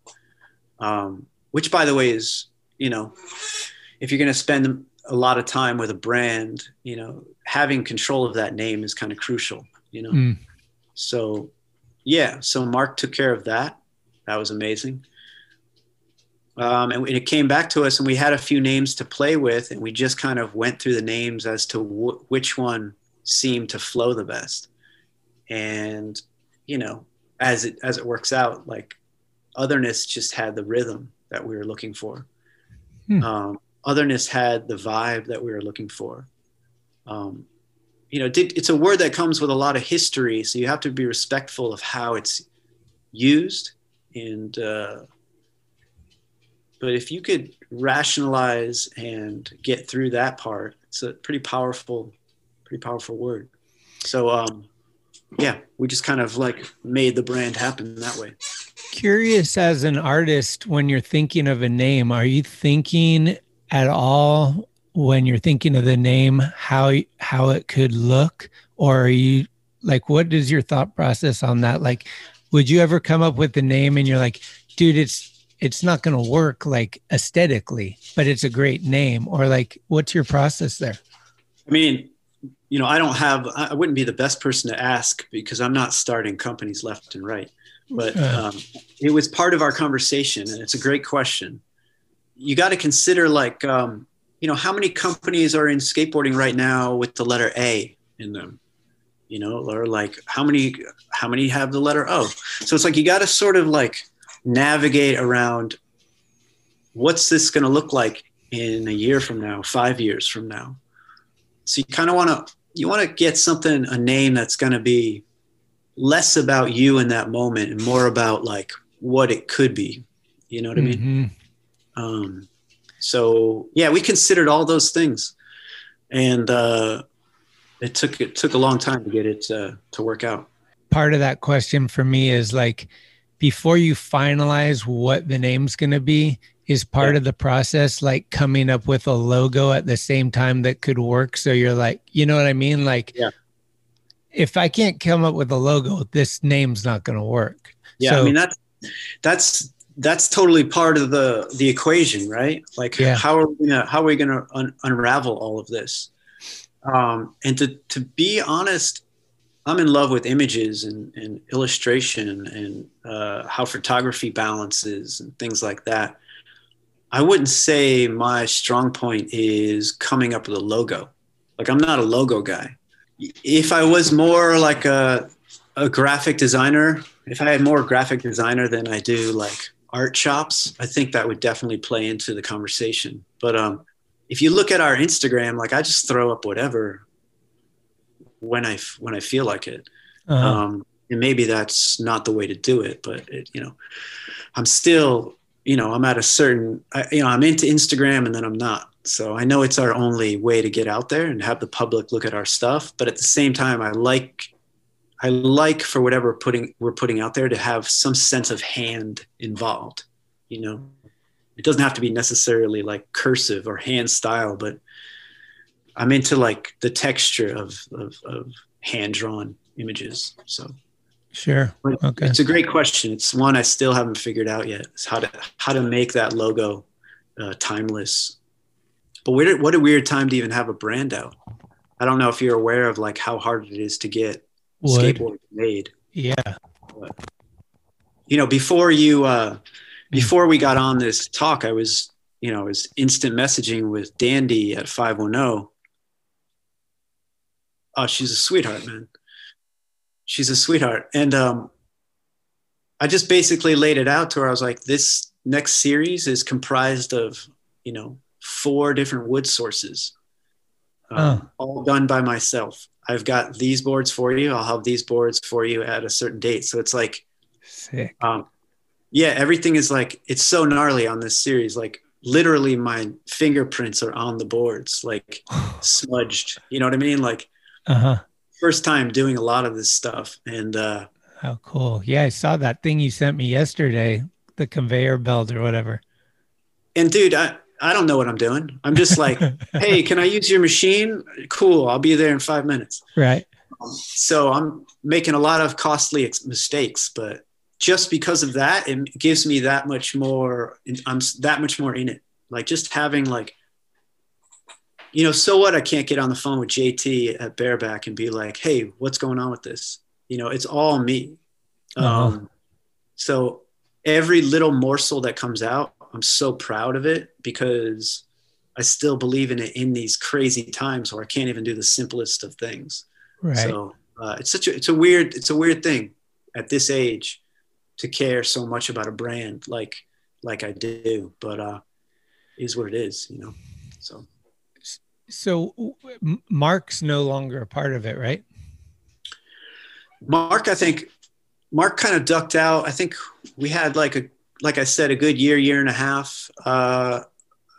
Speaker 4: Um, which, by the way, is you know, if you're going to spend a lot of time with a brand, you know, having control of that name is kind of crucial. You know.
Speaker 10: Mm.
Speaker 4: So, yeah, so Mark took care of that. That was amazing. Um, and it came back to us, and we had a few names to play with, and we just kind of went through the names as to wh- which one seemed to flow the best. And you know, as it as it works out, like otherness just had the rhythm that we were looking for.
Speaker 10: Hmm.
Speaker 4: Um, otherness had the vibe that we were looking for. um, you know, it's a word that comes with a lot of history, so you have to be respectful of how it's used. And uh, but if you could rationalize and get through that part, it's a pretty powerful, pretty powerful word. So um, yeah, we just kind of like made the brand happen that way.
Speaker 10: Curious as an artist, when you're thinking of a name, are you thinking at all when you're thinking of the name how how it could look or are you like what is your thought process on that like would you ever come up with the name and you're like dude it's it's not going to work like aesthetically but it's a great name or like what's your process there
Speaker 4: i mean you know i don't have i wouldn't be the best person to ask because i'm not starting companies left and right but um, it was part of our conversation and it's a great question you got to consider like um, you know, how many companies are in skateboarding right now with the letter A in them? You know, or like how many how many have the letter O? So it's like you got to sort of like navigate around what's this going to look like in a year from now, 5 years from now. So you kind of want to you want to get something a name that's going to be less about you in that moment and more about like what it could be. You know what mm-hmm. I mean? Mm-hmm. Um, so yeah, we considered all those things, and uh, it took it took a long time to get it uh, to work out.
Speaker 10: Part of that question for me is like, before you finalize what the name's going to be, is part yeah. of the process like coming up with a logo at the same time that could work. So you're like, you know what I mean? Like,
Speaker 4: yeah.
Speaker 10: if I can't come up with a logo, this name's not going to work.
Speaker 4: Yeah, so, I mean that's that's that's totally part of the the equation, right? Like yeah. how are we gonna how are we gonna un- unravel all of this? Um, and to to be honest, I'm in love with images and, and illustration and uh, how photography balances and things like that. I wouldn't say my strong point is coming up with a logo. Like I'm not a logo guy. If I was more like a a graphic designer, if I had more graphic designer than I do like art shops, I think that would definitely play into the conversation. But um, if you look at our Instagram, like I just throw up whatever when I when I feel like it. Uh-huh. Um, and maybe that's not the way to do it, but it, you know, I'm still, you know, I'm at a certain, I, you know, I'm into Instagram and then I'm not. So I know it's our only way to get out there and have the public look at our stuff. But at the same time, I like I like for whatever putting we're putting out there to have some sense of hand involved. You know, it doesn't have to be necessarily like cursive or hand style, but I'm into like the texture of of, of hand drawn images. So
Speaker 10: sure,
Speaker 4: okay, it's a great question. It's one I still haven't figured out yet. It's how to how to make that logo uh, timeless. But what what a weird time to even have a brand out. I don't know if you're aware of like how hard it is to get Would. skateboard made.
Speaker 10: Yeah.
Speaker 4: But, you know, before you, uh, before we got on this talk, I was, you know, I was instant messaging with Dandy at 510. Oh, she's a sweetheart, man. She's a sweetheart. And um, I just basically laid it out to her. I was like, this next series is comprised of, you know, four different wood sources, um, oh. all done by myself. I've got these boards for you. I'll have these boards for you at a certain date. So it's like,
Speaker 10: sick.
Speaker 4: Um, yeah, everything is like it's so gnarly on this series. Like literally, my fingerprints are on the boards, like smudged. You know what I mean? Like,
Speaker 10: uh-huh.
Speaker 4: first time doing a lot of this stuff, and uh,
Speaker 10: how cool! Yeah, I saw that thing you sent me yesterday, the conveyor belt or whatever.
Speaker 4: And dude, I I don't know what I'm doing. I'm just like, hey, can I use your machine? Cool, I'll be there in five minutes.
Speaker 10: Right.
Speaker 4: Um, so I'm making a lot of costly ex- mistakes, but just because of that, it gives me that much more. I'm that much more in it. Like just having like, you know, so what? I can't get on the phone with JT at Bareback and be like, hey, what's going on with this? You know, it's all me. Uh-huh. Um, so every little morsel that comes out I'm so proud of it because I still believe in it in these crazy times where I can't even do the simplest of things.
Speaker 10: Right.
Speaker 4: So uh, it's such a it's a weird it's a weird thing at this age to care so much about a brand like like I do, but uh, is what it is, you know. So
Speaker 10: So Mark's no longer a part of it, right?
Speaker 4: Mark, I think Mark kind of ducked out. I think we had like a, like I said, a good year, year and a half uh,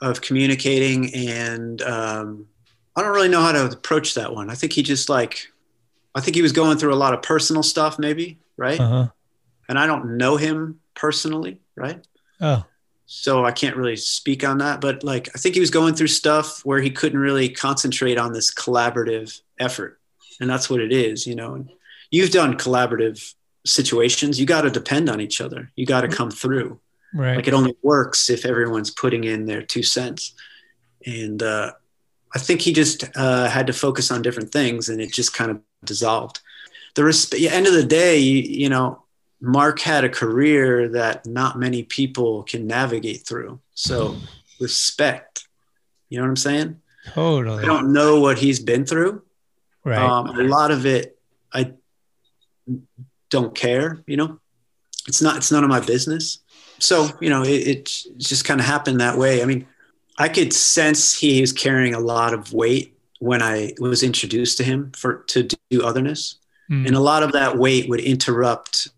Speaker 4: of communicating, and um, I don't really know how to approach that one. I think he just like, I think he was going through a lot of personal stuff, maybe, right?
Speaker 10: Uh-huh.
Speaker 4: And I don't know him personally, right?
Speaker 10: Oh,
Speaker 4: so I can't really speak on that. But like, I think he was going through stuff where he couldn't really concentrate on this collaborative effort, and that's what it is, you know. And you've done collaborative situations. You got to depend on each other. You got to come through.
Speaker 10: right.
Speaker 4: Like it only works if everyone's putting in their two cents. And uh, I think he just uh, had to focus on different things, and it just kind of dissolved. The resp- end of the day, you, you know, Mark had a career that not many people can navigate through. So respect. You know what I'm saying?
Speaker 10: totally.
Speaker 4: I don't know what he's been through.
Speaker 10: right.
Speaker 4: Um, a lot of it, I don't care. You know, it's not. It's none of my business. So you know, it, it just kind of happened that way. I mean, I could sense he was carrying a lot of weight when I was introduced to him for to do otherness,
Speaker 10: Mm.
Speaker 4: and a lot of that weight would interrupt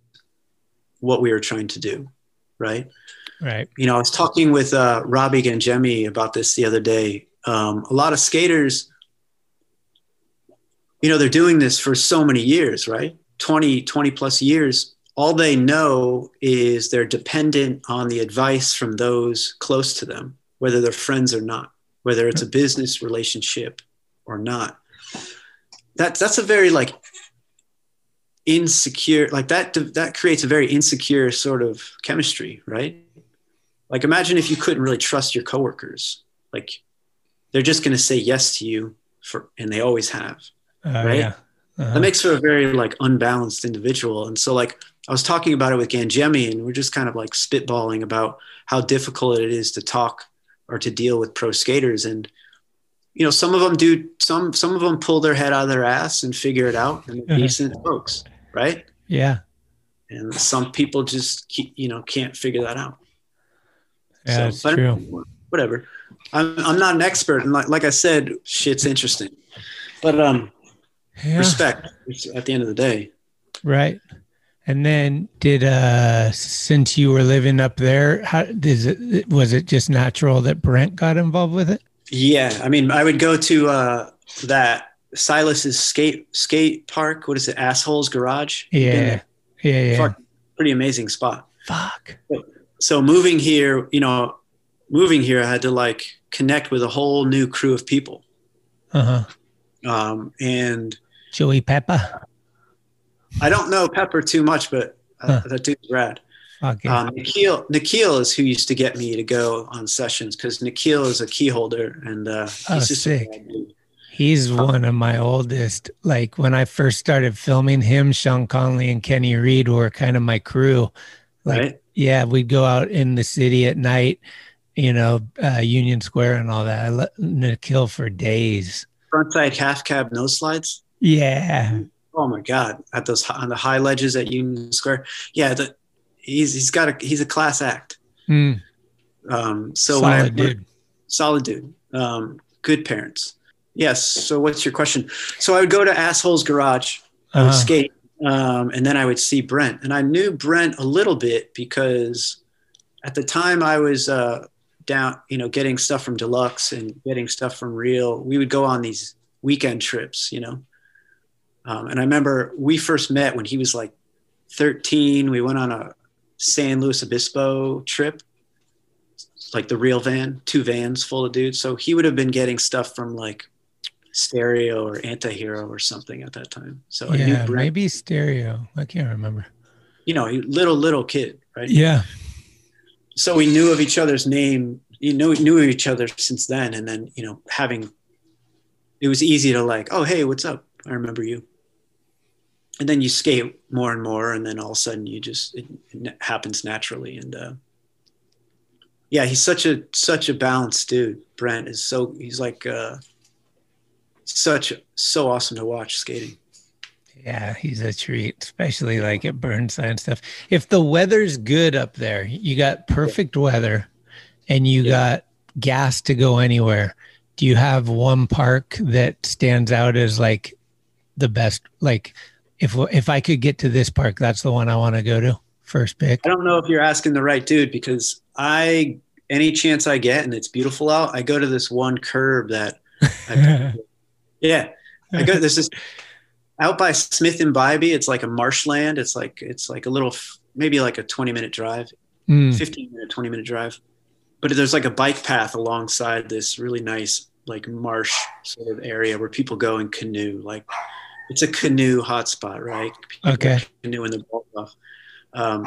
Speaker 4: what we were trying to do. Right
Speaker 10: right.
Speaker 4: you know, I was talking with uh, Robbie Gangemi about this the other day. Um, a lot of skaters, you know, they're doing this for so many years, right? 20, 20 plus years. All they know is they're dependent on the advice from those close to them, whether they're friends or not, whether it's a business relationship or not. That's that's a very like insecure, like that, that creates a very insecure sort of chemistry, right? like imagine if you couldn't really trust your coworkers like they're just going to say yes to you for and they always have
Speaker 10: Uh,
Speaker 4: right?
Speaker 10: Yeah. Uh-huh.
Speaker 4: that makes for a very like unbalanced individual and so like i was talking about it with gangemi and we're just kind of like spitballing about how difficult it is to talk or to deal with pro skaters and you know some of them do some some of them pull their head out of their ass and figure it out and they're decent folks right
Speaker 10: yeah.
Speaker 4: and some people just keep, you know can't figure that out
Speaker 10: Yeah,
Speaker 4: So, but
Speaker 10: true.
Speaker 4: Whatever. I'm, I'm not an expert, and like, like I said, shit's interesting. But um,
Speaker 10: Yeah.
Speaker 4: respect at the end of the day.
Speaker 10: Right. And then did uh since you were living up there, how does it was it just natural that Brent got involved with it?
Speaker 4: Yeah, I mean, I would go to uh, that Silas's skate skate park. What is it? Assholes Garage.
Speaker 10: Yeah. Yeah, yeah.
Speaker 4: Fuck, pretty amazing spot.
Speaker 10: Fuck.
Speaker 4: So moving here, you know, moving here, I had to like connect with a whole new crew of people.
Speaker 10: Uh-huh.
Speaker 4: Um, and
Speaker 10: Joey Pepper.
Speaker 4: I don't know Pepper too much, but uh, that dude's rad.
Speaker 10: Yeah.
Speaker 4: Um, Nikhil, Nikhil is who used to get me to go on sessions because Nikhil is a key holder and uh, he's
Speaker 10: Oh,
Speaker 4: just
Speaker 10: sick. He's one of my oldest. Like when I first started filming him, Sean Conley and Kenny Reed were kind of my crew. Like,
Speaker 4: Right.
Speaker 10: yeah, we'd go out in the city at night, you know, uh, Union Square and all that. I let Nikhil for days.
Speaker 4: Frontside half cab nose slides.
Speaker 10: Yeah.
Speaker 4: Oh my god! At those on the high ledges at Union Square. Yeah, the, he's he's got a he's a class act.
Speaker 10: Mm,
Speaker 4: Um, so when I,
Speaker 10: solid dude.
Speaker 4: solid dude. Um, good parents. Yes. So what's your question? So I would go to Assholes Garage. I would
Speaker 10: Uh-huh.
Speaker 4: skate, um, and then I would see Brent. And I knew Brent a little bit because at the time I was uh, down, you know, getting stuff from Deluxe and getting stuff from Real. We would go on these weekend trips, you know. Um, and I remember we first met when he was like 13. We went on a San Luis Obispo trip, like the real van, two vans full of dudes. So he would have been getting stuff from like Stereo or Antihero or something at that time. So
Speaker 10: Yeah,
Speaker 4: Brent,
Speaker 10: maybe stereo. I can't remember.
Speaker 4: you know, he- little little kid, right?
Speaker 10: Yeah.
Speaker 4: So we knew of each other's name. You know, knew each other since then, and then you know, having it was easy to like, oh hey, what's up? I remember you. And then you skate more and more, and then all of a sudden you just it, it happens naturally. And uh, yeah, he's such a such a balanced dude. Brent is so he's like uh, such so awesome to watch skating.
Speaker 10: Yeah, he's a treat, especially like at Burnside and stuff. If the weather's good up there, you got perfect weather and you got gas to go anywhere. do you have one park that stands out as like the best? Like, if if I could get to this park, that's the one I want to go to. First pick.
Speaker 4: I don't know if you're asking the right dude because I any chance I get and it's beautiful out, I go to this one curb that. I, yeah, I go. This is out by Smith and Bybee. It's like a marshland. It's like it's like a little maybe like a 20 minute drive,
Speaker 10: Mm.
Speaker 4: 15 minute, 20 minute drive. But there's like a bike path alongside this really nice like marsh sort of area where people go and canoe. Like it's a canoe hotspot, right? People
Speaker 10: Okay.
Speaker 4: Canoe in the off. Um,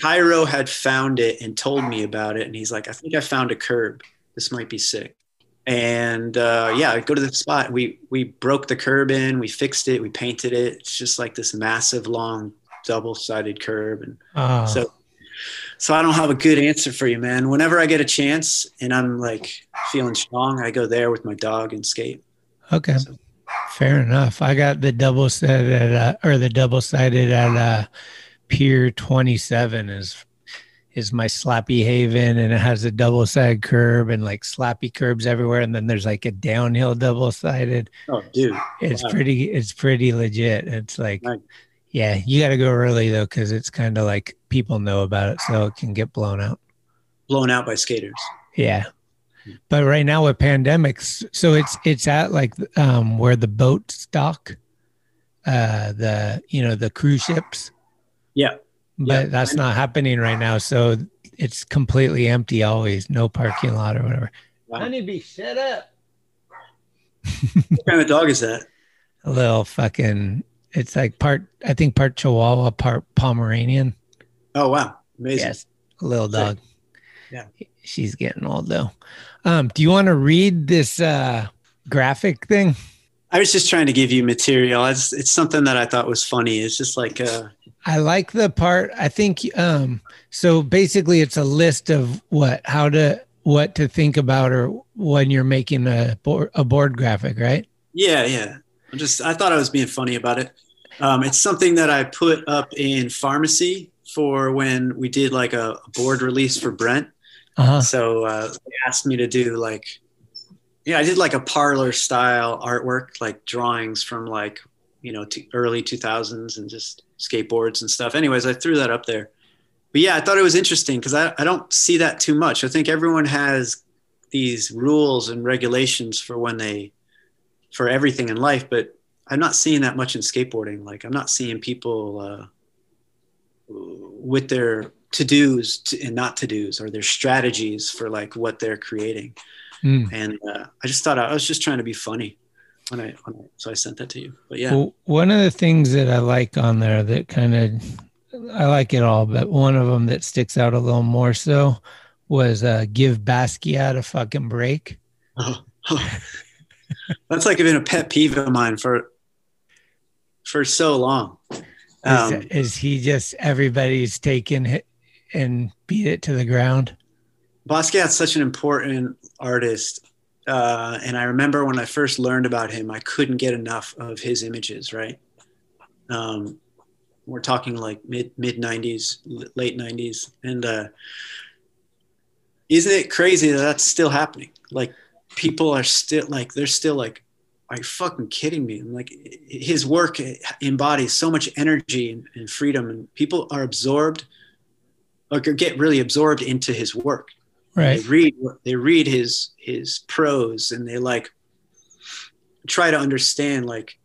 Speaker 4: Cairo had found it and told me about it, and he's like, "I think I found a curb. This might be sick." And uh, yeah, I go to the spot. We we broke the curb in, we fixed it, we painted it. It's just like this massive, long, double-sided curb, and
Speaker 10: Oh.
Speaker 4: so so I don't have a good answer for you, man. Whenever I get a chance and I'm like feeling strong, I go there with my dog and skate.
Speaker 10: Okay. Fair enough. I got the double set at uh, or the double sided at uh, Pier 27 is is my slappy haven and it has a double sided curb and like slappy curbs everywhere and then there's like a downhill double sided.
Speaker 4: Oh, dude.
Speaker 10: It's
Speaker 4: Wow.
Speaker 10: pretty it's pretty legit. It's like
Speaker 4: Nice.
Speaker 10: yeah, you got to go early though cuz it's kind of like people know about it so it can get blown out.
Speaker 4: blown out by skaters.
Speaker 10: Yeah. But right now with pandemics, so it's it's at like um where the boats dock, uh the you know the cruise ships,
Speaker 4: Yeah.
Speaker 10: but
Speaker 4: Yeah.
Speaker 10: that's not happening right now. So it's completely empty always, no parking lot or whatever. Honeybee, shut up.
Speaker 4: What kind of dog is that?
Speaker 10: A little fucking. It's like part I think part Chihuahua, part Pomeranian.
Speaker 4: Oh wow, amazing.
Speaker 10: Yes, a little dog.
Speaker 4: Yeah.
Speaker 10: She's getting old though. Um, do you want to read this uh graphic thing?
Speaker 4: I was just trying to give you material. It's it's something that I thought was funny. It's just like uh
Speaker 10: I like the part. I think um so basically it's a list of what how to what to think about or when you're making a board a board graphic, right?
Speaker 4: yeah, yeah. I'm just I thought I was being funny about it. Um, it's something that I put up in pharmacy for when we did like a, a board release for Brent.
Speaker 10: Uh-huh.
Speaker 4: So uh, they asked me to do like, yeah, I did like a parlor style artwork, like drawings from like, you know, t- early 2000s and just skateboards and stuff. Anyways, I threw that up there. But yeah, I thought it was interesting because I, I don't see that too much. I think everyone has these rules and regulations for when they, for everything in life, but I'm not seeing that much in skateboarding. Like, I'm not seeing people uh, with their to dos and not to dos or their strategies for like what they're creating.
Speaker 10: Mm.
Speaker 4: And uh, I just thought I was just trying to be funny when I, when I so I sent that to you. But yeah,
Speaker 10: Well, one of the things that I like on there that kind of I like it all, but one of them that sticks out a little more so was uh give Basquiat a fucking break.
Speaker 4: that's like been a pet peeve of mine for for so long.
Speaker 10: Is,
Speaker 4: Um,
Speaker 10: is he just everybody's taking it and beat it to the ground?
Speaker 4: Basquiat's such an important artist. Uh, and I remember when I first learned about him, I couldn't get enough of his images, right? Um, we're talking like mid mid 90s, late 90s. And uh, isn't it crazy that that's still happening? Like people are still like, they're still like, are you fucking kidding me? And like his work embodies so much energy and, and freedom, and people are absorbed or get really absorbed into his work.
Speaker 10: Right.
Speaker 4: they read they read his his prose and they like try to understand like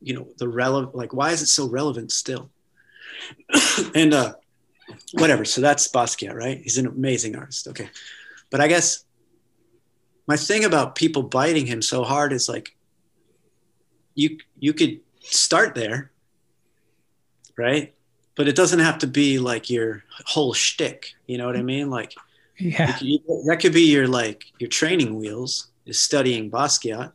Speaker 4: you know the relevant like why is it so relevant still? And uh whatever. So that's basquiat right? He's an amazing artist. Okay. But i guess my thing about people biting him so hard is like you you could start there right but it doesn't have to be like your whole shtick you know what i mean like
Speaker 10: Yeah.
Speaker 4: that could be your like your training wheels is studying Basquiat,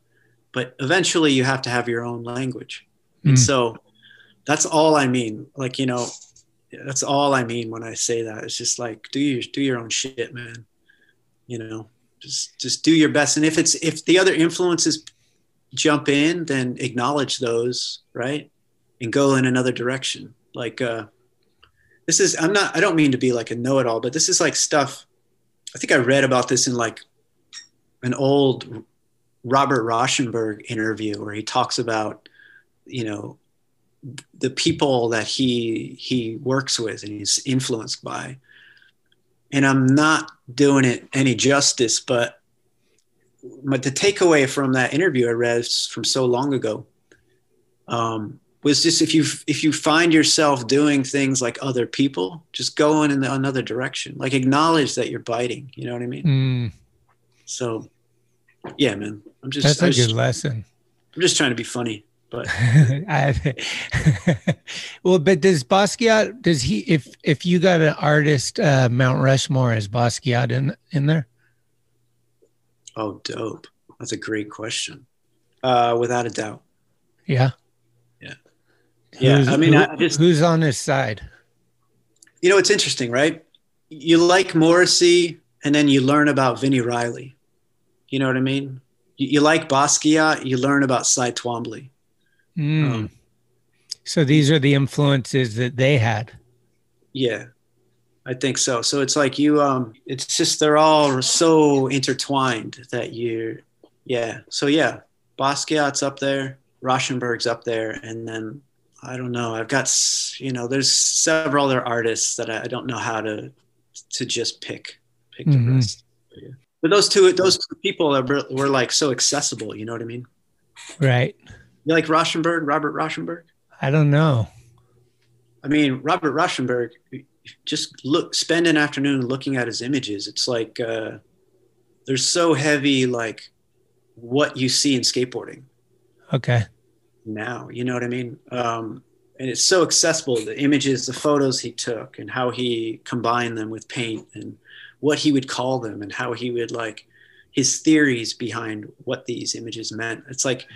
Speaker 4: but eventually you have to have your own language. And
Speaker 10: Mm.
Speaker 4: so that's all I mean. Like, you know, that's all I mean when I say that. It's just like do your do your own shit, man. You know, just just do your best. And if it's if the other influences jump in, then acknowledge those, right? And go in another direction. Like uh this is I'm not I don't mean to be like a know-it-all, but this is like stuff I think I read about this in like an old Robert Rauschenberg interview where he talks about, you know, the people that he he works with and he's influenced by. And I'm not doing it any justice, but but the takeaway from that interview I read from so long ago um, was just if you if you find yourself doing things like other people, just go in in another direction. Like acknowledge that you're biting. You know what I mean?
Speaker 10: Mm.
Speaker 4: So, yeah, man. I'm just
Speaker 10: that's a
Speaker 4: just,
Speaker 10: good lesson.
Speaker 4: I'm just trying to be funny, but
Speaker 10: I, well, but does Basquiat does he if if you got an artist uh, Mount Rushmore is Basquiat in in there?
Speaker 4: Oh, dope. That's a great question. Uh, without a doubt.
Speaker 10: Yeah.
Speaker 4: Yeah.
Speaker 10: Who's,
Speaker 4: I mean,
Speaker 10: who-
Speaker 4: I just,
Speaker 10: who's on his side?
Speaker 4: you know, it's interesting, right? You like Morrissey and then you learn about Vini Reilly. You know what I mean? You, you like Basquiat, you learn about Cy Twombly.
Speaker 10: Mm.
Speaker 4: Um,
Speaker 10: so these are the influences that they had.
Speaker 4: Yeah, I think so. So it's like you, um, it's just they're all so intertwined that you, yeah. So yeah, Basquiat's up there, Rauschenberg's up there, and then I don't know. I've got you know, there's several other artists that I, I don't know how to to just pick pick the
Speaker 10: Mhm.
Speaker 4: rest. Yeah. but those two those two people are, were like so accessible. You know what I mean?
Speaker 10: Right.
Speaker 4: You like Rauschenberg, Robert Rauschenberg?
Speaker 10: I don't know.
Speaker 4: I mean, Robert Rauschenberg, just look, spend an afternoon looking at his images. It's like uh, they're so heavy, like what you see in skateboarding
Speaker 10: Okay.
Speaker 4: Now. You know what I mean? Um, and it's so accessible. The images, the photos he took, and how he combined them with paint, and what he would call them, and how he would like his theories behind what these images meant. It's like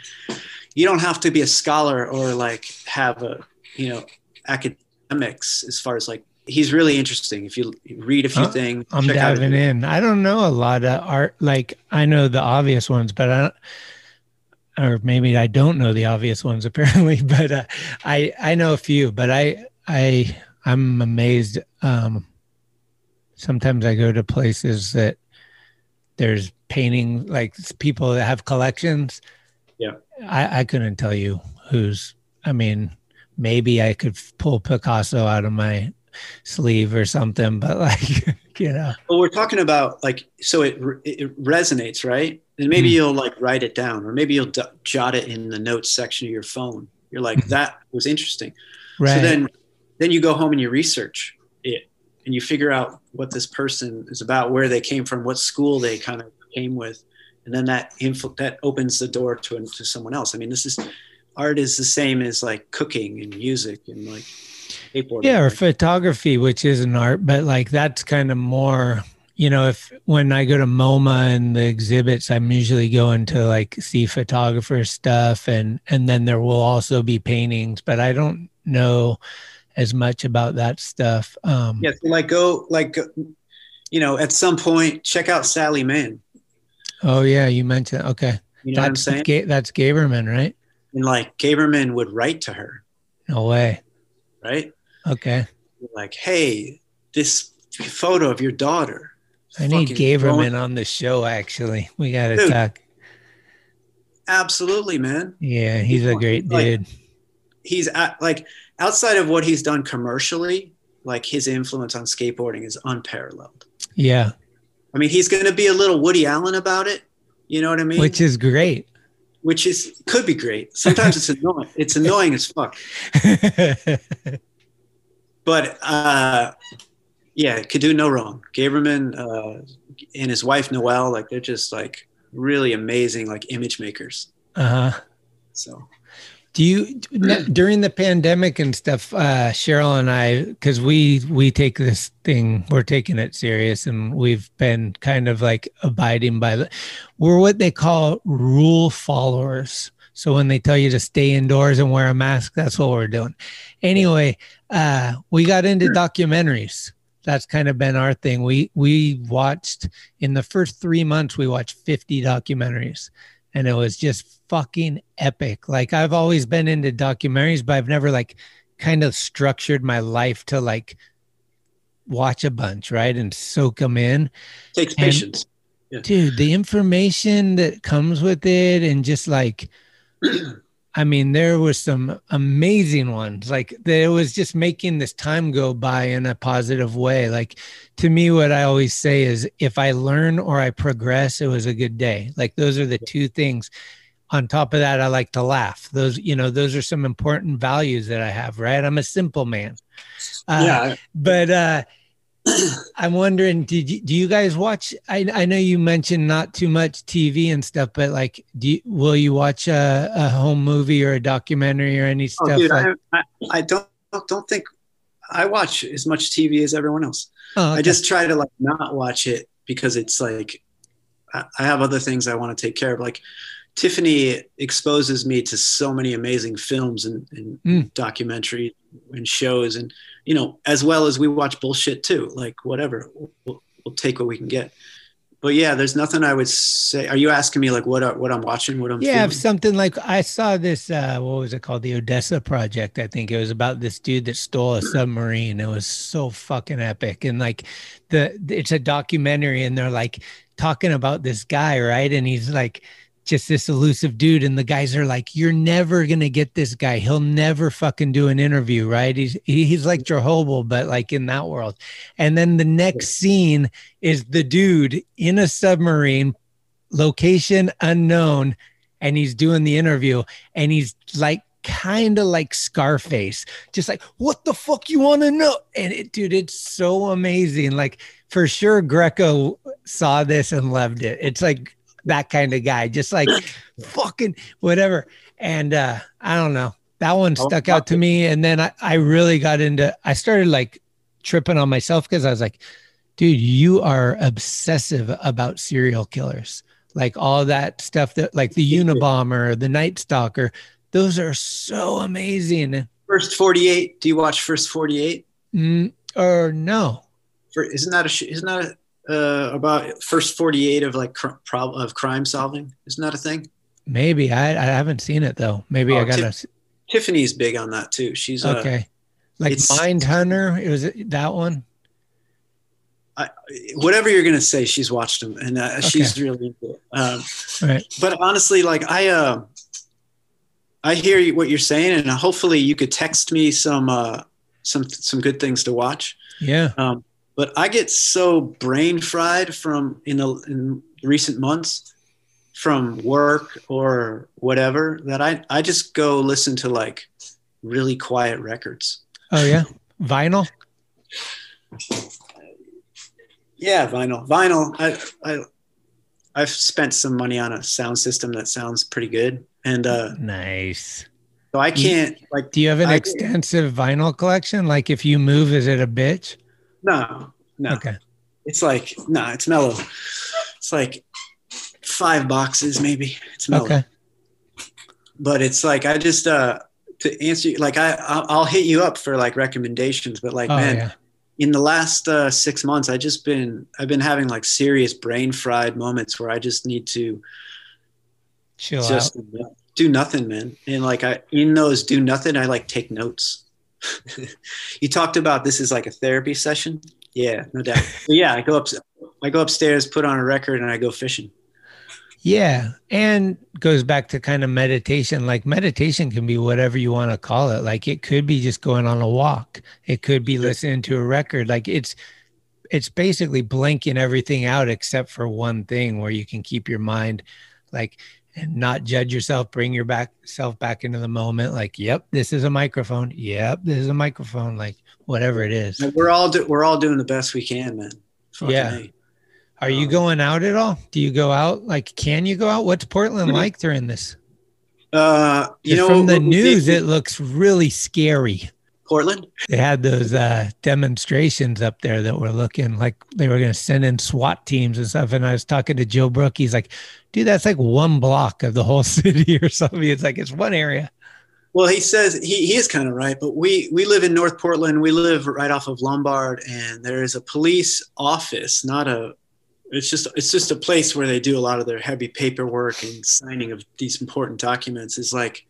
Speaker 4: you don't have to be a scholar or like have a you know academics as far as like he's really interesting if you read a few
Speaker 10: Huh?
Speaker 4: things
Speaker 10: I'm diving in. I don't know a lot of art. Like I know the obvious ones, but I don't, or maybe I don't know the obvious ones apparently, but uh, I, I know a few, but I, I, I'm amazed. Um, sometimes I go to places that there's painting, like people that have collections.
Speaker 4: Yeah.
Speaker 10: I, I couldn't tell you who's, I mean, maybe I could pull Picasso out of my sleeve or something, but like, you know,
Speaker 4: well we're talking about like so it it resonates right and maybe
Speaker 10: Mm.
Speaker 4: you'll like write it down or maybe you'll d- jot it in the notes section of your phone you're like
Speaker 10: Mhm.
Speaker 4: that was interesting
Speaker 10: right.
Speaker 4: so then then you go home and you research it and you figure out what this person is about where they came from what school they kind of came with and then that info that opens the door to to someone else i mean this is art is the same as like cooking and music and like skateboarding
Speaker 10: yeah, or
Speaker 4: Like,
Speaker 10: photography, which is an art, but like that's kind of more, you know, if when I go to MoMA and the exhibits, I'm usually going to like see photographer stuff and and then there will also be paintings, but I don't know as much about that stuff. Um
Speaker 4: yeah so like go like you know at some point check out sally mann
Speaker 10: oh yeah, you mentioned okay.
Speaker 4: you know
Speaker 10: that's
Speaker 4: what i'm saying
Speaker 10: Ga- that's Gaberman, right?
Speaker 4: and like gaberman would write to her
Speaker 10: No way.
Speaker 4: Right
Speaker 10: Okay.
Speaker 4: like hey this photo of your daughter
Speaker 10: I need Gaberman on the show actually. We got to talk.
Speaker 4: absolutely man
Speaker 10: Yeah, he's a great
Speaker 4: Like-
Speaker 10: dude.
Speaker 4: he's at, like outside of what he's done commercially like his influence on skateboarding is unparalleled
Speaker 10: Yeah.
Speaker 4: i mean he's going to be a little woody allen about it you know what i mean
Speaker 10: Which is great.
Speaker 4: Which is could be great. Sometimes it's annoying. It's annoying as fuck. But uh yeah could do no wrong. Gaberman uh and his wife noelle like they're just like really amazing like image makers.
Speaker 10: Uh-huh.
Speaker 4: so
Speaker 10: Do you during the pandemic and stuff, uh, Cheryl and I, because we we take this thing, we're taking it serious, and we've been kind of like abiding by the, we're what they call rule followers. So when they tell you to stay indoors and wear a mask, that's what we're doing. Anyway, uh, we got into documentaries. That's kind of been our thing. We we watched in the first three months, we watched fifty documentaries and it was just fucking epic. Like I've always been into documentaries, but I've never like kind of structured my life to like watch a bunch, right, and soak them in.
Speaker 4: takes
Speaker 10: And-
Speaker 4: patience Yeah.
Speaker 10: dude the information that comes with it and just like i mean there was some amazing ones. Like that it was just making this time go by in a positive way. Like to me what i always say is if i learn or i progress it was a good day. Like those are the two things. On top of that i like to laugh. Those you know those are some important values that i have right? I'm a simple man. Uh,
Speaker 11: yeah.
Speaker 10: but uh I'm wondering, did you, do you guys watch? I, I know you mentioned not too much TV and stuff, but like, do you, will you watch a, a home movie or a documentary or any
Speaker 4: Oh,
Speaker 10: stuff?
Speaker 4: dude,
Speaker 10: like,
Speaker 4: I, I, I don't don't think I watch as much TV as everyone else.
Speaker 10: Oh,
Speaker 4: I just try to like not watch it because it's like I, I have other things I want to take care of. Like Tiffany exposes me to so many amazing films and, and
Speaker 10: Mm.
Speaker 4: documentaries and shows, and you know, as well as we watch bullshit too. Like whatever, we'll, we'll take what we can get. But yeah, there's nothing I would say. Are you asking me like what I- what I'm watching? What I'm
Speaker 10: yeah, something like I saw this. Uh, what was it called? The Odessa Project. I think it was about this dude that stole a submarine. It was so fucking epic, and like the it's a documentary, and they're like talking about this guy, right? And he's like just this elusive dude, and the guys are like, "You're never gonna get this guy. He'll never fucking do an interview, right? He's he's like mm-hmm. Jehovah, but like in that world." And then the next scene is the dude in a submarine location unknown and he's doing the interview and he's like kind of like Scarface, just like, what the fuck you want to know? And it, dude, it's so amazing. Like for sure, Greco saw this and loved it. It's like that kind of guy, just like fucking whatever. And uh, I don't know, that one stuck out to me. And then I, I really got into, I started like tripping on myself because I was like, dude, you are obsessive about serial killers. Like all that stuff that, like the Unabomber, the Night Stalker, those are so amazing.
Speaker 4: First 48. Do you watch First 48?
Speaker 10: Mm, or no?
Speaker 4: For, isn't that a isn't that a, uh, about First 48 of like cr- prob- of crime solving? Isn't that a thing?
Speaker 10: Maybe I, I haven't seen it though. Maybe
Speaker 4: Oh,
Speaker 10: I gotta.
Speaker 4: Tiff- Tiffany's big on that too. She's uh,
Speaker 10: okay, like Mind Hunter. It was that one.
Speaker 4: I, whatever you're gonna say, she's watched them and uh, she's really into it. Um,
Speaker 10: Right.
Speaker 4: but honestly, like I, uh, I hear what you're saying, and hopefully you could text me some uh, some some good things to watch.
Speaker 10: Yeah.
Speaker 4: Um, but I get so brain fried from in the in recent months from work or whatever that I I just go listen to like really quiet records.
Speaker 10: Oh yeah. Vinyl.
Speaker 4: Yeah, vinyl. Vinyl. I I I've spent some money on a sound system that sounds pretty good, and uh,
Speaker 10: Nice.
Speaker 4: so I can't like.
Speaker 10: Do you have an
Speaker 4: I-
Speaker 10: extensive vinyl collection? Like if you move, is it a bitch?
Speaker 4: No, no.
Speaker 10: Okay.
Speaker 4: It's like no, it's mellow. It's like five boxes maybe. It's mellow.
Speaker 10: Okay.
Speaker 4: but it's like I just uh to answer you like I I'll, I'll hit you up for like recommendations but like
Speaker 10: Oh,
Speaker 4: man
Speaker 10: yeah.
Speaker 4: in the last uh, six months I just been I've been having like serious brain fried moments where I just need to
Speaker 10: Chill
Speaker 4: just
Speaker 10: out.
Speaker 4: do nothing man and like I in those do nothing I like take notes you talked about this is like a therapy session yeah no doubt but yeah I go up I go upstairs put on a record and I go fishing
Speaker 10: Yeah. And goes back to kind of meditation. Like meditation can be whatever you want to call it. Like it could be just going on a walk. It could be listening to a record. Like it's it's basically blanking everything out except for one thing where you can keep your mind like and not judge yourself, bring your back self back into the moment. Like, yep, this is a microphone. Yep, this is a microphone. Like whatever it is.
Speaker 4: We're all do, we're all doing the best we can man Fucking
Speaker 10: Yeah. Are you going out at all? Do you go out? Like, can you go out? What's Portland like during this?
Speaker 4: Uh, you know,
Speaker 10: from the news, it looks really scary.
Speaker 4: Portland.
Speaker 10: They had those uh, demonstrations up there that were looking like they were going to send in SWAT teams and stuff. And I was talking to Joe Brook. He's like, dude, that's like one block of the whole city or something. It's like, it's one area.
Speaker 4: Well, he says he, he is kind of right, but we we live in North Portland. We live right off of Lombard, and there is a police office, not a. It's just it's just a place where they do a lot of their heavy paperwork and signing of these important documents. Is like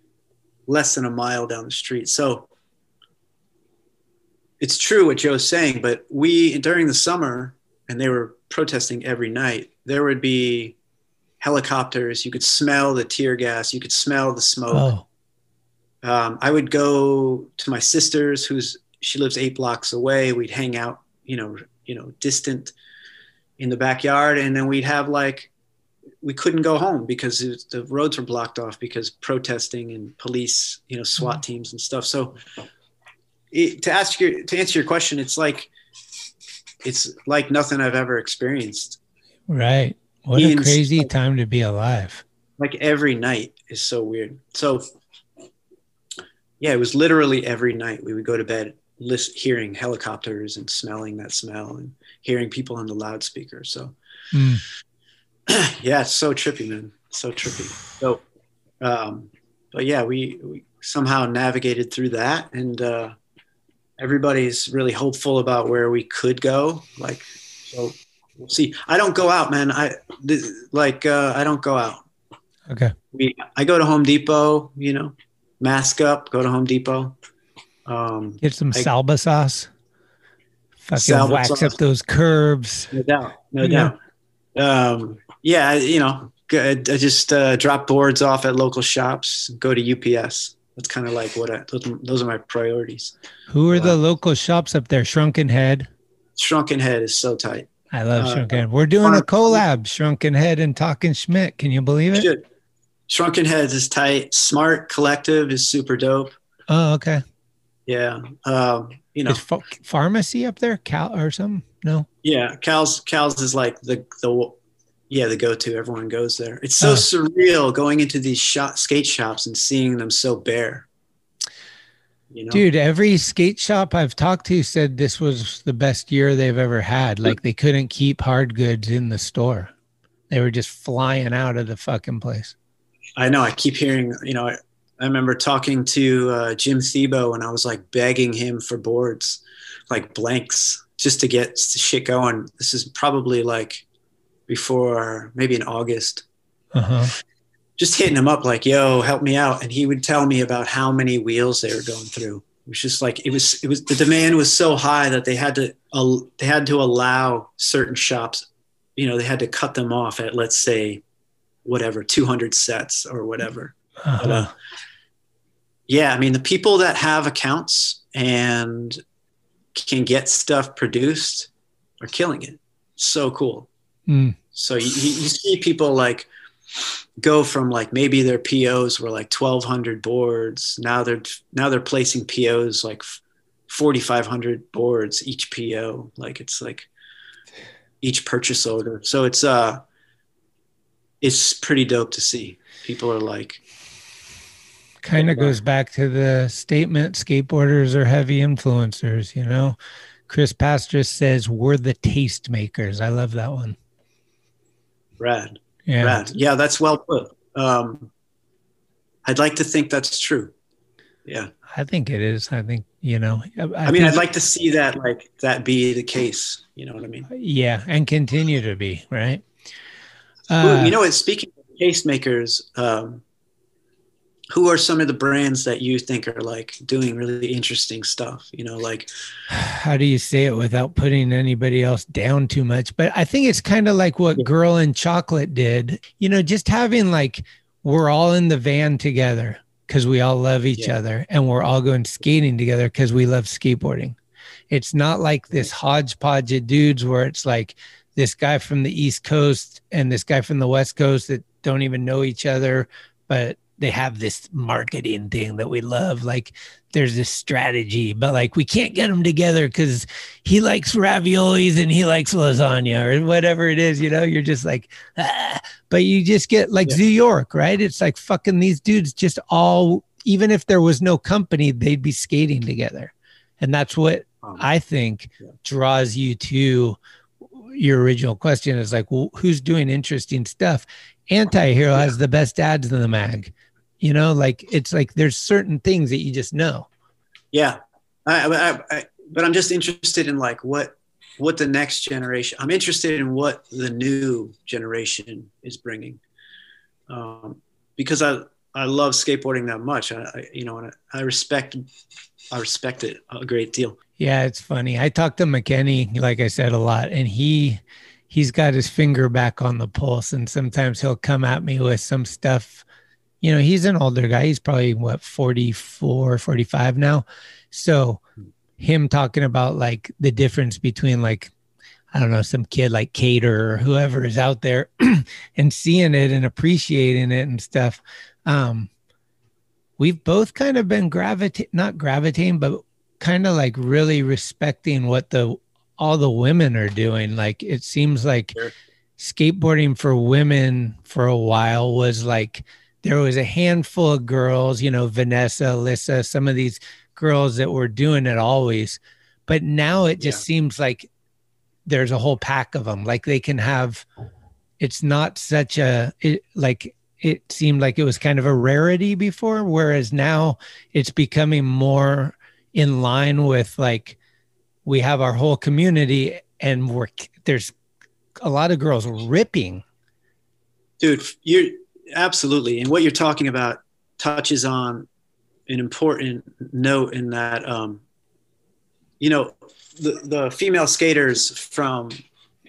Speaker 4: less than a mile down the street. So it's true what Joe's saying, but we during the summer and they were protesting every night, there would be helicopters. You could smell the tear gas. You could smell the smoke.
Speaker 10: Oh,
Speaker 4: Um, I would go to my sister's, who's she lives eight blocks away. We'd hang out, you know, you know, distant in the backyard, and then we'd have like we couldn't go home because it was, the roads were blocked off because protesting and police, you know, SWAT teams and stuff. So it, to ask your to answer your question, it's like it's like nothing I've ever experienced.
Speaker 10: right. What a crazy time to be alive.
Speaker 4: Like every night is so weird. So yeah, it was literally every night we would go to bed list, hearing helicopters and smelling that smell and hearing people on the loudspeaker. So
Speaker 10: Mm.
Speaker 4: yeah, it's so trippy, man. So trippy. So, um, but yeah, we, we somehow navigated through that, and uh, everybody's really hopeful about where we could go. Like, so we'll see. I don't go out, man. I th- like uh, I don't go out.
Speaker 10: Okay.
Speaker 4: We I go to Home Depot. You know, mask up. Go to Home Depot. Um,
Speaker 10: Get some
Speaker 4: I-
Speaker 10: Salba sauce. Fucking
Speaker 4: Salba
Speaker 10: wax
Speaker 4: sauce.
Speaker 10: up those curbs.
Speaker 4: No doubt. No
Speaker 10: Yeah.
Speaker 4: doubt. Um, yeah, you know, I just uh, drop boards off at local shops, go to UPS. That's kind of like what I, those, those are my priorities.
Speaker 10: Who are the local shops up there? Shrunken Head.
Speaker 4: Shrunken Head is so tight.
Speaker 10: I love
Speaker 4: Uh,
Speaker 10: Shrunken Head. We're doing a collab, Shrunken Head and Talking Schmidt. Can you believe it?
Speaker 4: Shit. Shrunken Heads is tight. Smart Collective is super dope.
Speaker 10: Oh, okay.
Speaker 4: Yeah. Um, you know,
Speaker 10: Is ph- pharmacy up there? Cal or something? No.
Speaker 4: yeah. Cal's Cal's is like the the yeah the go to. Everyone goes there. It's so
Speaker 10: Oh.
Speaker 4: surreal going into these shop, skate shops and seeing them so bare. You know,
Speaker 10: Dude, every skate shop I've talked to said this was the best year they've ever had. Like they couldn't keep hard goods in the store. They were just flying out of the fucking place.
Speaker 4: I know. I keep hearing. You know, I, I remember talking to uh, Jim Thiebaud and I was like begging him for boards, like blanks, just to get shit going. This is probably like before maybe in August.
Speaker 10: Uh-huh.
Speaker 4: Just hitting him up like, "Yo, help me out," and he would tell me about how many wheels they were going through. It was just like it was. It was the demand was so high that they had to. Uh, they had to allow certain shops. You know, they had to cut them off at let's say, whatever, 200 sets or whatever.
Speaker 10: Uh-huh.
Speaker 4: uh, yeah, I mean, the people that have accounts and can get stuff produced are killing it. So cool.
Speaker 10: Mm.
Speaker 4: So you, you see people like go from like maybe their POs were like 1,200 boards. Now they're now they're placing POs like 4,500 boards each PO. Like it's like each purchase order. So it's uh, it's pretty dope to see. People are like,
Speaker 10: kind of goes back to the statement skateboarders are heavy influencers you know Chris Pastras says we're the tastemakers i love that one
Speaker 4: rad.
Speaker 10: yeah
Speaker 4: Rad. Yeah, that's well put. Um, I'd like to think that's true. Yeah.
Speaker 10: i think it is i think you know i,
Speaker 4: I, mean, I'd like to see that, like, that be the case. You know what I mean?
Speaker 10: yeah and continue to be right Uh,
Speaker 4: you know what? Speaking of tastemakers, um, who are some of the brands that you think are like doing really interesting stuff? You know, like,
Speaker 10: how do you say it without putting anybody else down too much? But i think it's kind of like what girl in chocolate did. You know just having like we're all in the van together because we all love each
Speaker 4: Yeah.
Speaker 10: other and we're all going skating together because we love skateboarding. It's not like this hodgepodge of dudes where it's like this guy from the east coast and this guy from the west coast that don't even know each other but they have this marketing thing that we love like there's this strategy, but like we can't get them together because he likes raviolis and he likes lasagna or whatever it is. You know, you're just like, ah. but you just get like
Speaker 4: Yeah.
Speaker 10: New York, right? It's like fucking these dudes just all, even if there was no company, they'd be skating together. And that's what
Speaker 4: Um,
Speaker 10: I think
Speaker 4: yeah.
Speaker 10: draws you to your original question is like, well, who's doing interesting stuff? Anti hero has the best ads in the mag. You know, like it's like there's certain things that you just know.
Speaker 4: yeah. I, I, I, but I'm just interested in like what what the next generation. I'm interested in what the new generation is bringing, um, because I I love skateboarding that much. I, I you know and I, I respect I respect it a great deal.
Speaker 10: Yeah, it's funny. I talked to McKenney, like I said, a lot, and he he's got his finger back on the pulse, and sometimes he'll come at me with some stuff. You know, he's an older guy. He's probably what 44, 45 now. So him talking about like the difference between like I don't know, some kid like Cater or whoever is out there and seeing it and appreciating it and stuff. Um, we've both kind of been gravitating, not gravitating, but kind of like really respecting what the all the women are doing. Like it seems like sure. skateboarding for women for a while was like there was a handful of girls, you know, Vanessa, Alyssa, some of these girls that were doing it always. But now it just yeah. seems like there's a whole pack of them. Like they can have, it's not such a, it, like it seemed like it was kind of a rarity before, whereas now it's becoming more in line with like we have our whole community and we're there's a lot of girls ripping
Speaker 4: dude you're absolutely and what you're talking about touches on an important note in that um you know the the female skaters from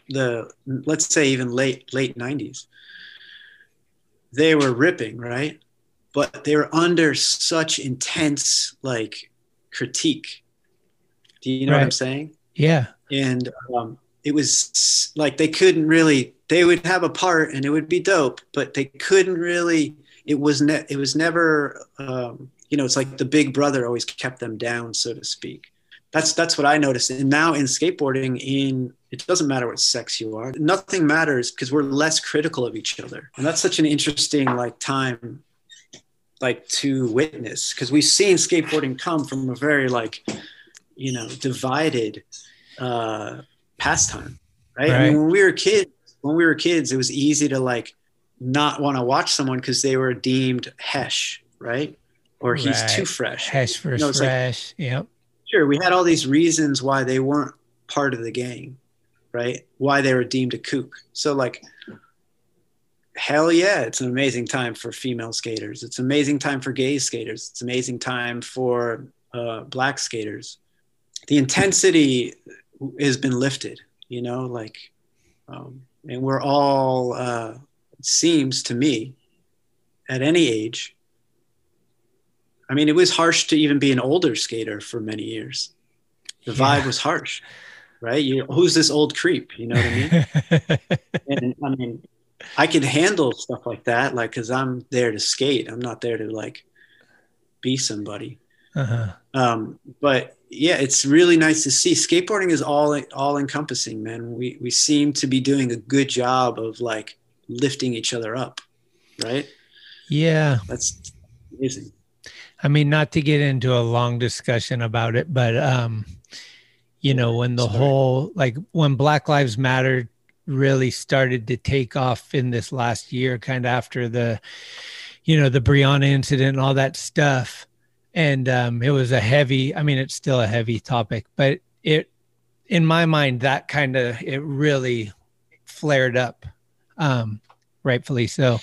Speaker 4: the let's say even late late 90s they were ripping right but they were under such intense like critique. Do you know right. what I'm saying?
Speaker 10: Yeah.
Speaker 4: And um, it was like they couldn't really. They would have a part and it would be dope, but they couldn't really. It was ne- It was never. Um, you know, it's like the big brother always kept them down, so to speak. That's that's what I noticed. And now in skateboarding, in it doesn't matter what sex you are. Nothing matters because we're less critical of each other, and that's such an interesting like time like to witness because we've seen skateboarding come from a very like you know divided uh pastime right, right. i mean when we were kids when we were kids it was easy to like not want to watch someone because they were deemed hesh right or he's right. too fresh
Speaker 10: hesh for you know, fresh like, yep
Speaker 4: sure we had all these reasons why they weren't part of the gang right why they were deemed a kook so like hell yeah, it's an amazing time for female skaters. It's an amazing time for gay skaters. It's an amazing time for uh, black skaters. The intensity has been lifted, you know, like, um, and we're all, uh, it seems to me, at any age. I mean, it was harsh to even be an older skater for many years. The vibe yeah. was harsh, right? You, who's this old creep? You know what I mean? and I mean, I can handle stuff like that, like because I'm there to skate. I'm not there to like be somebody. Uh-huh. Um, but yeah, it's really nice to see. Skateboarding is all all encompassing, man. We we seem to be doing a good job of like lifting each other up, right?
Speaker 10: Yeah,
Speaker 4: that's amazing.
Speaker 10: I mean, not to get into a long discussion about it, but um, you know, when the Sorry. whole like when Black Lives Matter really started to take off in this last year, kind of after the, you know, the Breonna incident and all that stuff. And um, it was a heavy, I mean, it's still a heavy topic, but it, in my mind, that kind of, it really flared up, um, rightfully so.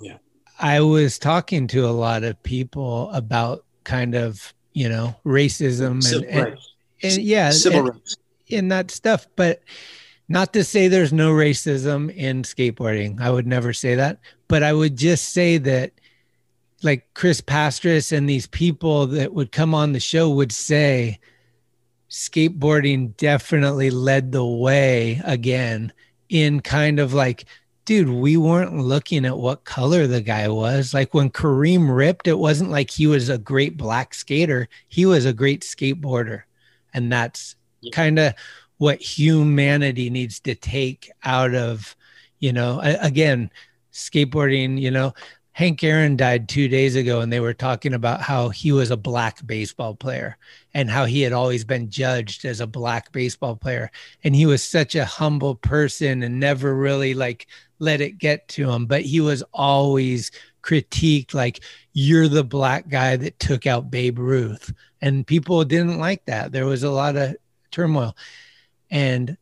Speaker 4: Yeah.
Speaker 10: I was talking to a lot of people about kind of, you know, racism and, and, and, yeah,
Speaker 4: civil
Speaker 10: and, rights. and that stuff. But, not to say there's no racism in skateboarding. I would never say that. But I would just say that like Chris Pastras and these people that would come on the show would say skateboarding definitely led the way again in kind of like dude, we weren't looking at what color the guy was. Like when Kareem ripped, it wasn't like he was a great black skater. He was a great skateboarder. And that's kind of what humanity needs to take out of, you know, again, skateboarding, you know, Hank Aaron died two days ago, and they were talking about how he was a black baseball player and how he had always been judged as a black baseball player. And he was such a humble person and never really like let it get to him, but he was always critiqued like, you're the black guy that took out Babe Ruth. And people didn't like that. There was a lot of turmoil. And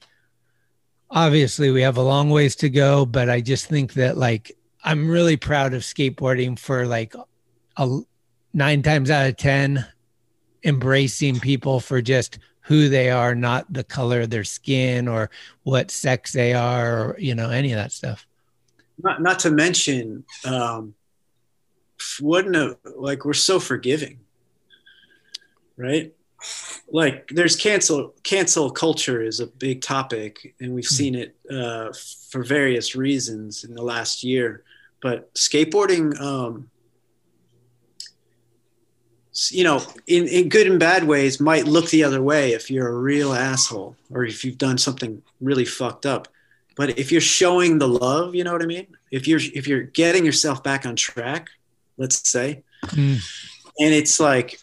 Speaker 10: obviously, we have a long ways to go, but I just think that like I'm really proud of skateboarding for like a nine times out of 10. embracing people for just who they are, not the color of their skin or what sex they are, or you know, any of that stuff.
Speaker 4: Not not to mention, um, wouldn't have, like we're so forgiving, right? Like there's cancel cancel culture is a big topic, and we've seen it uh, for various reasons in the last year. But skateboarding, um, you know, in, in good and bad ways, might look the other way if you're a real asshole or if you've done something really fucked up. But if you're showing the love, you know what I mean. If you're if you're getting yourself back on track, let's say,
Speaker 10: Mm.
Speaker 4: and it's like,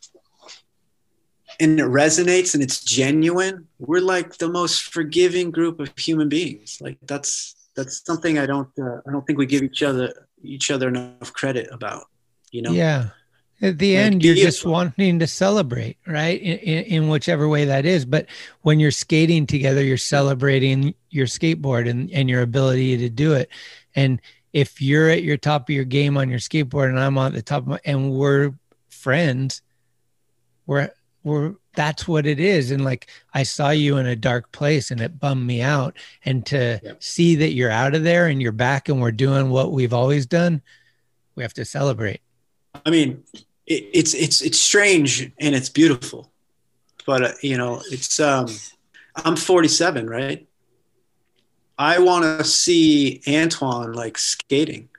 Speaker 4: and it resonates and it's genuine, we're like the most forgiving group of human beings. Like that's that's something I don't uh, I don't think we give each other each other enough credit about. You know.
Speaker 10: Yeah. At the
Speaker 4: Like,
Speaker 10: end, you're just wanting to celebrate, right? In, in, in whichever way that is. But when you're skating together, you're celebrating your skateboard and, and your ability to do it. And if you're at your top of your game on your skateboard and I'm on the top of my, and we're friends, we're, we're, that's what it is. And like, I saw you in a dark place and it bummed me out. And to see that you're out of there and you're back and we're doing what we've always done, we have to celebrate.
Speaker 4: I mean, it, it's it's it's strange and it's beautiful, but uh, you know, it's um, I'm 47, right? I want to see Antoine like skating.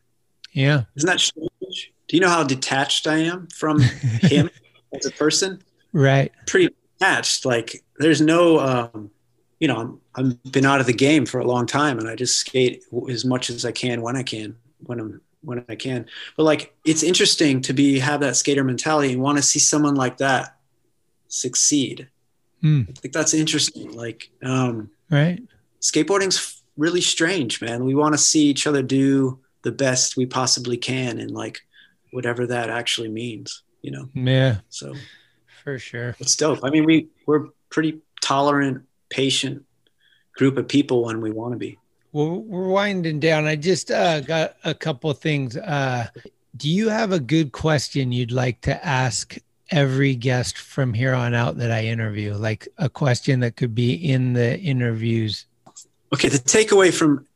Speaker 10: Yeah.
Speaker 4: Isn't that strange? Do you know how detached I am from him as a person?
Speaker 10: Right.
Speaker 4: Pretty matched Like, there's no, um, you know, I'm, I've been out of the game for a long time, and I just skate as much as I can when I can, when I'm when I can. But like, it's interesting to be have that skater mentality and want to see someone like that succeed.
Speaker 10: Hmm.
Speaker 4: I think that's interesting. Like, um,
Speaker 10: Right.
Speaker 4: skateboarding's really strange, man. We want to see each other do the best we possibly can, and like whatever that actually means, you know.
Speaker 10: Yeah,
Speaker 4: So
Speaker 10: for sure.
Speaker 4: it's dope. I mean, we we're pretty tolerant, patient group of people when we want to be.
Speaker 10: Well, we're winding down. I just uh, got a couple of things. Uh, do you have a good question you'd like to ask every guest from here on out that I interview? Like a question that could be in the interviews?
Speaker 4: Okay, the takeaway from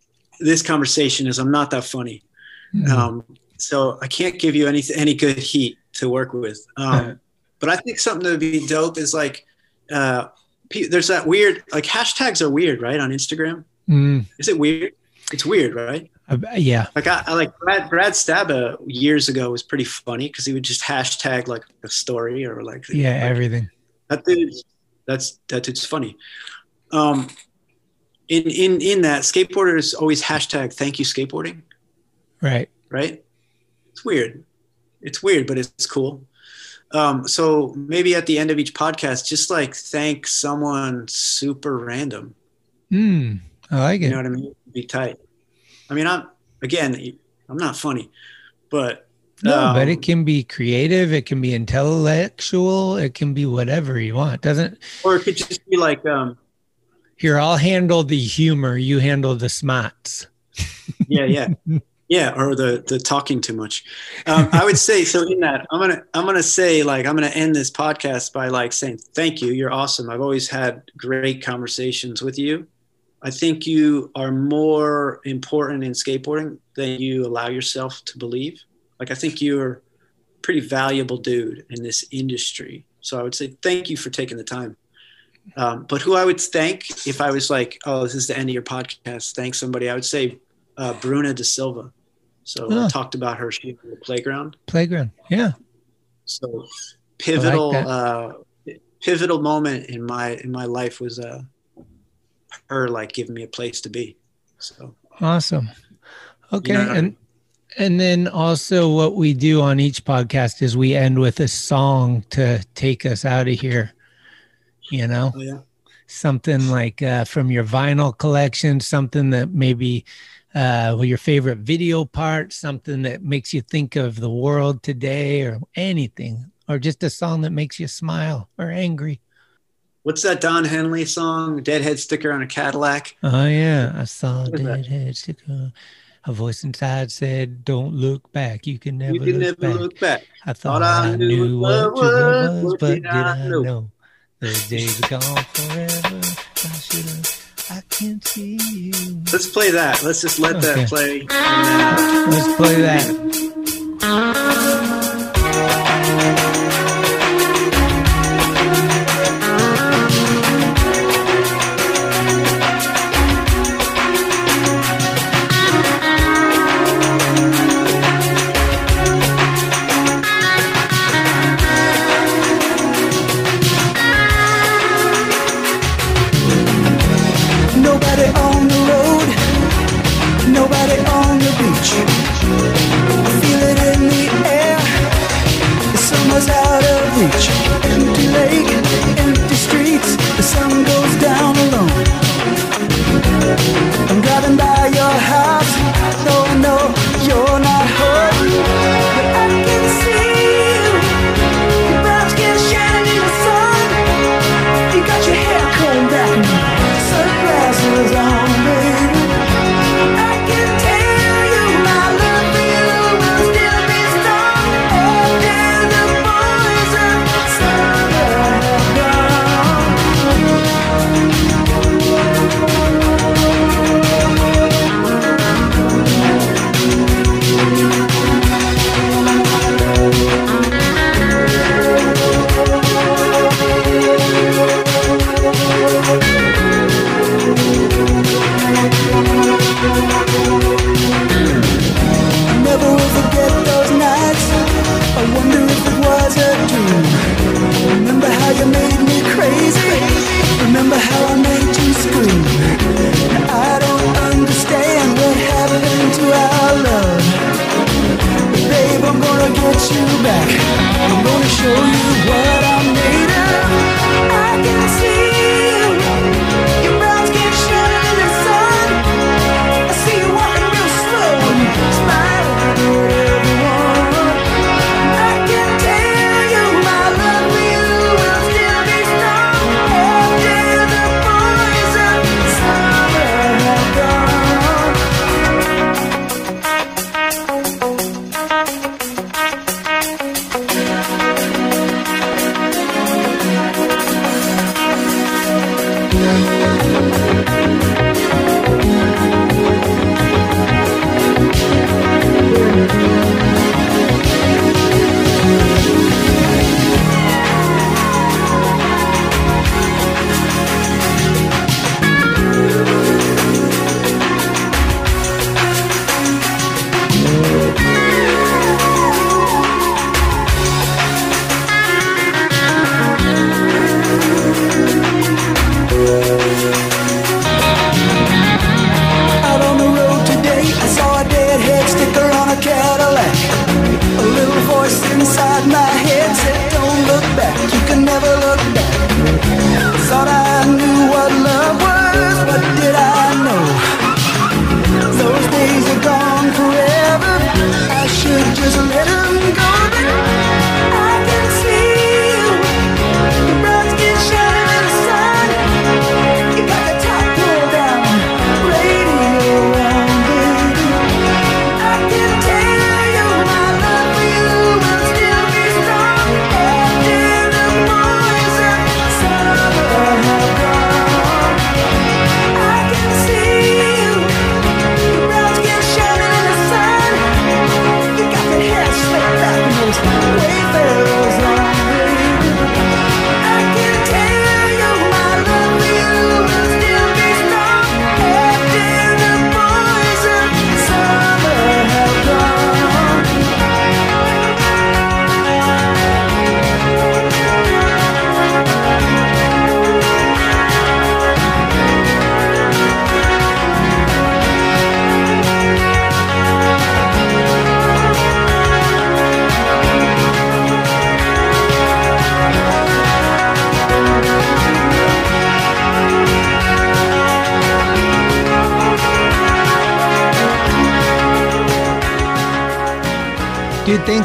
Speaker 4: this conversation is I'm not that funny. Um, so I can't give you any any good heat to work with. Um, but I think something that would be dope is like uh, there's that weird like hashtags are weird, right? On Instagram,
Speaker 10: Mm,
Speaker 4: is it weird? It's weird, right?
Speaker 10: uh, yeah.
Speaker 4: Like I, I like Brad Brad Staba years ago was pretty funny because he would just hashtag like a story or like
Speaker 10: Yeah.
Speaker 4: like,
Speaker 10: Everything.
Speaker 4: that dude's that's that dude's funny. Um, in in in that skateboarders always hashtag thank you skateboarding,
Speaker 10: Right.
Speaker 4: right? It's weird. It's weird, but it's cool. Um, so maybe at the end of each podcast, just like thank someone super random.
Speaker 10: Mm, I like
Speaker 4: You
Speaker 10: it.
Speaker 4: know what I mean? Be tight. I mean, I'm again, I'm not funny, but
Speaker 10: No, but
Speaker 4: um,
Speaker 10: it can be creative. It can be intellectual. It can be whatever you want. Doesn't
Speaker 4: or it could just be like, um,
Speaker 10: here? I'll handle the humor. You handle the smarts.
Speaker 4: yeah, yeah, yeah, or the the talking too much. Um, I would say so. In that, I'm gonna I'm gonna say like I'm gonna end this podcast by like saying thank you. You're awesome. I've always had great conversations with you. I think you are more important in skateboarding than you allow yourself to believe. Like I think you're pretty valuable dude in this industry. So I would say thank you for taking the time. Um, but who I would thank if I was like, oh, this is the end of your podcast, thank somebody, I would say uh, Bruna De Silva. So I talked about her she on the playground.
Speaker 10: Playground. Yeah.
Speaker 4: So pivotal,
Speaker 10: that.
Speaker 4: uh, pivotal moment in my in my life was uh, her like giving me a place to be. So
Speaker 10: Awesome. Okay.
Speaker 4: know
Speaker 10: and and then also what we do on each podcast is we end with a song to take us out of here. You know,
Speaker 4: oh, yeah,
Speaker 10: something like uh, from your vinyl collection, something that maybe uh, well, your favorite video part, something that makes you think of the world today or anything, or just a song that makes you smile or angry.
Speaker 4: What's that Don Henley song, Deadhead Sticker on a Cadillac?
Speaker 10: Oh, yeah. I saw
Speaker 4: a
Speaker 10: Deadhead Sticker.
Speaker 12: A voice inside said, Don't look back. You can never,
Speaker 4: you can
Speaker 12: look,
Speaker 4: never
Speaker 12: back.
Speaker 4: look, back.
Speaker 12: I thought, thought I, I, knew what, it
Speaker 4: was,
Speaker 12: was, but
Speaker 4: did I know?
Speaker 12: know? The days are gone forever. I should have. I can see you.
Speaker 4: Let's play that. Let's just let
Speaker 12: okay.
Speaker 4: that play.
Speaker 12: Let's play that.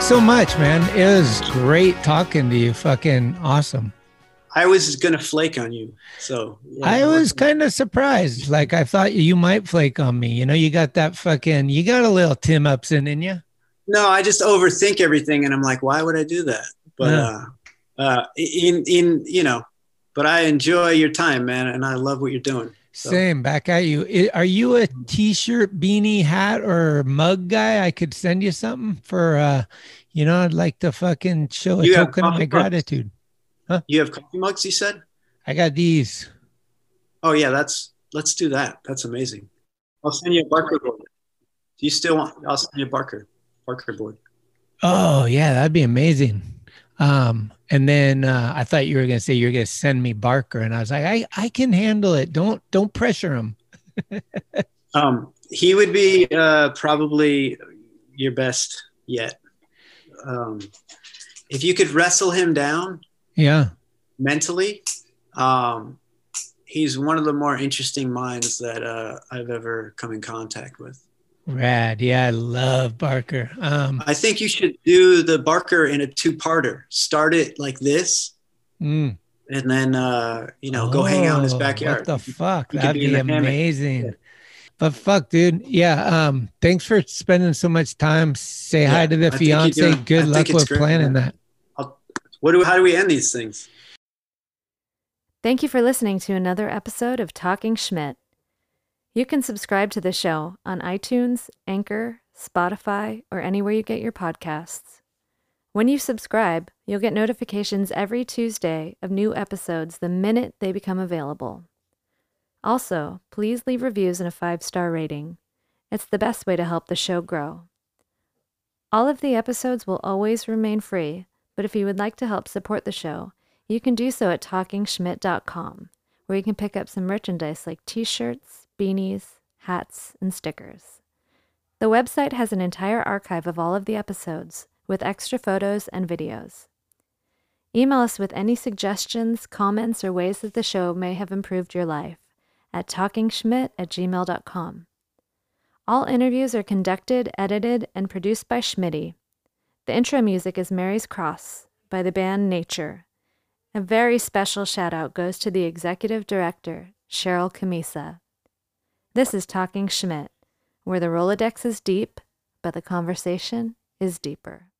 Speaker 12: thanks so much, man. It was great talking to you. Fucking awesome.
Speaker 4: I was going to flake on you. So yeah,
Speaker 10: I was kind of surprised. Like I thought you might flake on me. You know, you got that fucking, you got a little Tim Upson in you.
Speaker 4: No, I just overthink everything. And I'm like, why would I do that? But,
Speaker 10: yeah.
Speaker 4: uh, uh, in, in, you know, but I enjoy your time, man. And I love what you're doing. So.
Speaker 10: Same back at you. Are you a t-shirt, beanie, hat, or mug guy? I could send you something for, uh, you know, I'd like to fucking show a
Speaker 4: You
Speaker 10: token of my
Speaker 4: mugs?
Speaker 10: gratitude.
Speaker 4: You have coffee mugs, you said?
Speaker 10: I got these.
Speaker 4: Oh yeah, that's let's do that. That's amazing. I'll send you a Barker board. Do you still want? I'll send you a Barker Barker board.
Speaker 10: Oh yeah, that'd be amazing. Um, and then uh, I thought you were gonna say you're gonna send me Barker, and I was like, I I can handle it. Don't don't pressure him.
Speaker 4: Um, he would be uh, probably your best yet. Um, if you could wrestle him down
Speaker 10: Yeah.
Speaker 4: mentally, um, he's one of the more interesting minds that uh, I've ever come in contact with.
Speaker 10: Rad. Yeah, I love Barker. Um,
Speaker 4: I think you should do the Barker in a two-parter. Start it like this,
Speaker 10: mm.
Speaker 4: and then uh, you know go hang out in his
Speaker 10: Oh,
Speaker 4: backyard.
Speaker 10: What the fuck? That'd
Speaker 4: be
Speaker 10: be amazing. But fuck, dude. Yeah. Um, thanks for spending so much time. Say hi to the
Speaker 4: I
Speaker 10: fiance.
Speaker 4: doing- I
Speaker 10: Good luck with
Speaker 4: great,
Speaker 10: planning
Speaker 4: man.
Speaker 10: that.
Speaker 4: What do? How do we end these things?
Speaker 13: Thank you for listening to another episode of Talking Schmidt. You can subscribe to the show on iTunes, Anchor, Spotify, or anywhere you get your podcasts. When you subscribe, you'll get notifications every Tuesday of new episodes the minute they become available. Also, please leave reviews and a five star rating. It's the best way to help the show grow. All of the episodes will always remain free, but if you would like to help support the show, you can do so at talkingschmidt.com, where you can pick up some merchandise like t shirts, beanies, hats, and stickers. The website has an entire archive of all of the episodes, with extra photos and videos. Email us with any suggestions, comments, or ways that the show may have improved your life at talkingschmidt at gmail.com. All interviews are conducted, edited, and produced by Schmitty. The intro music is Mary's Cross by the band Nature. A very special shout out goes to the executive director, Cheryl Camisa. This is Talking Schmidt, where the Rolodex is deep, but the conversation is deeper.